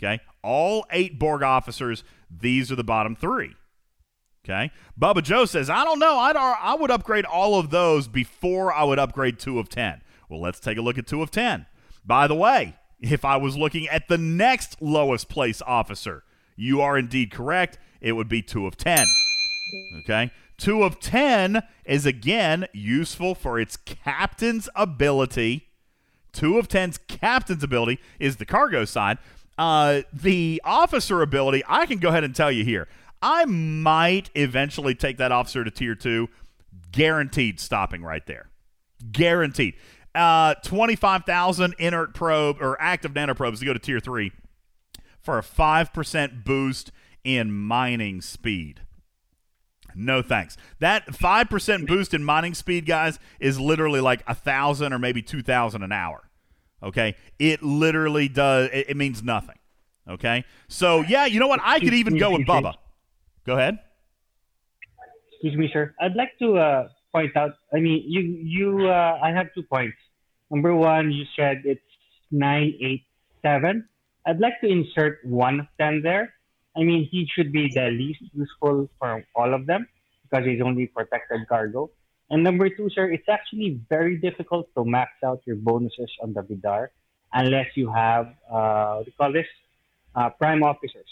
yeah. okay? All eight Borg officers, these are the bottom three. Okay. Bubba Joe says, I don't know. I'd, I would upgrade all of those before I would upgrade two of 10. Well, let's take a look at two of 10. By the way, if I was looking at the next lowest place officer, you are indeed correct. It would be two of 10. Okay? Two of 10 is again useful for its captain's ability. Two of 10's captain's ability is the cargo side. Uh, the officer ability, I can go ahead and tell you here. I might eventually take that officer to tier two. Guaranteed stopping right there. Guaranteed uh, 25,000 inert probe or active nanoprobes to go to tier 3 for a 5% boost in mining speed. No thanks. That 5% boost in mining speed, guys, is literally like a 1,000 or maybe 2,000 an hour. Okay? It literally does, it, it, means nothing. Okay? So, yeah, you know what? I could even go with Bubba. Go ahead. Excuse me, sir. I'd like to uh, point out, I mean, you, you, uh, I have two points. Number one, you said it's 987. I'd like to insert one of them there. I mean, he should be the least useful for all of them because he's only protected cargo. And number two, sir, it's actually very difficult to max out your bonuses on the Vidar unless you have, uh, what do you call this? Uh, prime officers.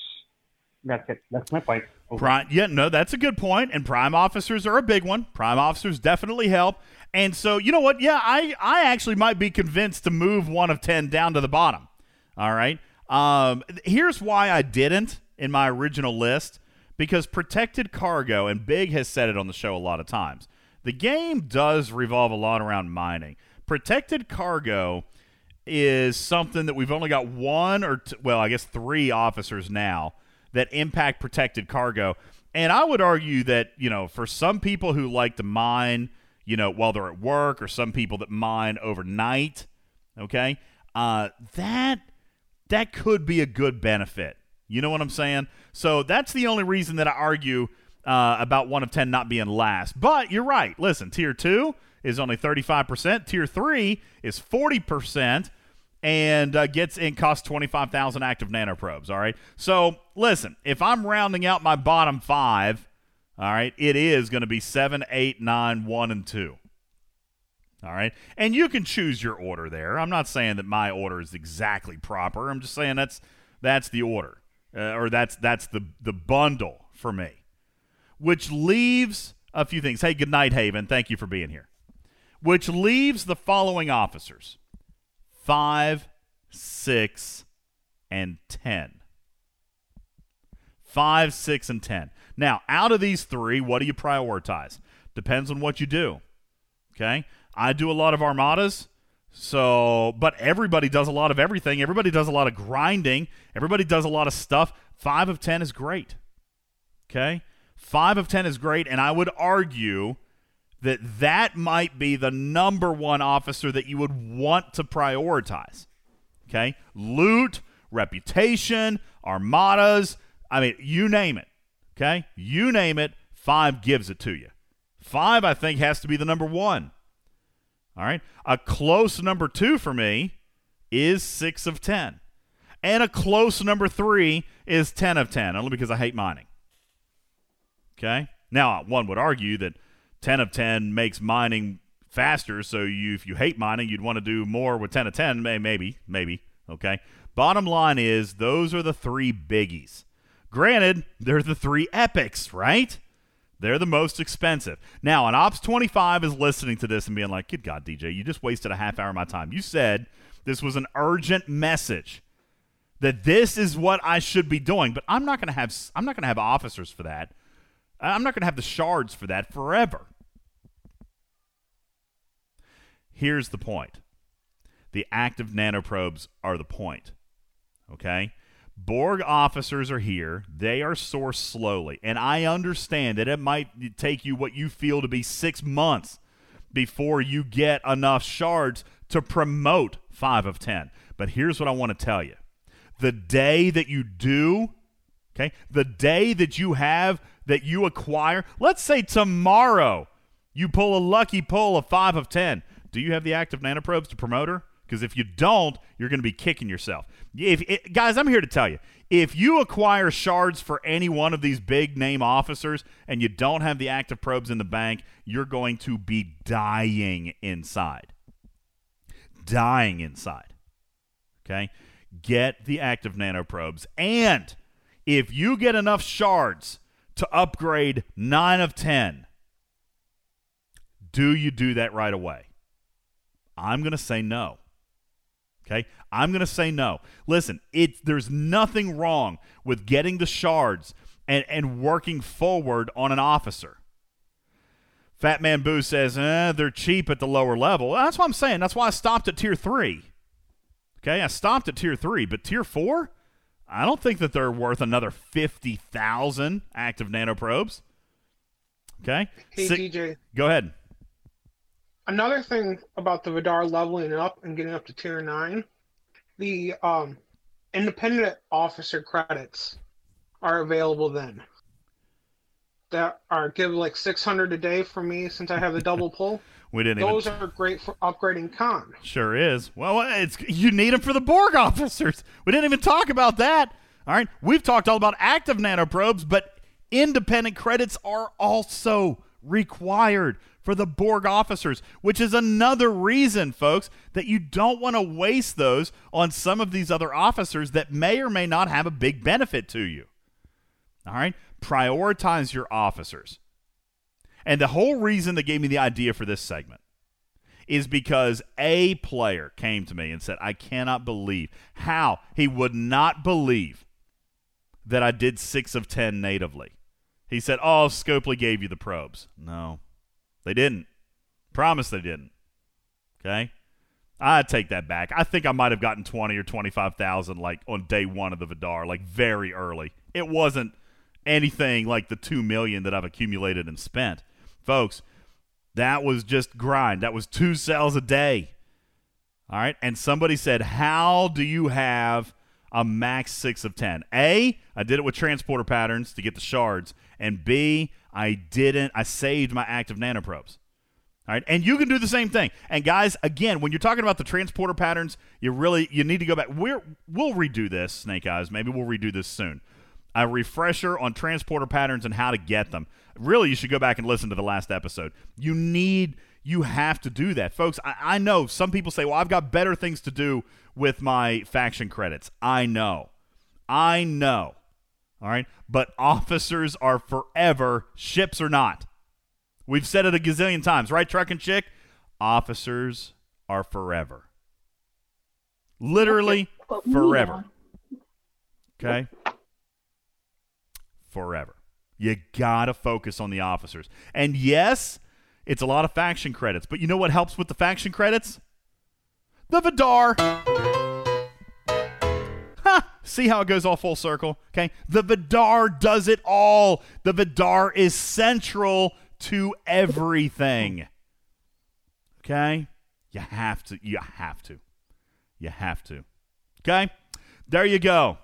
That's it. That's my point. Prime, yeah, no, that's a good point. And prime officers are a big one. Prime officers definitely help. And so, you know what? Yeah, I, I actually might be convinced to move one of 10 down to the bottom. All right. Um, here's why I didn't in my original list because protected cargo, and Big has said it on the show a lot of times, the game does revolve a lot around mining. Protected cargo is something that we've only got one or, t- well, I guess three officers now that impact protected cargo. And I would argue that, you know, for some people who like to mine, you know, while they're at work, or some people that mine overnight, okay, uh, that that could be a good benefit. You know what I'm saying? So that's the only reason that I argue uh, about one of 10 not being last. But you're right. Listen, tier two is only 35%, tier three is 40%. And uh, gets and costs twenty five thousand active nanoprobes. All right. So listen, if I'm rounding out my bottom five, all right, it is going to be seven, eight, nine, one, and two. All right. And you can choose your order there. I'm not saying that my order is exactly proper. I'm just saying that's that's the order. Uh, or that's that's the the bundle for me. Which leaves a few things. Hey, good night, Haven. Thank you for being here. Which leaves the following officers. 5, 6, and 10. 5, 6, and 10. Now, out of these three, what do you prioritize? Depends on what you do. Okay? I do a lot of armadas. So, but everybody does a lot of everything. Everybody does a lot of grinding. Everybody does a lot of stuff. Five of 10 is great. Okay? Five of 10 is great. And I would argue that that might be the number one officer that you would want to prioritize. Okay? Loot, reputation, armadas. I mean, you name it. Okay? You name it. Five gives it to you. Five, I think, has to be the number one. All right. A close number two for me is six of 10. And a close number three is 10 of 10, only because I hate mining. Okay. Now, one would argue that 10 of 10 makes mining faster. So you, if you hate mining, you'd want to do more with 10 of 10. Maybe, maybe. Okay. Bottom line is those are the three biggies. Granted, they're the three epics, right? They're the most expensive. Now, an Ops 25 is listening to this and being like, good God, DJ, you just wasted a half hour of my time. You said this was an urgent message that this is what I should be doing, but I'm not going to have I'm not going to have officers for that. I'm not going to have the shards for that forever. Here's the point. The active nanoprobes are the point. Okay? Borg officers are here. They are sourced slowly. And I understand that it might take you what you feel to be six months before you get enough shards to promote five of 10. But here's what I want to tell you the day that you do, okay, the day that you have, that you acquire, let's say tomorrow you pull a lucky pull of five of 10. Do you have the active nanoprobes to promote her? Because if you don't, you're going to be kicking yourself. If it, guys, I'm here to tell you, if you acquire shards for any one of these big name officers and you don't have the active probes in the bank, you're going to be dying inside. Dying inside. Okay? Get the active nanoprobes. And if you get enough shards to upgrade 9 of 10, do you do that right away? I'm going to say no. Okay? I'm going to say no. Listen, it there's nothing wrong with getting the shards and, and working forward on an officer. Fat Man Boo says, eh, they're cheap at the lower level. That's what I'm saying. That's why I stopped at tier three. Okay, I stopped at tier three, but tier four, I don't think that they're worth another 50,000 active nanoprobes. Okay? Hey, Si- DJ. Go ahead. Another thing about the Vidar leveling up and getting up to tier nine, the um, independent officer credits are available then. That are give like six hundred a day for me since I have the double *laughs* pull. We didn't Those even. are great for upgrading con. Sure is. Well, it's you need them for the Borg *laughs* officers. We didn't even talk about that. All right, we've talked all about active nanoprobes, but independent credits are also required for the Borg officers, which is another reason, folks, that you don't want to waste those on some of these other officers that may or may not have a big benefit to you. All right? Prioritize your officers. And the whole reason that gave me the idea for this segment is because a player came to me and said, I cannot believe how he would not believe that I did six of 10 natively. He said, Oh, Scopely gave you the probes. No, they didn't. Promise they didn't. Okay? I take that back. I think I might have gotten 20 or 25,000 like on day one of the Vidar, like very early. It wasn't anything like the 2 million that I've accumulated and spent. Folks, that was just grind. That was two cells a day. All right. And somebody said, How do you have a max six of 10? A, I did it with transporter patterns to get the shards. And B, I didn't, I saved my active nanoprobes. All right, and you can do the same thing. And guys, again, when you're talking about the transporter patterns, you really you need to go back. We're we'll redo this, Snake Eyes. Maybe we'll redo this soon. A refresher on transporter patterns and how to get them. Really, you should go back and listen to the last episode. You need you have to do that, folks. I, I know some people say, "Well, I've got better things to do with my faction credits." I know, I know. All right, but officers are forever. Ships are not. We've said it a gazillion times, right, Truck and Chick? Officers are forever. Literally forever. Okay? Forever. You gotta focus on the officers. And yes, it's a lot of faction credits, but you know what helps with the faction credits? The Vidar. See how it goes all full circle? Okay? The Vidar does it all. The Vidar is central to everything. Okay? You have to. You have to. You have to. Okay? There you go.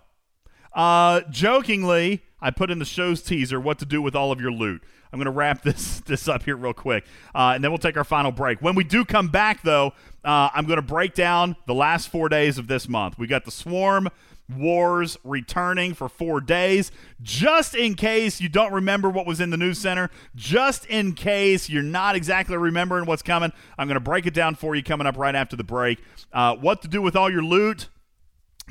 Uh, jokingly, I put in the show's teaser what to do with all of your loot. I'm going to wrap *laughs* this this up here real quick, uh, and then we'll take our final break. When we do come back, though, uh, I'm going to break down the last four days of this month. We got the Swarm Wars returning for four days, just in case you don't remember what was in the news center, just in case you're not exactly remembering what's coming. I'm going to break it down for you coming up right after the break. Uh, what to do with all your loot?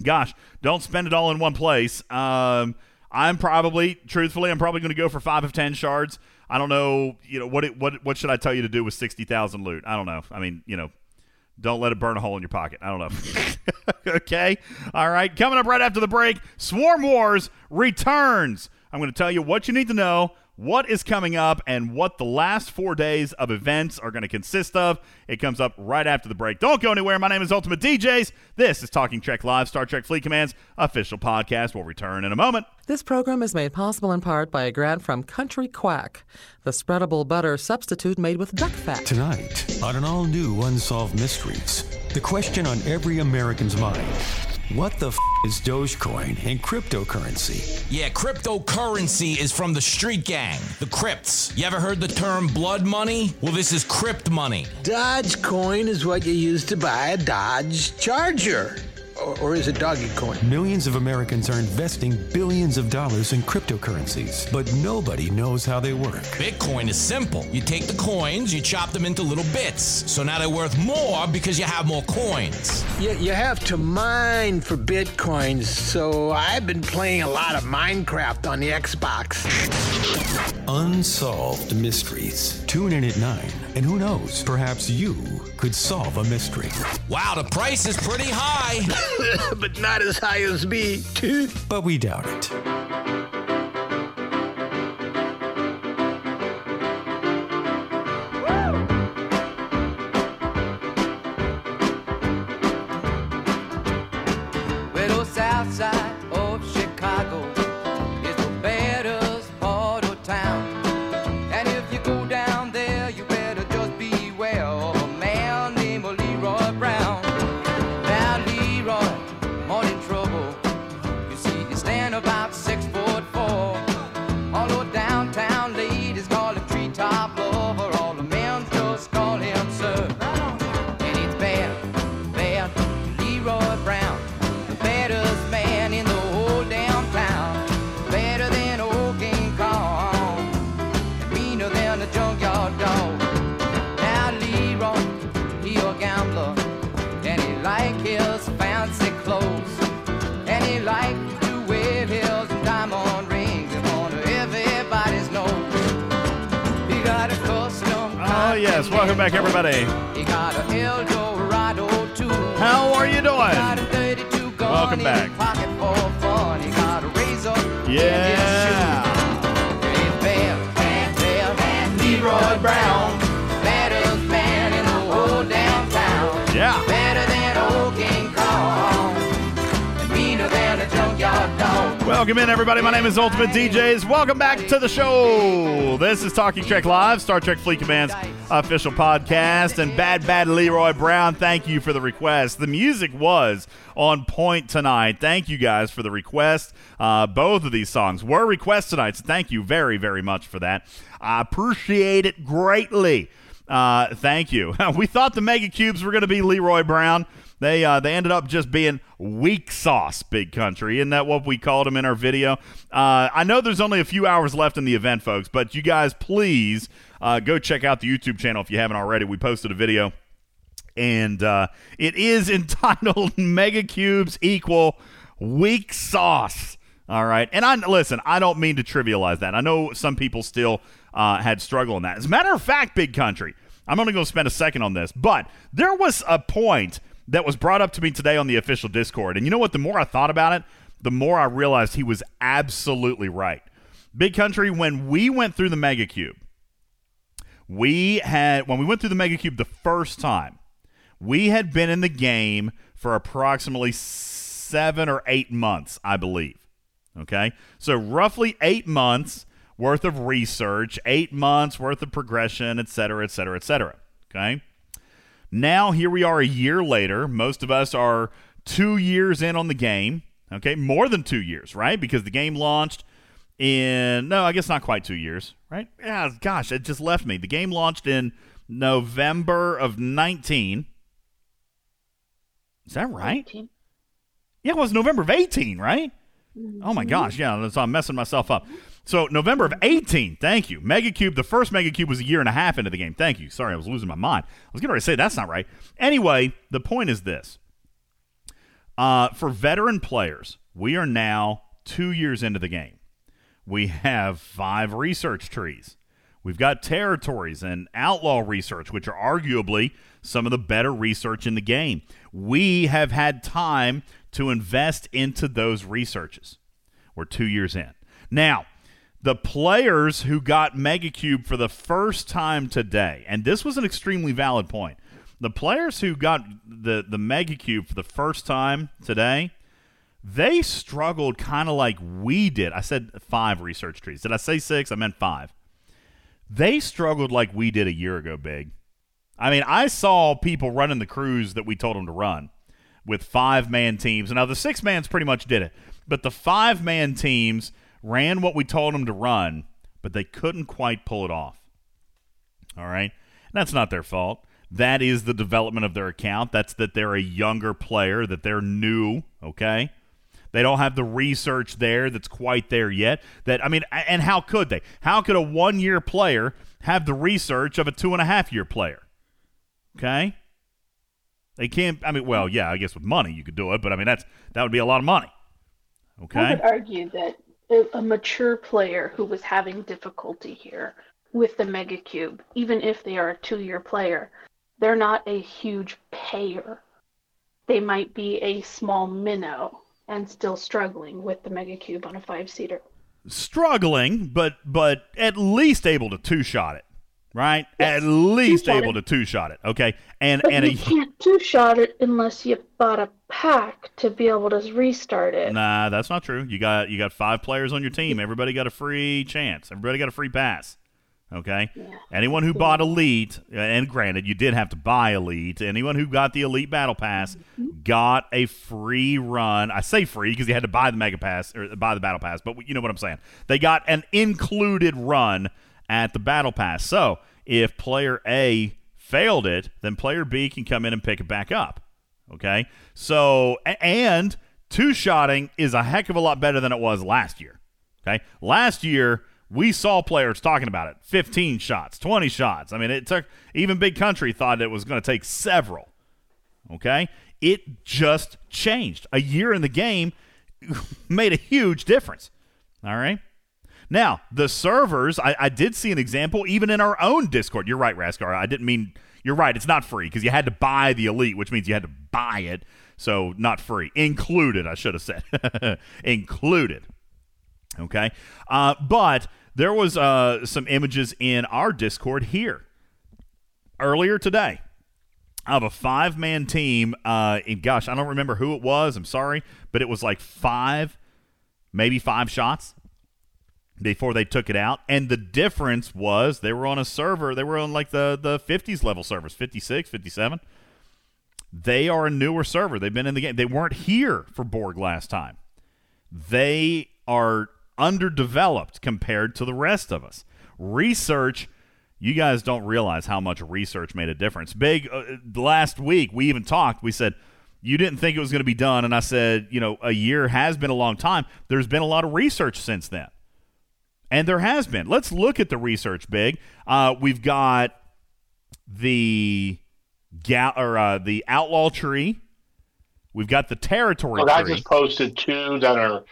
gosh, don't spend it all in one place. Um, I'm probably, truthfully, I'm probably going to go for five of ten shards. I don't know, you know, what it, what what should I tell you to do with sixty thousand loot? I don't know. I mean, you know, don't let it burn a hole in your pocket. I don't know. *laughs* okay, all right. Coming up right after the break, Swarm Wars returns. I'm going to tell you what you need to know. What is coming up and what the last four days of events are going to consist of. It comes up right after the break. Don't go anywhere. My name is Ultimate DJs. This is Talking Trek Live, Star Trek Fleet Command's official podcast. We'll return in a moment. This program is made possible in part by a grant from Country Quack, the spreadable butter substitute made with duck fat. Tonight, on an all new Unsolved Mysteries, the question on every American's mind what the f is Dogecoin and cryptocurrency? Yeah, cryptocurrency is from the street gang, the Crypts. You ever heard the term blood money? Well, this is crypt money. Dodge coin is what you use to buy a Dodge Charger. Or, or is it doggy coin? Millions of Americans are investing billions of dollars in cryptocurrencies, but nobody knows how they work. Bitcoin is simple. You take the coins, you chop them into little bits. So now they're worth more because you have more coins. You, you have to mine for bitcoins, so I've been playing a lot of Minecraft on the Xbox. Unsolved Mysteries. Tune in at 9, and who knows, perhaps you could solve a mystery. Wow, the price is pretty high. *laughs* but not as high as me. but we doubt it. Welcome back, everybody. He got a El Dorado too. How are you doing? Got a 32 gun Welcome back. his pocket for Welcome in, everybody. My name is Ultimate DJs. Welcome back to the show. This is Talking Trek Live, Star Trek Fleet Command's official podcast. And Bad Bad Leroy Brown, thank you for the request. The music was on point tonight. Thank you guys for the request. Uh, both of these songs were requests tonight, so thank you very, very much for that. I appreciate it greatly. Uh, thank you. *laughs* we thought the Mega Cubes were going to be Leroy Brown. They uh, they ended up just being weak sauce, big country. Isn't that what we called them in our video? Uh, I know there's only a few hours left in the event, folks, but you guys please uh, go check out the YouTube channel if you haven't already. We posted a video, and uh, it is *laughs* entitled "Mega Cubes Equal Weak Sauce." All right, and I listen. I don't mean to trivialize that. I know some people still uh, had struggle in that. As a matter of fact, big country. I'm only going to spend a second on this, but there was a point that was brought up to me today on the official Discord, and you know what? The more I thought about it, the more I realized he was absolutely right. Big country. When we went through the Mega Cube, we had when we went through the Mega Cube the first time, we had been in the game for approximately seven or eight months, I believe. Okay, so roughly eight months worth of research, eight months worth of progression, et cetera, et cetera, et cetera. Okay, now here we are a year later. Most of us are two years in on the game. Okay, more than two years, right? Because the game launched in no, I guess not quite two years, right? Yeah, gosh, it just left me. The game launched in November of nineteen. Is that right? Yeah, it was November of eighteen, right? Oh my mm-hmm. gosh, yeah, so I'm messing myself up. So November of 18, thank you. Mega Cube, the first Mega Cube was a year and a half into the game. Thank you. Sorry, I was losing my mind. I was getting ready to say that's not right. Anyway, the point is this. Uh, for veteran players, we are now two years into the game. We have five research trees. We've got territories and outlaw research, which are arguably some of the better research in the game. We have had time to invest into those researches. We're two years in. Now, the players who got Mega Cube for the first time today, and this was an extremely valid point. The players who got the, the Mega Cube for the first time today, they struggled kind of like we did. I said five research trees. Did I say six? I meant five. They struggled like we did a year ago, Big. I mean, I saw people running the crews that we told them to run with five man teams. Now, the six man's pretty much did it, but the five man teams ran what we told them to run, but they couldn't quite pull it off. All right? That's not their fault. That is the development of their account. That's that they're a younger player, that they're new, okay? They don't have the research there that's quite there yet. That I mean, and how could they? How could a one year player have the research of a two and a half year player? Okay? They can't I mean, well, yeah, I guess with money you could do it, but I mean that's that would be a lot of money. Okay. I would argue that a, a mature player who was having difficulty here with the Mega Cube, even if they are a two year player, they're not a huge payer. They might be a small minnow and still struggling with the Mega Cube on a five seater. Struggling, but but at least able to two shot it. Right? At least able it. to two shot it. Okay. And But and you a can't two shot it unless you bought a pack to be able to restart it. Nah, that's not true. You got you got five players on your team. Everybody got a free chance. Everybody got a free pass. Okay. Anyone who bought Elite, and granted, you did have to buy Elite. Anyone who got the Elite Battle Pass mm-hmm. got a free run. I say free because you had to buy the Mega Pass or buy the Battle Pass, but you know what I'm saying. They got an included run at the Battle Pass. So if player A failed it, then player B can come in and pick it back up. Okay. So and two shotting is a heck of a lot better than it was last year. Okay. Last year we saw players talking about it 15 shots, 20 shots. I mean, it took even Big Country thought it was going to take several. Okay. It just changed. A year in the game *laughs* made a huge difference. All right. Now, the servers, I, I did see an example even in our own Discord. You're right, Raskar. I didn't mean, you're right. It's not free because you had to buy the Elite, which means you had to buy it. So, not free. Included, I should have said. *laughs* Included. Okay. Uh, but there was uh, some images in our Discord here earlier today of a five man team. Uh, and gosh, I don't remember who it was. I'm sorry, but it was like five, maybe five shots before they took it out. And the difference was they were on a server, they were on like the, the 50s level servers, 56, 57. They are a newer server. They've been in the game. They weren't here for Borg last time. They are underdeveloped compared to the rest of us. Research, you guys don't realize how much research made a difference. Big uh, last week, we even talked. We said you didn't think it was going to be done, and I said, you know, a year has been a long time. There's been a lot of research since then, and there has been. Let's look at the research. Big, uh, we've got the ga- or uh, the outlaw tree. We've got the territory But I tree. just posted two that are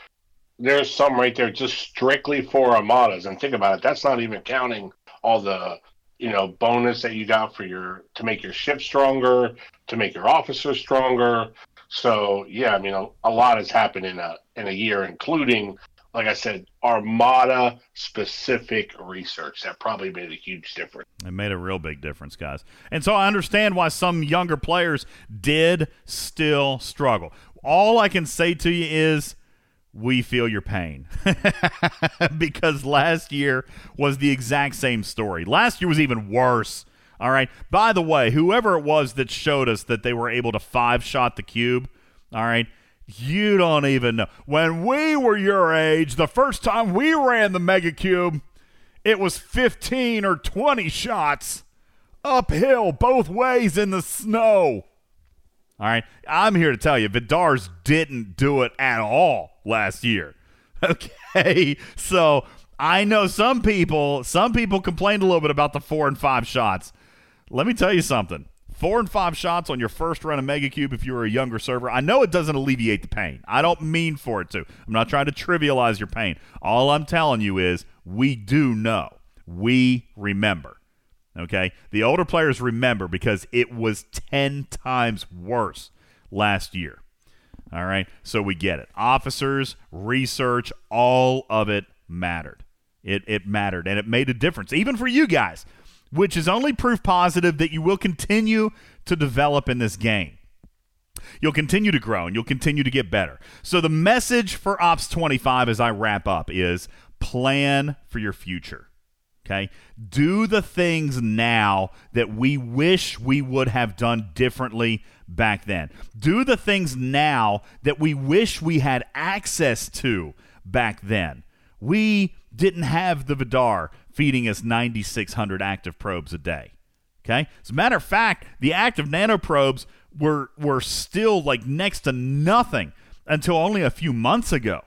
there's some right there just strictly for armadas, and think about it. That's not even counting all the you know bonus that you got for your to make your ship stronger, to make your officers stronger. So yeah, I mean a, a lot has happened in a in a year, including like I said, armada specific research that probably made a huge difference. It made a real big difference, guys. And so I understand why some younger players did still struggle. All I can say to you is we feel your pain. *laughs* because last year was the exact same story. Last year was even worse. All right. By the way, whoever it was that showed us that they were able to five shot the cube, all right, you don't even know. When we were your age, the first time we ran the Mega Cube, it was 15 or 20 shots uphill both ways in the snow. All right. I'm here to tell you, Vidars didn't do it at all last year. *laughs* Okay. So I know some people, some people complained a little bit about the four and five shots. Let me tell you something. Four and five shots on your first run of Mega Cube if you were a younger server. I know it doesn't alleviate the pain. I don't mean for it to. I'm not trying to trivialize your pain. All I'm telling you is we do know. We remember. Okay? The older players remember because it was 10 times worse last year. All right? So we get it. Officers, research, all of it mattered. It, it mattered and it made a difference, even for you guys, which is only proof positive that you will continue to develop in this game. You'll continue to grow and you'll continue to get better. So, the message for Ops 25 as I wrap up is plan for your future. Okay? Do the things now that we wish we would have done differently back then. Do the things now that we wish we had access to back then. We didn't have the Vidar feeding us 9,600 active probes a day. Okay? As a matter of fact, the active nanoprobes were were still like next to nothing until only a few months ago.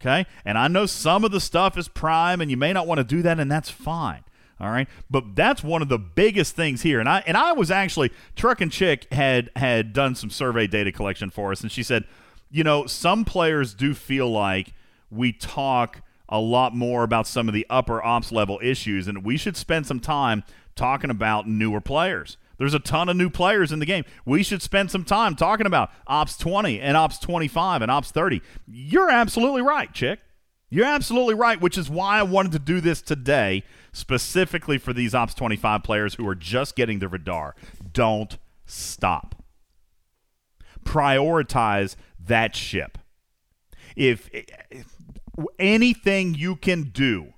Okay? And I know some of the stuff is prime and you may not want to do that and that's fine. All right? But that's one of the biggest things here. And I and I was actually Truck and Chick had had done some survey data collection for us and she said, "You know, some players do feel like we talk a lot more about some of the upper ops level issues and we should spend some time talking about newer players." There's a ton of new players in the game. We should spend some time talking about Ops 20 and Ops 25 and Ops 30. You're absolutely right, Chick. You're absolutely right, which is why I wanted to do this today, specifically for these Ops 25 players who are just getting their Vidar. Don't stop. Prioritize that ship. If, if anything you can do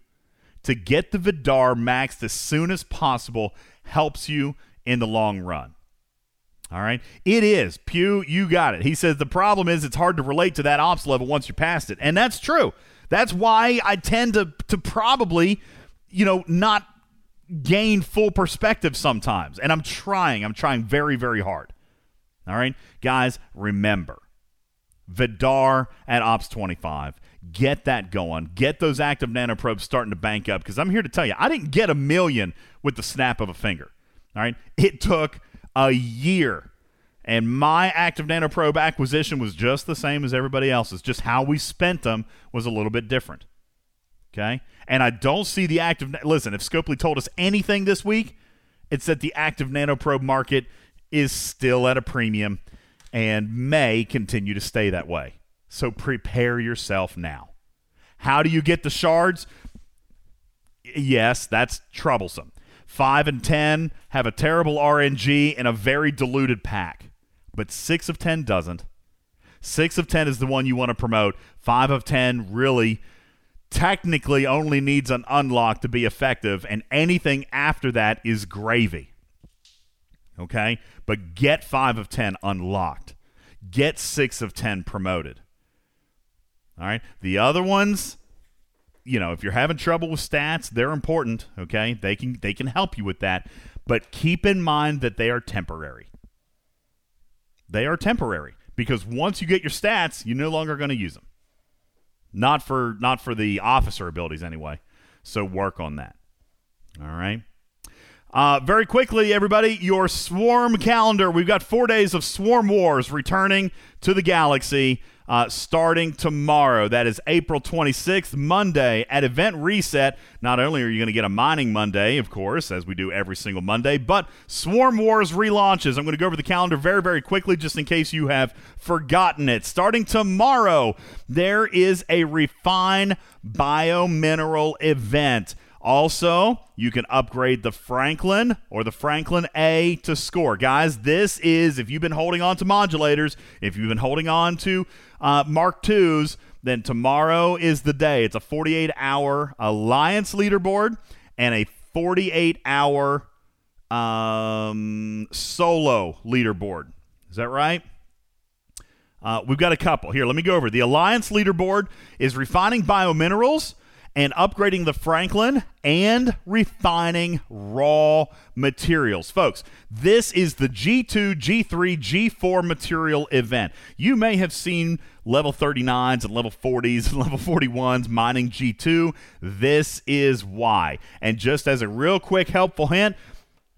to get the Vidar maxed as soon as possible helps you in the long run. All right. It is. Pew, you got it. He says the problem is it's hard to relate to that ops level once you're past it. And that's true. That's why I tend to to probably, you know, not gain full perspective sometimes. And I'm trying. I'm trying very, very hard. All right. Guys, remember. Vidar at Ops 25. Get that going. Get those active nanoprobes starting to bank up because I'm here to tell you, I didn't get a million with the snap of a finger. All right. It took a year. And my active nanoprobe acquisition was just the same as everybody else's. Just how we spent them was a little bit different. Okay? And I don't see the active. Listen, if Scopely told us anything this week, it's that the active nanoprobe market is still at a premium and may continue to stay that way. So prepare yourself now. How do you get the shards? Yes, that's troublesome. 5 and 10 have a terrible RNG and a very diluted pack, but 6 of 10 doesn't. 6 of 10 is the one you want to promote. 5 of 10 really technically only needs an unlock to be effective, and anything after that is gravy. Okay? But get 5 of 10 unlocked. Get 6 of 10 promoted. All right? The other ones, you know, if you're having trouble with stats, they're important, okay? They can they can help you with that, but keep in mind that they are temporary. They are temporary because once you get your stats, you're no longer going to use them. Not for not for the officer abilities anyway. So work on that. All right. Uh, very quickly, everybody, your Swarm calendar. We've got four days of Swarm Wars returning to the galaxy uh, starting tomorrow. That is April 26th, Monday at Event Reset. Not only are you going to get a Mining Monday, of course, as we do every single Monday, but Swarm Wars relaunches. I'm going to go over the calendar very, very quickly just in case you have forgotten it. Starting tomorrow, there is a Refine Biomineral event. Also, you can upgrade the Franklin or the Franklin A to score. Guys, this is, if you've been holding on to modulators, if you've been holding on to uh, Mark IIs, then tomorrow is the day. It's a 48 hour Alliance leaderboard and a 48 hour um, solo leaderboard. Is that right? Uh, we've got a couple. Here, let me go over. The Alliance leaderboard is refining biominerals and upgrading the Franklin and refining raw materials. Folks, this is the G2, G3, G4 material event. You may have seen level 39s and level 40s and *laughs* level 41s mining G2. This is why. And just as a real quick helpful hint,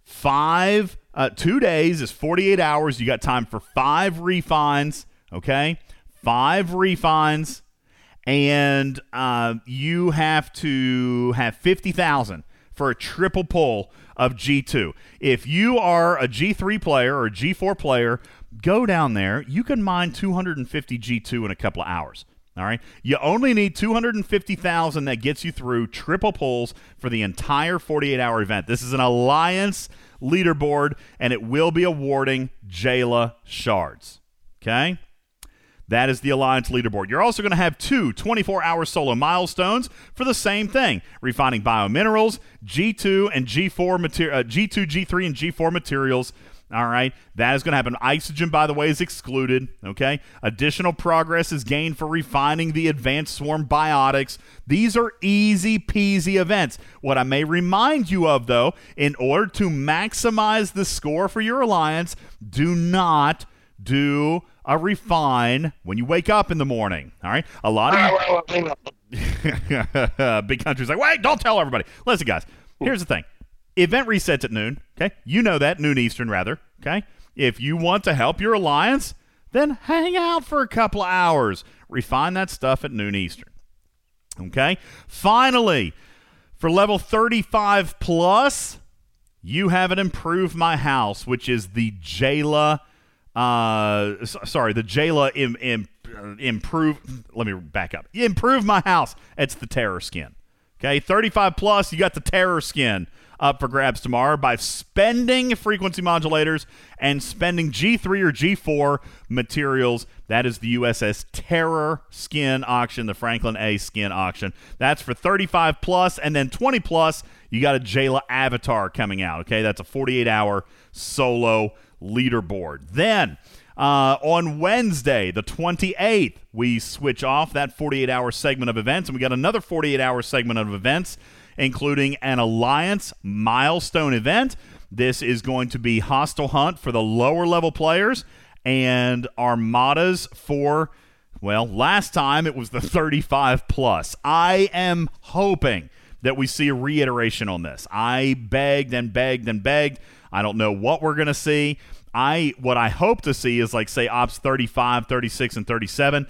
five, uh, two days is 48 hours. You got time for five refines, okay? Five refines and uh, you have to have 50,000 for a triple pull of G2. If you are a G3 player or a G4 player, go down there. You can mine 250 G2 in a couple of hours. All right. You only need 250,000 that gets you through triple pulls for the entire 48 hour event. This is an alliance leaderboard and it will be awarding Jaylah shards. Okay? That is the Alliance leaderboard. You're also going to have two 24 hour solo milestones for the same thing refining biominerals, G2 and G4 material, uh, G2, G3, and G4 materials. All right. That is going to happen. Isogen, by the way, is excluded. Okay. Additional progress is gained for refining the advanced swarm biotics. These are easy peasy events. What I may remind you of, though, in order to maximize the score for your alliance, do not do a refine when you wake up in the morning. All right. A lot of oh, oh, oh, *laughs* big countries like, wait, don't tell everybody. Listen, guys, here's the thing. Event resets at noon. Okay. You know that, noon Eastern, rather. Okay. If you want to help your alliance, then hang out for a couple of hours. Refine that stuff at noon Eastern. Okay. Finally, for level 35 plus, you have an Improve My House, which is the Jaylah uh, sorry, the Jaylah Im, Im, improve. Let me back up. Improve my house. It's the terror skin. Okay, 35 plus. You got the terror skin up for grabs tomorrow by spending frequency modulators and spending G3 or G4 materials. That is the USS Terror skin auction, the Franklin A skin auction. That's for 35 plus, and then 20 plus. You got a Jaylah avatar coming out. Okay, that's a 48 hour solo leaderboard. Then uh, on Wednesday, the 28th, we switch off that 48 hour segment of events, and we got another 48 hour segment of events, including an Alliance milestone event. This is going to be Hostile Hunt for the lower level players and Armadas for, well, last time it was the 35 plus. I am hoping that we see a reiteration on this. I begged and begged and begged I don't know what we're going to see. I what I hope to see is like say ops 35, 36 and 37.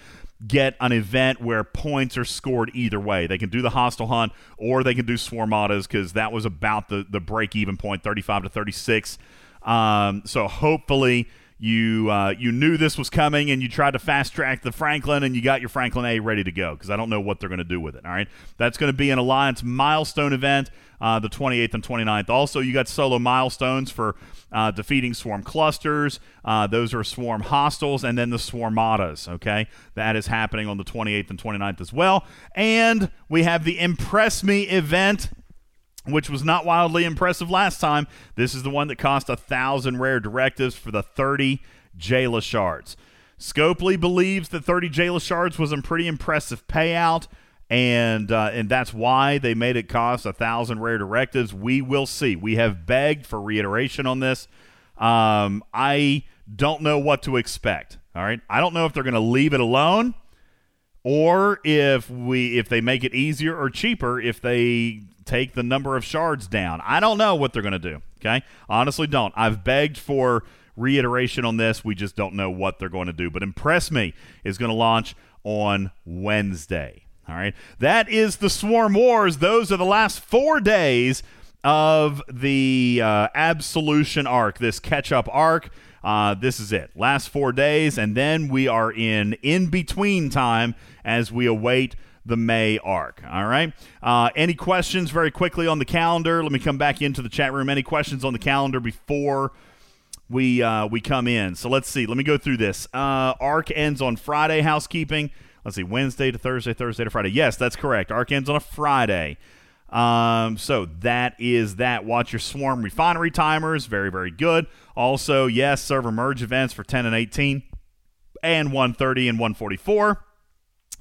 get an event where points are scored either way. They can do the hostile hunt or they can do swarmatas because that was about the, the break even point, 35 to 36. Um, so hopefully you uh, you knew this was coming and you tried to fast track the Franklin and you got your Franklin A ready to go because I don't know what they're going to do with it. All right, that's going to be an Alliance milestone event, uh, the 28th and 29th. Also, you got solo milestones for uh, defeating swarm clusters. Uh, those are swarm hostiles and then the swarmatas. Okay, that is happening on the 28th and 29th as well. And we have the Impress Me event which was not wildly impressive last time. This is the one that cost a thousand rare directives for the 30 Jaylah shards. Scopely believes that 30 Jaylah shards was a pretty impressive payout, and uh, and that's why they made it cost a thousand rare directives. We will see. We have begged for reiteration on this. Um, I don't know what to expect. All right, I don't know if they're going to leave it alone or if we if they make it easier or cheaper if they take the number of shards down. I don't know what they're going to do, okay? Honestly don't. I've begged for reiteration on this. We just don't know what they're going to do. But Impress Me is going to launch on Wednesday. All right. That is the Swarm Wars. Those are the last 4 days of the uh, Absolution arc, this catch up arc. Uh, this is it. Last four days, and then we are in in between time as we await the May arc. All right. Uh, any questions very quickly on the calendar? Let me come back into the chat room. Any questions on the calendar before we uh, we come in? So let's see. Let me go through this. Uh, arc ends on Friday. Housekeeping. Let's see. Wednesday to Thursday. Thursday to Friday. Yes, that's correct. Arc ends on a Friday. Um, so that is that. Watch your swarm refinery timers. Very, very good. Also, yes, server merge events for 10 and 18 and 130 and 144.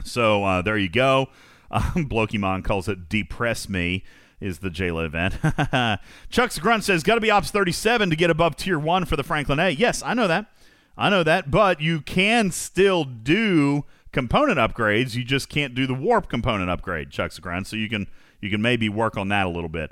So uh, there you go. *laughs* Um, Blokimon calls it Depress Me is the Jaylah event. *laughs* Chuck's Grunt says, got to be Ops 37 to get above Tier 1 for the Franklin A. Yes, I know that. I know that. But you can still do component upgrades. You just can't do the warp component upgrade, Chuck's Grunt. So you can you can maybe work on that a little bit.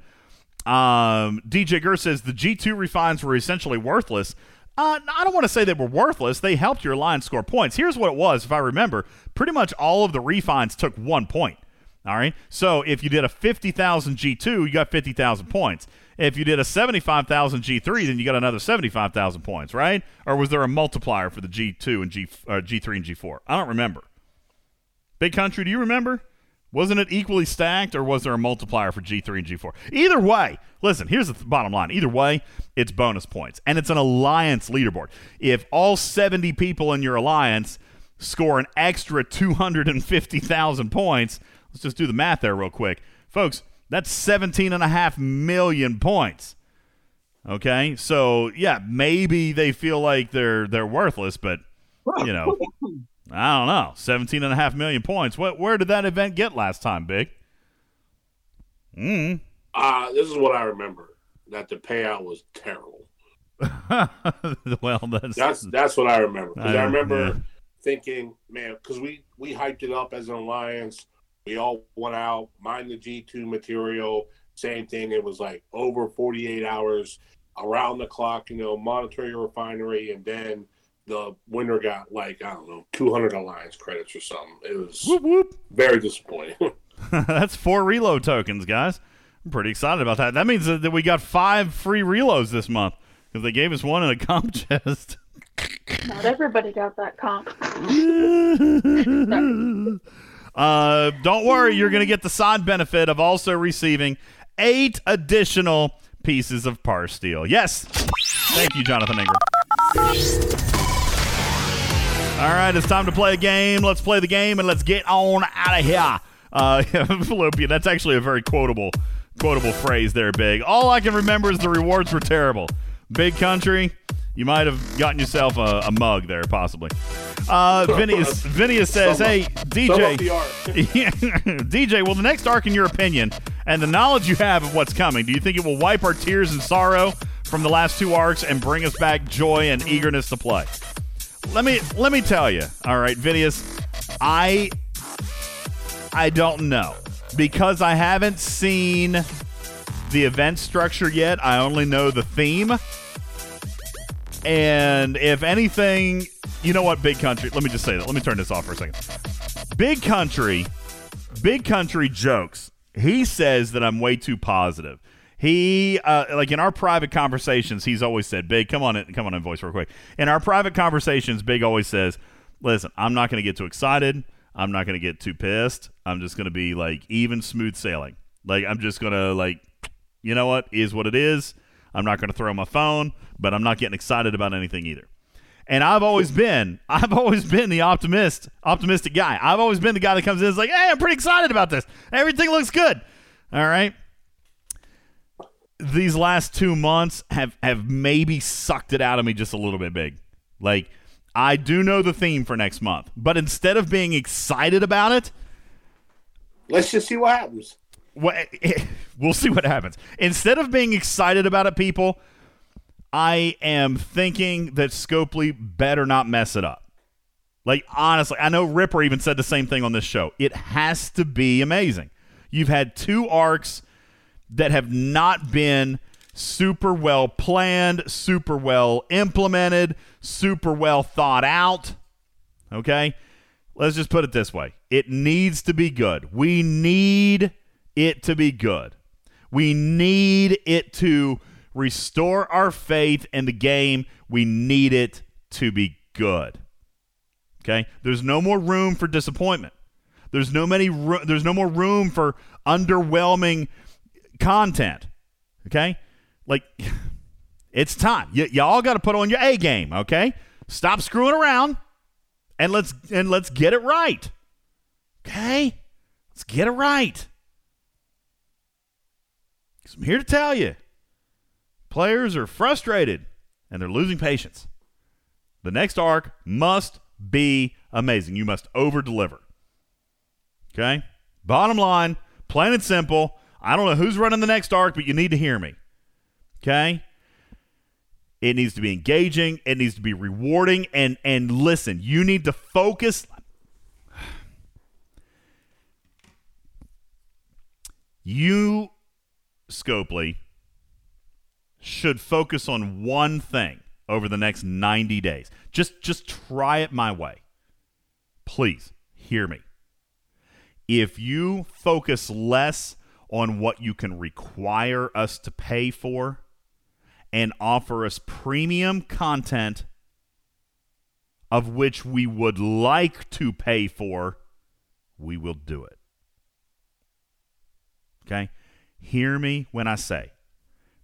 Um, DJ Gurr says the G2 refines were essentially worthless. Uh, I don't want to say they were worthless. They helped your line score points. Here's what it was, if I remember. Pretty much all of the refines took one point. All right. So if you did a 50,000 G2, you got 50,000 points. If you did a 75,000 G3, then you got another 75,000 points, right? Or was there a multiplier for the G2 and G, uh, G3 and G4? I don't remember. Big Country, do you remember? Wasn't it equally stacked, or was there a multiplier for G3 and G4? Either way, listen, here's the th- bottom line. Either way, it's bonus points. And it's an alliance leaderboard. If all 70 people in your alliance score an extra 250,000 points, let's just do the math there real quick. Folks, that's 17.5 million points. Okay? So, yeah, maybe they feel like they're they're worthless, but you know, I don't know. 17 and a half million points. What where did that event get last time, Big? Mm. Uh, this is what I remember. That the payout was terrible. *laughs* well, that's that's that's what I remember. Because I, I- remember yeah. thinking, man, because we we hyped it up as an alliance. We all went out, mined the G two material. Same thing. It was like over forty eight hours, around the clock. You know, monitor your refinery, and then the winner got like I don't know, two hundred alliance credits or something. It was Whoop, whoop. very disappointing. *laughs* *laughs* that's four reload tokens, guys. I'm pretty excited about that. That means that that we got five free reloads this month because they gave us one in a *laughs* comp chest. Not everybody got that comp. Uh, don't worry, you're going to get the side benefit of also receiving eight additional pieces of parsteel. Yes. Thank you, Jonathan Ingram. All right, it's time to play a game. Let's play the game and let's get on out of here. Uh, *laughs* that's actually a very quotable, quotable phrase there, Big. All I can remember is the rewards were terrible. Big country, you might have gotten yourself a, a mug there, possibly. Uh, *laughs* Vinius, Vinius says, "Hey, DJ. *laughs* DJ, well, the next arc, in your opinion, and the knowledge you have of what's coming, do you think it will wipe our tears and sorrow from the last two arcs and bring us back joy and eagerness to play?" Let me let me tell you. All right, Vinius, I I don't know because I haven't seen the event structure yet. I only know the theme. And if anything, you know what, Big Country, let me just say that. Let me turn this off for a second. Big Country, Big Country jokes. He says that I'm way too positive. He uh, like in our private conversations, he's always said, "Big, come on, in, come on in voice real quick." In our private conversations, Big always says, "Listen, I'm not going to get too excited. I'm not going to get too pissed. I'm just going to be like even smooth sailing. Like I'm just going to like, you know what is what it is. I'm not going to throw my phone, but I'm not getting excited about anything either." And I've always been, *laughs* I've always been the optimist, optimistic guy. I've always been the guy that comes in and is like, hey, I'm pretty excited about this. Everything looks good. All right. These last two months have have maybe sucked it out of me just a little bit big. Like, I do know the theme for next month, but instead of being excited about it, let's just see what happens. What, *laughs* we'll see what happens. Instead of being excited about it, people, I am thinking that Scopely better not mess it up. Like, honestly, I know Ripper even said the same thing on this show. It has to be amazing. You've had two arcs that have not been super well planned, super well implemented, super well thought out. Okay? Let's just put it this way it needs to be good. We need it to be good. We need it to restore our faith in the game. We need it to be good. Okay? There's no more room for disappointment. There's no many ro- there's no more room for underwhelming content. Okay? Like *laughs* it's time. Y- y'all got to put on your A game, okay? Stop screwing around and let's and let's get it right. Okay? Let's get it right. Cuz I'm here to tell you Players are frustrated and they're losing patience. The next arc must be amazing. You must over deliver. Okay? Bottom line, plain and simple. I don't know who's running the next arc, but you need to hear me. Okay? It needs to be engaging, it needs to be rewarding and and listen, you need to focus you Scopely should focus on one thing over the next 90 days. Just just try it my way. Please hear me. If you focus less on what you can require us to pay for and offer us premium content of which we would like to pay for, we will do it. Okay? Hear me when I say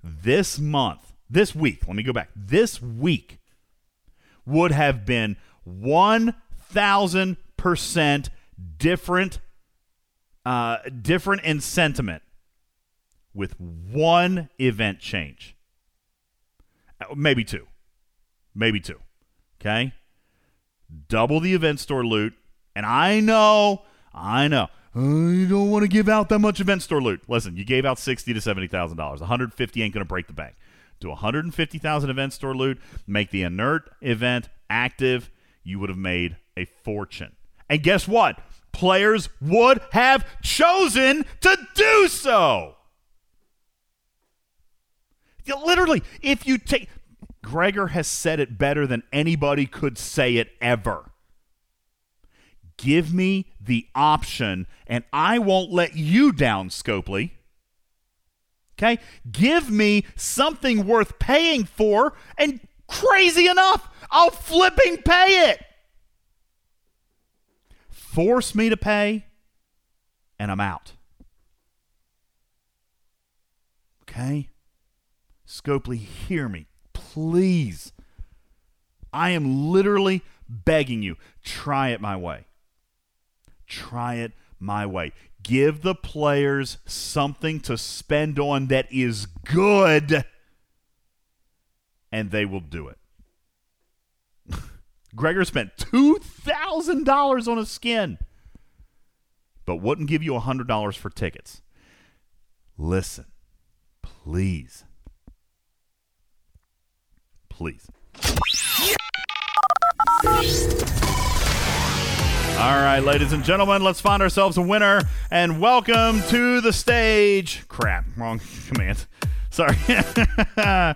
this month, this week, let me go back, this week would have been 1,000% different, uh, different in sentiment with one event change. Uh, Maybe two. Maybe two. Okay? Double the event store loot. And I know, I know. I don't want to give out that much event store loot. Listen, you gave out sixty to seventy thousand dollars. One hundred fifty ain't going to break the bank. Do one hundred and fifty thousand event store loot. Make the inert event active. You would have made a fortune. And guess what? Players would have chosen to do so. Literally, if you take. Gregor has said it better than anybody could say it ever. Give me the option, and I won't let you down, Scopely. Okay? Give me something worth paying for, and crazy enough, I'll flipping pay it. Force me to pay, and I'm out. Okay? Scopely, hear me, please. I am literally begging you, try it my way. Try it my way. Give the players something to spend on that is good, and they will do it. Gregor spent $2,000 on a skin, but wouldn't give you $100 for tickets. Listen, please. Please. All right, ladies and gentlemen, let's find ourselves a winner and welcome to the stage. Crap, wrong command. Sorry. *laughs* I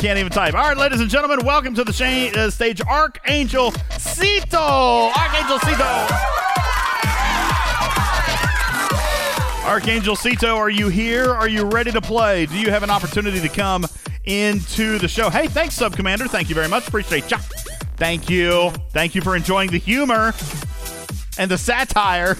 can't even type. All right, ladies and gentlemen, welcome to the uh, stage Archangel Cito. Archangel Cito. Archangel Cito, are you here? Are you ready to play? Do you have an opportunity to come into the show? Hey, thanks, Sub Commander. Thank you very much. Appreciate you. Thank you. Thank you for enjoying the humor and the satire.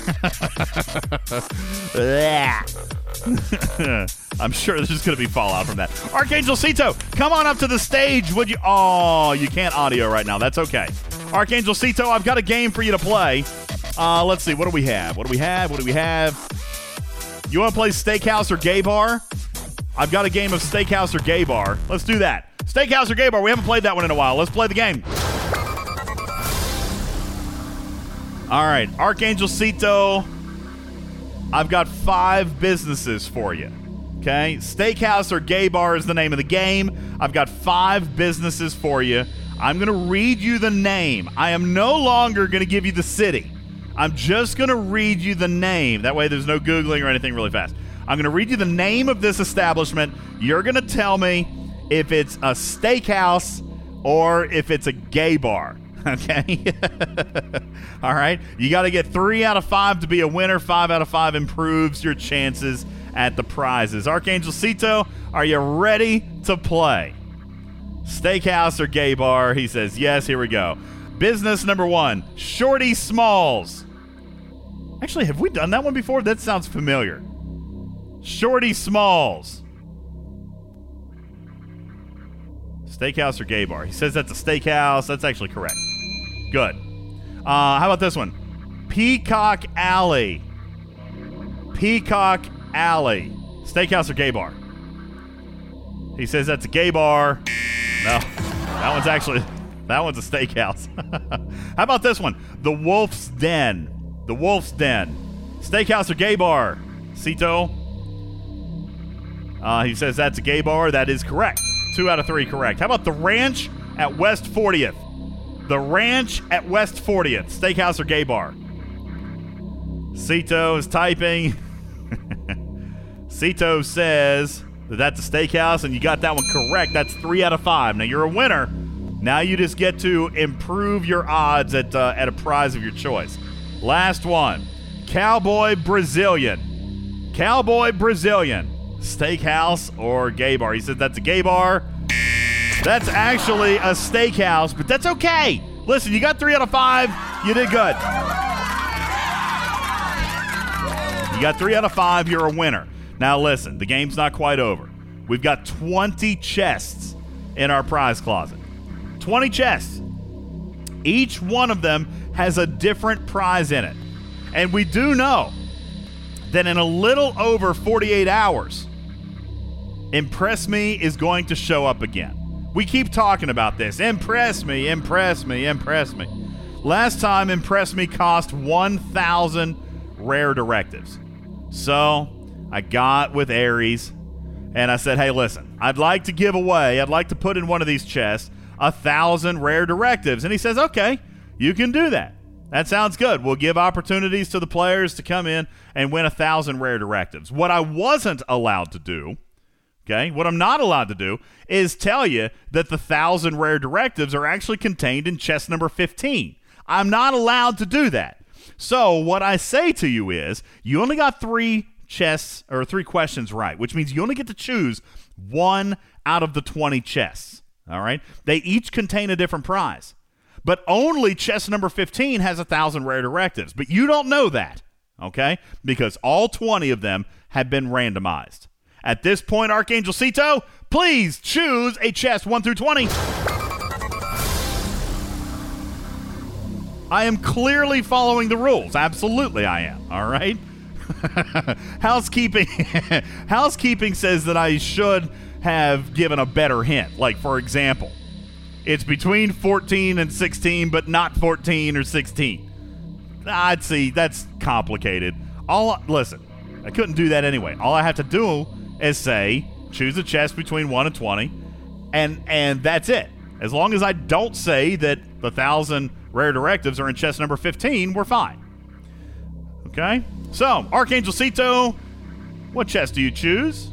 *laughs* *laughs* I'm sure there's just going to be fallout from that. Archangel Cito, come on up to the stage. Would you? Oh, you can't audio right now. That's okay. Archangel Cito, I've got a game for you to play. Uh, let's see. What do we have? What do we have? What do we have? You want to play Steakhouse or Gay Bar? I've got a game of Steakhouse or Gay Bar. Let's do that. Steakhouse or Gay Bar. We haven't played that one in a while. Let's play the game. All right, Archangel Cito. I've got five businesses for you. Okay, Steakhouse or Gay Bar is the name of the game. I've got five businesses for you. I'm going to read you the name. I am no longer going to give you the city. I'm just going to read you the name. That way, there's no Googling or anything really fast. I'm going to read you the name of this establishment. You're going to tell me if it's a steakhouse or if it's a gay bar. *laughs* Okay. *laughs* All right. You got to get three out of five to be a winner. Five out of five improves your chances at the prizes. Archangel Cito, are you ready to play? Steakhouse or gay bar? He says yes. Here we go. Business number one Shorty Smalls. Actually, have we done that one before? That sounds familiar. Shorty Smalls. Steakhouse or gay bar? He says that's a steakhouse. That's actually correct. Good. Uh, how about this one? Peacock Alley. Peacock Alley. Steakhouse or gay bar? He says that's a gay bar. No, that one's actually that one's a steakhouse. *laughs* How about this one? The Wolf's Den. The Wolf's Den. Steakhouse or gay bar? Cito. Uh, he says that's a gay bar. That is correct. Two out of three correct. How about the Ranch at West 40th? The Ranch at West 40th. Steakhouse or gay bar? Cito is typing. *laughs* Cito says that that's a steakhouse, and you got that one correct. That's three out of five. Now you're a winner. Now you just get to improve your odds at uh, at a prize of your choice. Last one, Cowboy Brazilian. Cowboy Brazilian. Steakhouse or gay bar? He said that's a gay bar. That's actually a steakhouse, but that's okay. Listen, you got three out of five. You did good. You got three out of five. You're a winner. Now, listen, the game's not quite over. We've got 20 chests in our prize closet. 20 chests. Each one of them has a different prize in it. And we do know that in a little over 48 hours, Impress Me is going to show up again. We keep talking about this. Impress me, impress me, impress me. Last time, Impress Me cost 1,000 rare directives. So I got with Aries and I said, hey, listen, I'd like to give away, I'd like to put in one of these chests a thousand rare directives. And he says, okay, you can do that. That sounds good. We'll give opportunities to the players to come in and win a thousand rare directives. What I wasn't allowed to do, okay, what I'm not allowed to do is tell you that the thousand rare directives are actually contained in chest number 15. I'm not allowed to do that. So what I say to you is, you only got three chests or three questions right, which means you only get to choose one out of the 20 chests. All right. They each contain a different prize, but only chest number 15 has a thousand rare directives. But you don't know that. Okay. Because all 20 of them have been randomized. At this point, Archangel Cito, please choose a chest 1 through 20. I am clearly following the rules. Absolutely, I am. All right. *laughs* housekeeping *laughs* housekeeping says that I should have given a better hint. Like for example, it's between 14 and 16 but not 14 or 16. I'd see that's complicated. All listen, I couldn't do that anyway. All I have to do is say choose a chest between 1 and 20 and and that's it. As long as I don't say that the 1000 rare directives are in chest number 15, we're fine. Okay? So, Archangel Cito, what chest do you choose?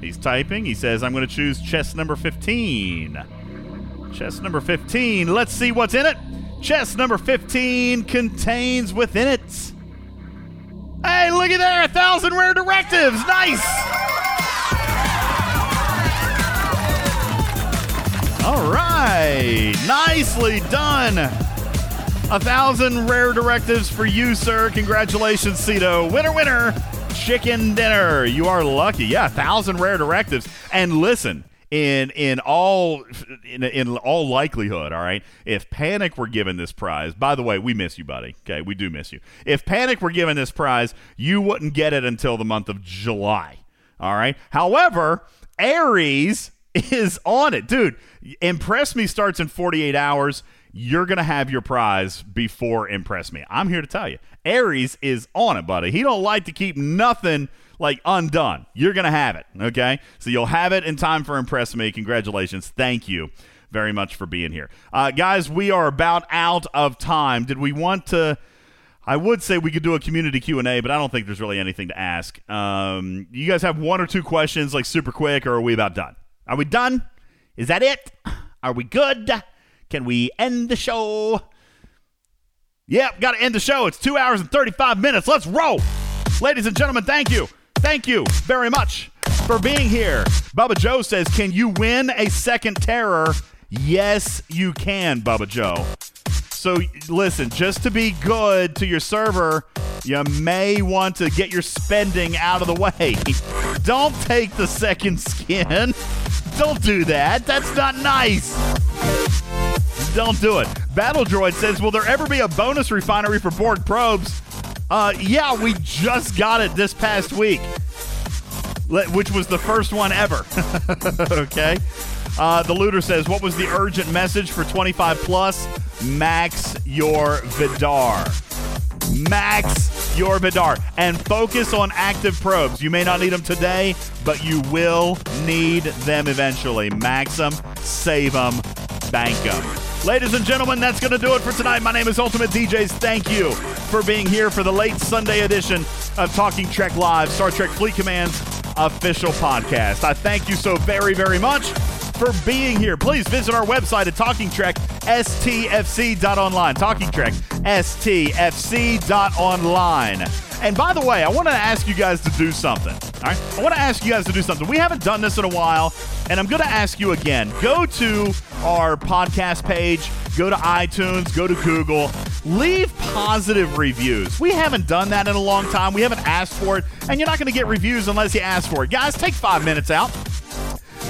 He's typing. He says, I'm going to choose chest number 15. Chest number 15. Let's see what's in it. Chest number 15 contains within it. Hey, look at there, a thousand rare directives. Nice. All right, nicely done. A thousand rare directives for you, sir. Congratulations, Cito. Winner, winner, chicken dinner. You are lucky. Yeah, a thousand rare directives. And listen, in in all in, in all likelihood, all right. If Panic were given this prize, by the way, we miss you, buddy. Okay, we do miss you. If Panic were given this prize, you wouldn't get it until the month of July. All right. However, Aries *laughs* is on it, dude. Impress Me starts in 48 hours. You're gonna have your prize before Impress Me. I'm here to tell you, Aries is on it, buddy. He don't like to keep nothing like undone. You're gonna have it, okay? So you'll have it in time for Impress Me. Congratulations. Thank you very much for being here, uh, guys. We are about out of time. Did we want to? I would say we could do a community Q and A, but I don't think there's really anything to ask. Um, you guys have one or two questions, like super quick, or are we about done? Are we done? Is that it? Are we good? Can we end the show? Yep, got to end the show. It's two hours and 35 minutes. Let's roll. Ladies and gentlemen, thank you. Thank you very much for being here. Bubba Joe says, Can you win a second terror? Yes, you can, Bubba Joe. So listen, just to be good to your server, you may want to get your spending out of the way. *laughs* Don't take the second skin. *laughs* Don't do that. That's not nice. Don't do it. Battle Droid says, "Will there ever be a bonus refinery for Borg probes?" Uh, yeah, we just got it this past week, which was the first one ever. *laughs* okay. Uh, the looter says, "What was the urgent message for 25 plus? Max your Vidar. Max your Vidar, and focus on active probes. You may not need them today, but you will need them eventually. Max them, save them, bank them." Ladies and gentlemen, that's going to do it for tonight. My name is Ultimate DJs. Thank you for being here for the late Sunday edition of Talking Trek Live, Star Trek Fleet Command's official podcast. I thank you so very, very much for being here. Please visit our website at Talking Trek STFC.online. Talking Trek STFC.online. And by the way, I want to ask you guys to do something. All right? I want to ask you guys to do something. We haven't done this in a while, and I'm going to ask you again. Go to our podcast page, go to iTunes, go to Google, leave positive reviews. We haven't done that in a long time. We haven't asked for it, and you're not going to get reviews unless you ask for it. Guys, take five minutes out.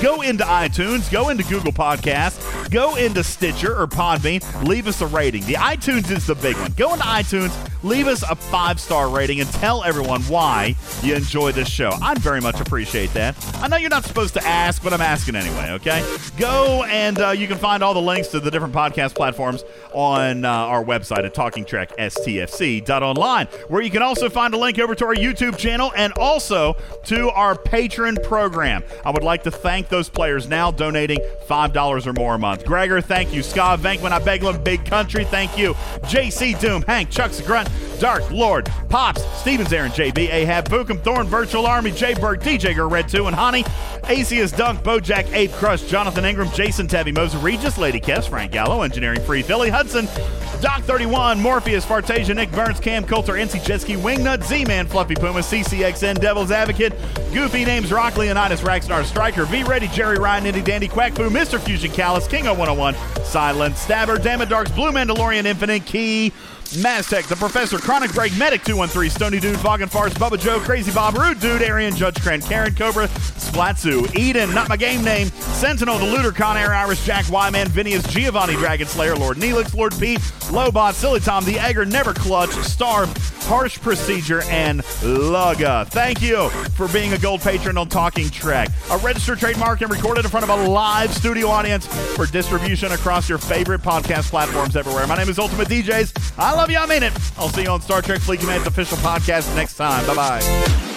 Go into iTunes, go into Google Podcasts, go into Stitcher or Podbean, leave us a rating. The iTunes is the big one. Go into iTunes, leave us a five star rating, and tell everyone why you enjoy this show. I'd very much appreciate that. I know you're not supposed to ask, but I'm asking anyway, okay? Go and uh, you can find all the links to the different podcast platforms on uh, our website at talkingtrekstfc.online, where you can also find a link over to our YouTube channel and also to our Patreon program. I would like to thank those players now donating $5 or more a month. Gregor, thank you. Scott Venkman, I beg them, Big Country, thank you. JC Doom, Hank, Chuck Grunt, Dark Lord, Pops, Stevens Aaron, JB, Ahab, Bookum, Thorn, Virtual Army, Berg, DJ Red 2, and Honey, Acius Dunk, Bojack, Ape Crush, Jonathan Ingram, Jason Tabby, Moses Regis, Lady Kess, Frank Gallo, Engineering Free Philly, Hudson, Doc 31, Morpheus, Fartasia, Nick Burns, Cam Coulter, NC Jetski, Wingnut, Z Man, Fluffy Puma, CCXN, Devil's Advocate, Goofy Names, Rock Leonidas, Ragstar Striker, V Ready, Jerry Ryan, Indy Dandy, Quack Fu, Mr. Fusion Callus, King of 101, Silent Stabber, Damn Darks, Blue Mandalorian, Infinite Key, Maztec, The Professor, Chronic Break, Medic 213, Stony Dude, Fog and Farce, Bubba Joe, Crazy Bob, Rude Dude, Arian, Judge Cran, Karen Cobra, Splatsu, Eden, Not My Game Name, Sentinel, The Looter, Con Air, Irish Jack, Wyman, Vinius, Giovanni, Dragon Slayer, Lord Neelix, Lord Pete, Lobot, Silly Tom, The Egger, Never Clutch, Star, Harsh Procedure, and Lugga. Thank you for being a gold patron on Talking Trek. A registered trademark and recorded in front of a live studio audience for distribution across your favorite podcast platforms everywhere. My name is Ultimate DJs. I love you. I mean it. I'll see you on Star Trek Fleet Command's official podcast next time. Bye bye.